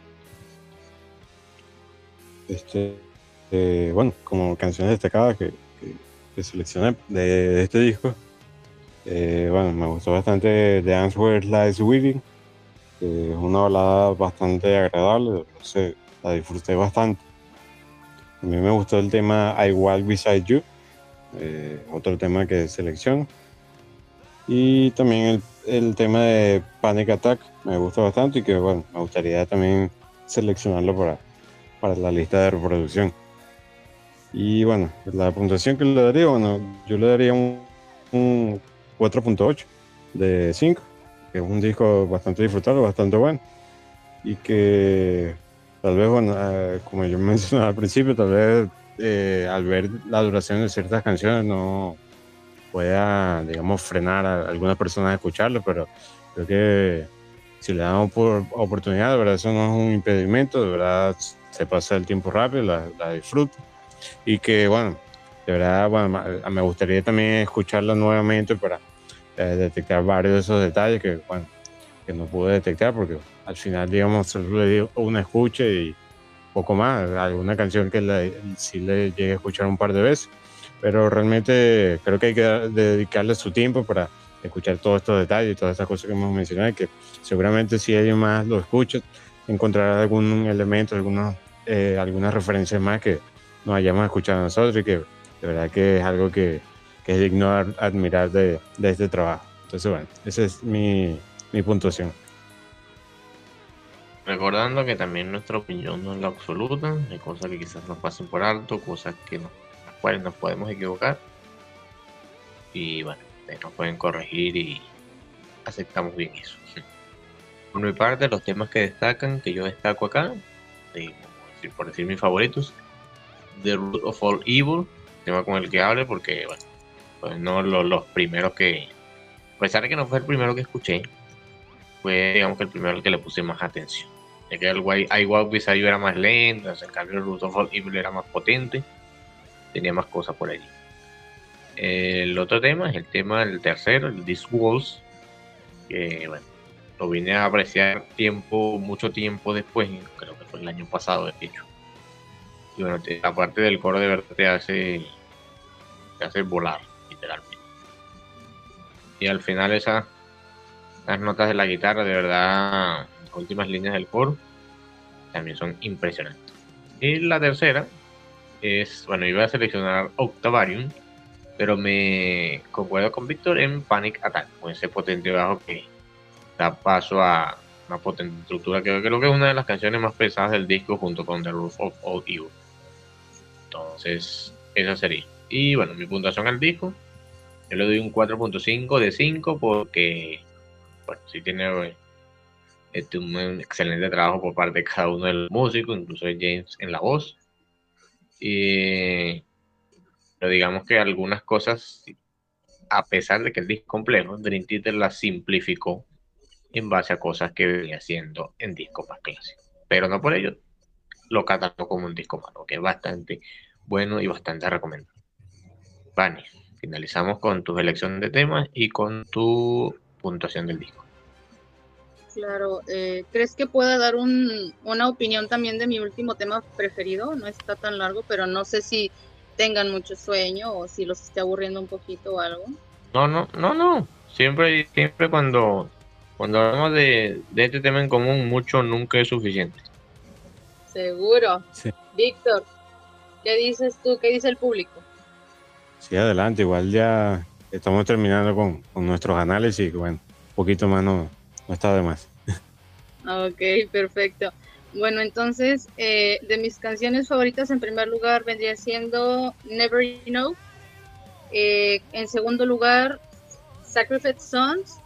Este, eh, bueno, como canciones destacadas que, seleccioné de, este disco, eh, bueno, me gustó bastante The Answer Lies Weaving, es una balada bastante agradable, la disfruté bastante. A mí me gustó el tema I Walk Beside You, eh, otro tema que selecciono. Y también el, el, tema de Panic Attack me gusta bastante y que bueno, me gustaría también seleccionarlo para, para la lista de reproducción. Y bueno, la puntuación que le daría, bueno, yo le daría un, un 4.8 de 5, que es un disco bastante disfrutable, bastante bueno. Y que tal vez, bueno, eh, como yo mencioné al principio, tal vez eh, al ver la duración de ciertas canciones no pueda, digamos, frenar a algunas personas a escucharlo, pero creo que si le damos por oportunidad, de verdad, eso no es un impedimento, de verdad, se pasa el tiempo rápido, la, la disfruto. Y que, bueno, de verdad, bueno, me gustaría también escucharla nuevamente para eh, detectar varios de esos detalles que, bueno, que no pude detectar porque al final, digamos, solo le di una escucha y poco más, alguna canción que sí le llegué a escuchar un par de veces, pero realmente creo que hay que dedicarle su tiempo para escuchar todos estos detalles y todas estas cosas que hemos mencionado, que seguramente si alguien más lo escucha, encontrará algún elemento, algunos, eh, algunas referencias más que no hayamos escuchado nosotros y que de verdad que es algo que, que es digno admirar de, de, este trabajo. Entonces, bueno, esa es mi, mi puntuación. Recordando que también nuestra opinión no es la absoluta, hay cosas que quizás nos pasen por alto, cosas que no, las cuales nos podemos equivocar. Y bueno, nos pueden corregir y aceptamos bien eso. Por mi parte, los temas que destacan, que yo destaco acá, por decir mis favoritos, The Root of All Evil, tema con el que hable, porque bueno, pues no los, primeros que, a pesar de que no fue el primero que escuché, fue digamos que el primero al que le puse más atención. Ya que el I Walk Beside era más lento, en cambio el Root Evil era más potente, tenía más cosas por allí. El otro tema es el tema del tercero, el This Walls, que bueno, lo vine a apreciar tiempo, mucho tiempo después, creo que fue el año pasado de hecho. Y bueno, aparte del coro de verdad te hace, te hace volar, literalmente. Y al final esas las notas de la guitarra, de verdad, las últimas líneas del coro, también son impresionantes. Y la tercera es, bueno, iba a seleccionar Octavarium, pero me concuerdo con Víctor en Panic Attack, con ese potente bajo que da paso a una potente estructura que creo que es una de las canciones más pesadas del disco junto con The Roof of All Evil. Entonces, esa sería. Y bueno, mi puntuación al disco, yo le doy un 4.5 de 5 porque, bueno, sí tiene este, un excelente trabajo por parte de cada uno de los músicos, incluso de James en la voz. Y, pero digamos que algunas cosas, a pesar de que el disco es complejo, Dream Theater las simplificó en base a cosas que venía haciendo en discos más clásicos. Pero no por ello lo catalogo como un disco malo, que es bastante bueno y bastante recomendable. Vani, finalizamos con tu selección de temas y con tu puntuación del disco. Claro, eh, ¿crees que pueda dar un, una opinión también de mi último tema preferido? No está tan largo, pero no sé si tengan mucho sueño o si los esté aburriendo un poquito o algo. No, no, no, no. Siempre, siempre cuando, cuando hablamos de, de este tema en común, mucho nunca es suficiente. Seguro. Víctor, ¿qué dices tú? ¿Qué dice el público? Sí, adelante. Igual ya estamos terminando con, nuestros análisis. Bueno, un poquito más no, está de más. Ok, perfecto. Bueno, entonces, eh, de mis canciones favoritas, en primer lugar vendría siendo Never You Know. Eh, en segundo lugar, Sacrifice Sons.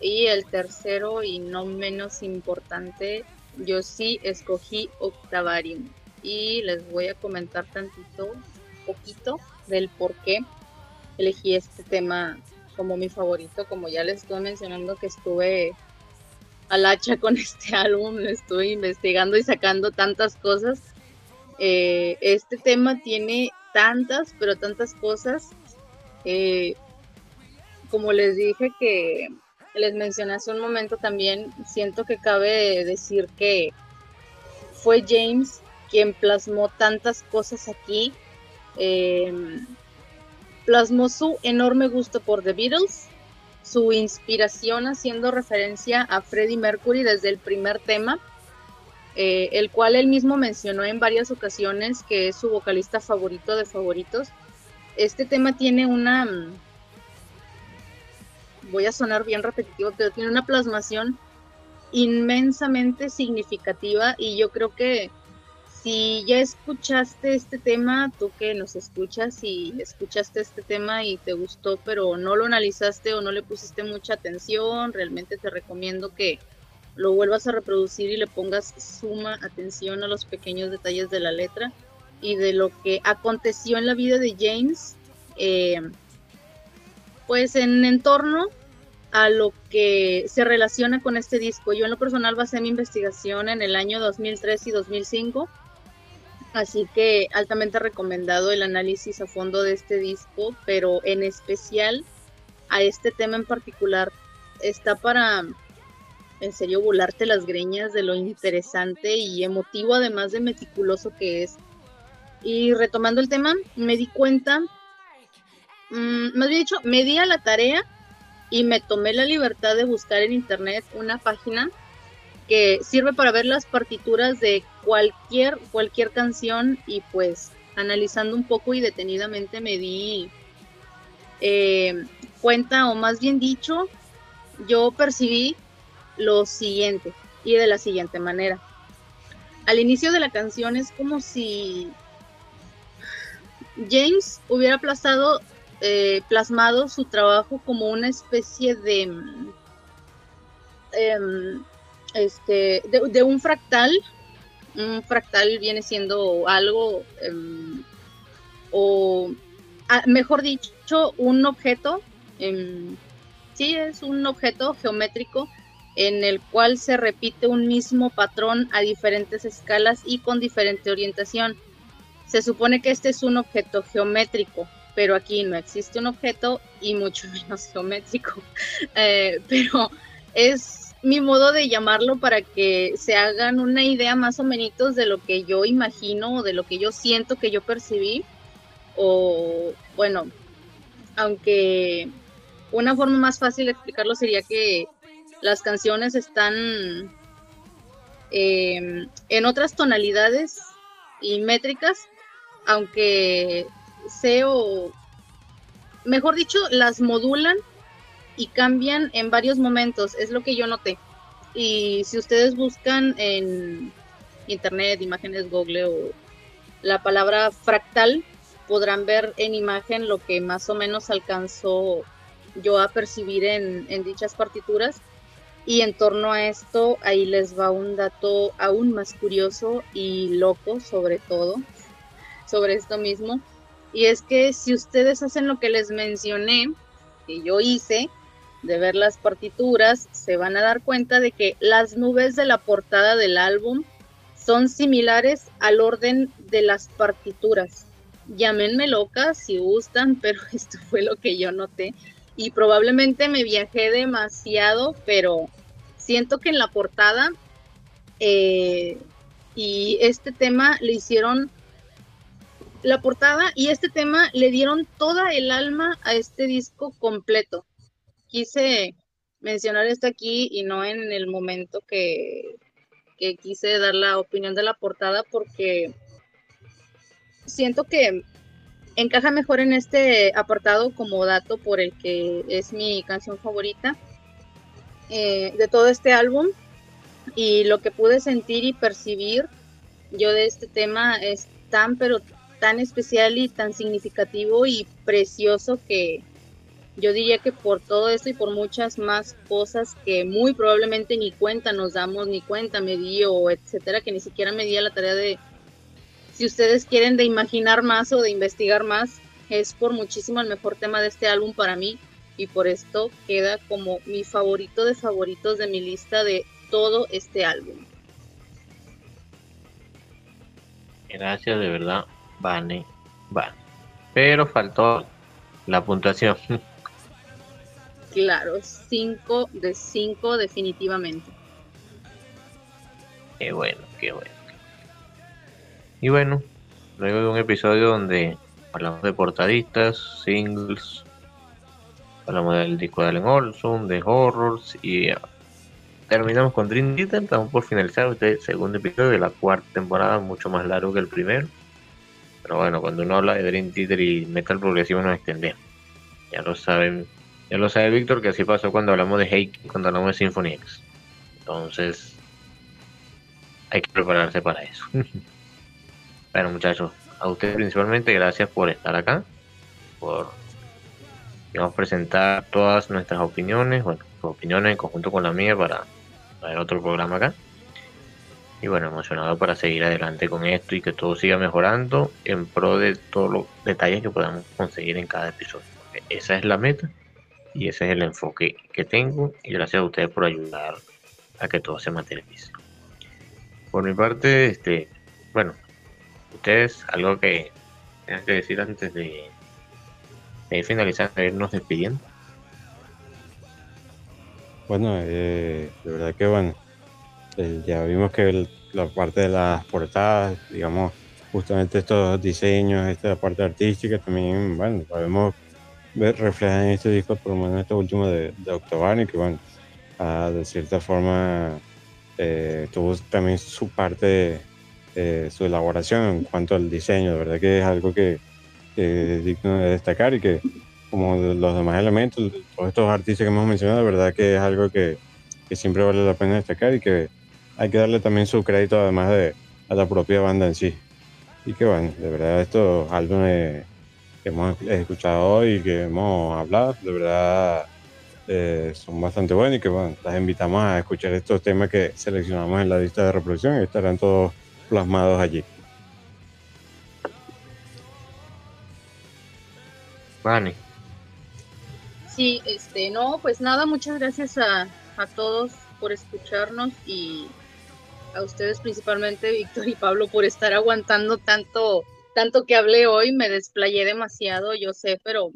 Y el tercero, y no menos importante, yo sí escogí Octavarium y les voy a comentar tantito, poquito del por qué elegí este tema como mi favorito, como ya les estoy mencionando que estuve al hacha con este álbum, estuve investigando y sacando tantas cosas. Eh, este tema tiene tantas, pero tantas cosas. Eh, como les dije que les mencioné hace un momento también, siento que cabe decir que fue James quien plasmó tantas cosas aquí. Em, plasmó su enorme gusto por The Beatles, su inspiración haciendo referencia a Freddie Mercury desde el primer tema, eh, el cual él mismo mencionó en varias ocasiones que es su vocalista favorito de favoritos. Este tema tiene una voy a sonar bien repetitivo, pero tiene una plasmación inmensamente significativa y yo creo que si ya escuchaste este tema, tú que nos escuchas y escuchaste este tema y te gustó, pero no lo analizaste o no le pusiste mucha atención, realmente te recomiendo que lo vuelvas a reproducir y le pongas suma atención a los pequeños detalles de la letra y de lo que aconteció en la vida de James. Eh, pues en entorno a lo que se relaciona con este disco. Yo en lo personal basé mi investigación en el año 2003 y 2005, así que altamente recomendado el análisis a fondo de este disco, pero en especial a este tema en particular está para en serio volarte las greñas de lo interesante y emotivo además de meticuloso que es. Y retomando el tema, me di cuenta, mmm, más bien dicho, me di a la tarea y me tomé la libertad de buscar en internet una página que sirve para ver las partituras de cualquier, cualquier canción y pues analizando un poco y detenidamente me di eh, cuenta, o más bien dicho, yo percibí lo siguiente y de la siguiente manera. Al inicio de la canción es como si James hubiera aplazado, eh, plasmado su trabajo como una especie de, em, este, de, un fractal. Un fractal viene siendo algo, em, o mejor dicho, un objeto. Em, sí, es un objeto geométrico en el cual se repite un mismo patrón a diferentes escalas y con diferente orientación. Se supone que este es un objeto geométrico, pero aquí no existe un objeto y mucho menos geométrico. Eh, pero es mi modo de llamarlo para que se hagan una idea más o menos de lo que yo imagino o de lo que yo siento que yo percibí. O bueno, aunque una forma más fácil de explicarlo sería que las canciones están em, en otras tonalidades y métricas, aunque SEO, mejor dicho, las modulan y cambian en varios momentos, es lo que yo noté. Y si ustedes buscan en internet, imágenes Google o la palabra fractal, podrán ver en imagen lo que más o menos alcanzó yo a percibir en, en dichas partituras y en torno a esto, ahí les va un dato aún más curioso y loco sobre todo, sobre esto mismo. Y es que si ustedes hacen lo que les mencioné, que yo hice, de ver las partituras, se van a dar cuenta de que las nubes de la portada del álbum son similares al orden de las partituras. Llámenme loca si gustan, pero esto fue lo que yo noté y probablemente me viajé demasiado, pero siento que en la portada eh, y este tema le hicieron la portada y este tema le dieron toda el alma a este disco completo. Quise mencionar esto aquí y no en el momento que, quise dar la opinión de la portada porque siento que encaja mejor en este apartado como dato por el que es mi canción favorita eh, de todo este álbum. Y lo que pude sentir y percibir yo de este tema es tan pero tan especial y tan significativo y precioso que yo diría que por todo esto y por muchas más cosas que muy probablemente ni cuenta nos damos, ni cuenta me di o etcétera, que ni siquiera me di la tarea de si ustedes quieren de imaginar más o de investigar más, es por muchísimo el mejor tema de este álbum para mí y por esto queda como mi favorito de favoritos de mi lista de todo este álbum. Gracias, de verdad, Vane, Vane. Pero faltó la puntuación. Claro, 5 de 5 definitivamente. Qué bueno, qué bueno. Y bueno, luego de un episodio donde hablamos de portadistas, singles, hablamos del disco de Allen Olson, de horrors y uh, terminamos con Dream Theater. Estamos por finalizar este segundo episodio de la cuarta temporada, mucho más largo que el primero. Pero bueno, cuando uno habla de Dream Theater y metal progresivo nos extendemos. Ya lo saben, ya lo sabe Víctor que así pasó cuando hablamos de Hake, cuando hablamos de Symphony X. Entonces, hay que prepararse para eso. Bueno, muchachos, a ustedes principalmente gracias por estar acá, por digamos, presentar todas nuestras opiniones, bueno, opiniones en conjunto con la mía para, ver otro programa acá. Y bueno, emocionado para seguir adelante con esto y que todo siga mejorando en pro de todos los detalles que podamos conseguir en cada episodio. esa es la meta Y ese es el enfoque que tengo. Y gracias a ustedes por ayudar a que todo se materialice. Por mi parte, este, bueno, ustedes, algo que tengan que decir antes de, de ir de irnos despidiendo. Bueno, eh, de verdad que bueno, eh, ya vimos que la parte de las portadas, digamos, justamente estos diseños, esta parte artística también, bueno, podemos ver reflejada en este disco, por lo menos este último de, de Octavani, que bueno, ah, de cierta forma eh, tuvo también su parte, eh, su elaboración en cuanto al diseño, de verdad que es algo que, que es digno de destacar y que como los demás elementos, todos estos artistas que hemos mencionado, de verdad que es algo que, que siempre vale la pena destacar y que hay que darle también su crédito además de a la propia banda en sí. Y que bueno, de verdad estos álbumes que hemos escuchado hoy y que hemos hablado, de verdad eh, son bastante buenos y que bueno, las invitamos a escuchar estos temas que seleccionamos en la lista de reproducción y estarán todos plasmados allí. Vale, Sí, este, no, pues nada, muchas gracias a, a todos por escucharnos y a ustedes principalmente, Víctor y Pablo, por estar aguantando tanto, tanto que hablé hoy, me desplayé demasiado, yo sé, pero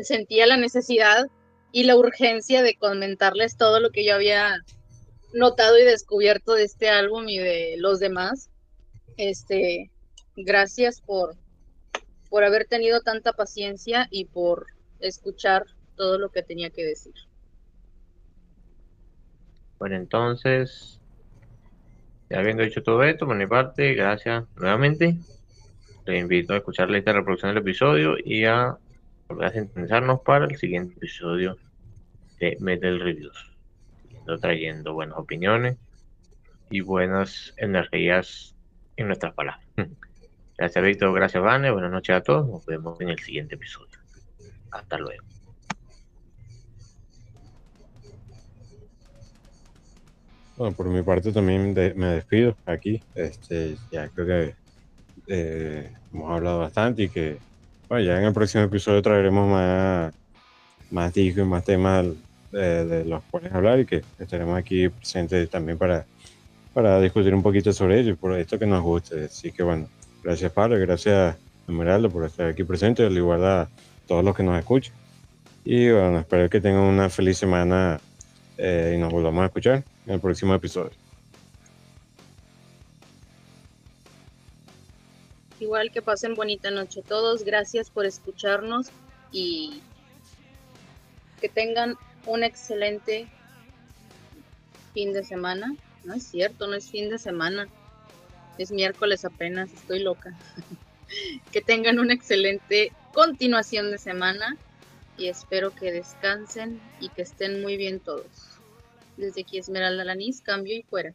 sentía la necesidad y la urgencia de comentarles todo lo que yo había notado y descubierto de este álbum y de los demás. Este, gracias por, por haber tenido tanta paciencia y por escuchar todo lo que tenía que decir. Bueno, entonces, ya habiendo dicho todo esto, por mi parte, gracias nuevamente. Les invito a escuchar la lista de reproducción del episodio y a volver a sintonizarnos para el siguiente episodio de Metal Reviews. Trayendo buenas opiniones y buenas energías en nuestras palabras. Gracias, Víctor. Gracias, Vane. Buenas noches a todos. Nos vemos en el siguiente episodio. Hasta luego. Bueno, por mi parte también me despido aquí. Este, ya creo que eh, hemos hablado bastante y que bueno, ya en el próximo episodio traeremos más, más discos y más temas de, de los cuales hablar y que estaremos aquí presentes también para, para discutir un poquito sobre ello y por esto que nos guste. Así que bueno, gracias Pablo, gracias Esmeralda por estar aquí presente, al igual a todos los que nos escuchan. Y bueno, espero que tengan una feliz semana eh, y nos volvamos a escuchar en el próximo episodio. Igual que pasen bonita noche todos, gracias por escucharnos y que tengan un excelente fin de semana. No es cierto, no es fin de semana, es miércoles apenas, estoy loca. que tengan una excelente continuación de semana y espero que descansen y que estén muy bien todos. Desde aquí Esmeralda Lanís, cambio y fuera.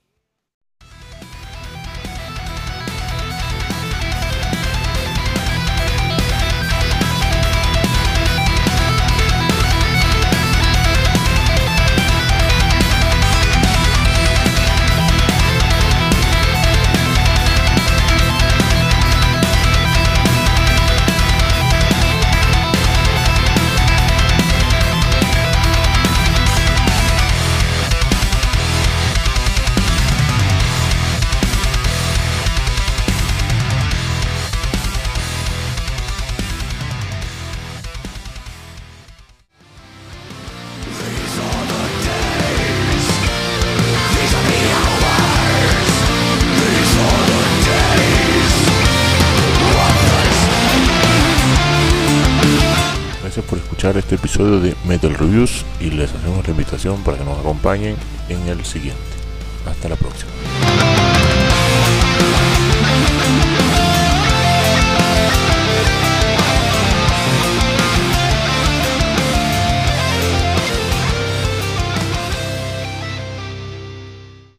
De Metal Reviews y les hacemos la invitación para que nos acompañen en el siguiente. Hasta la próxima.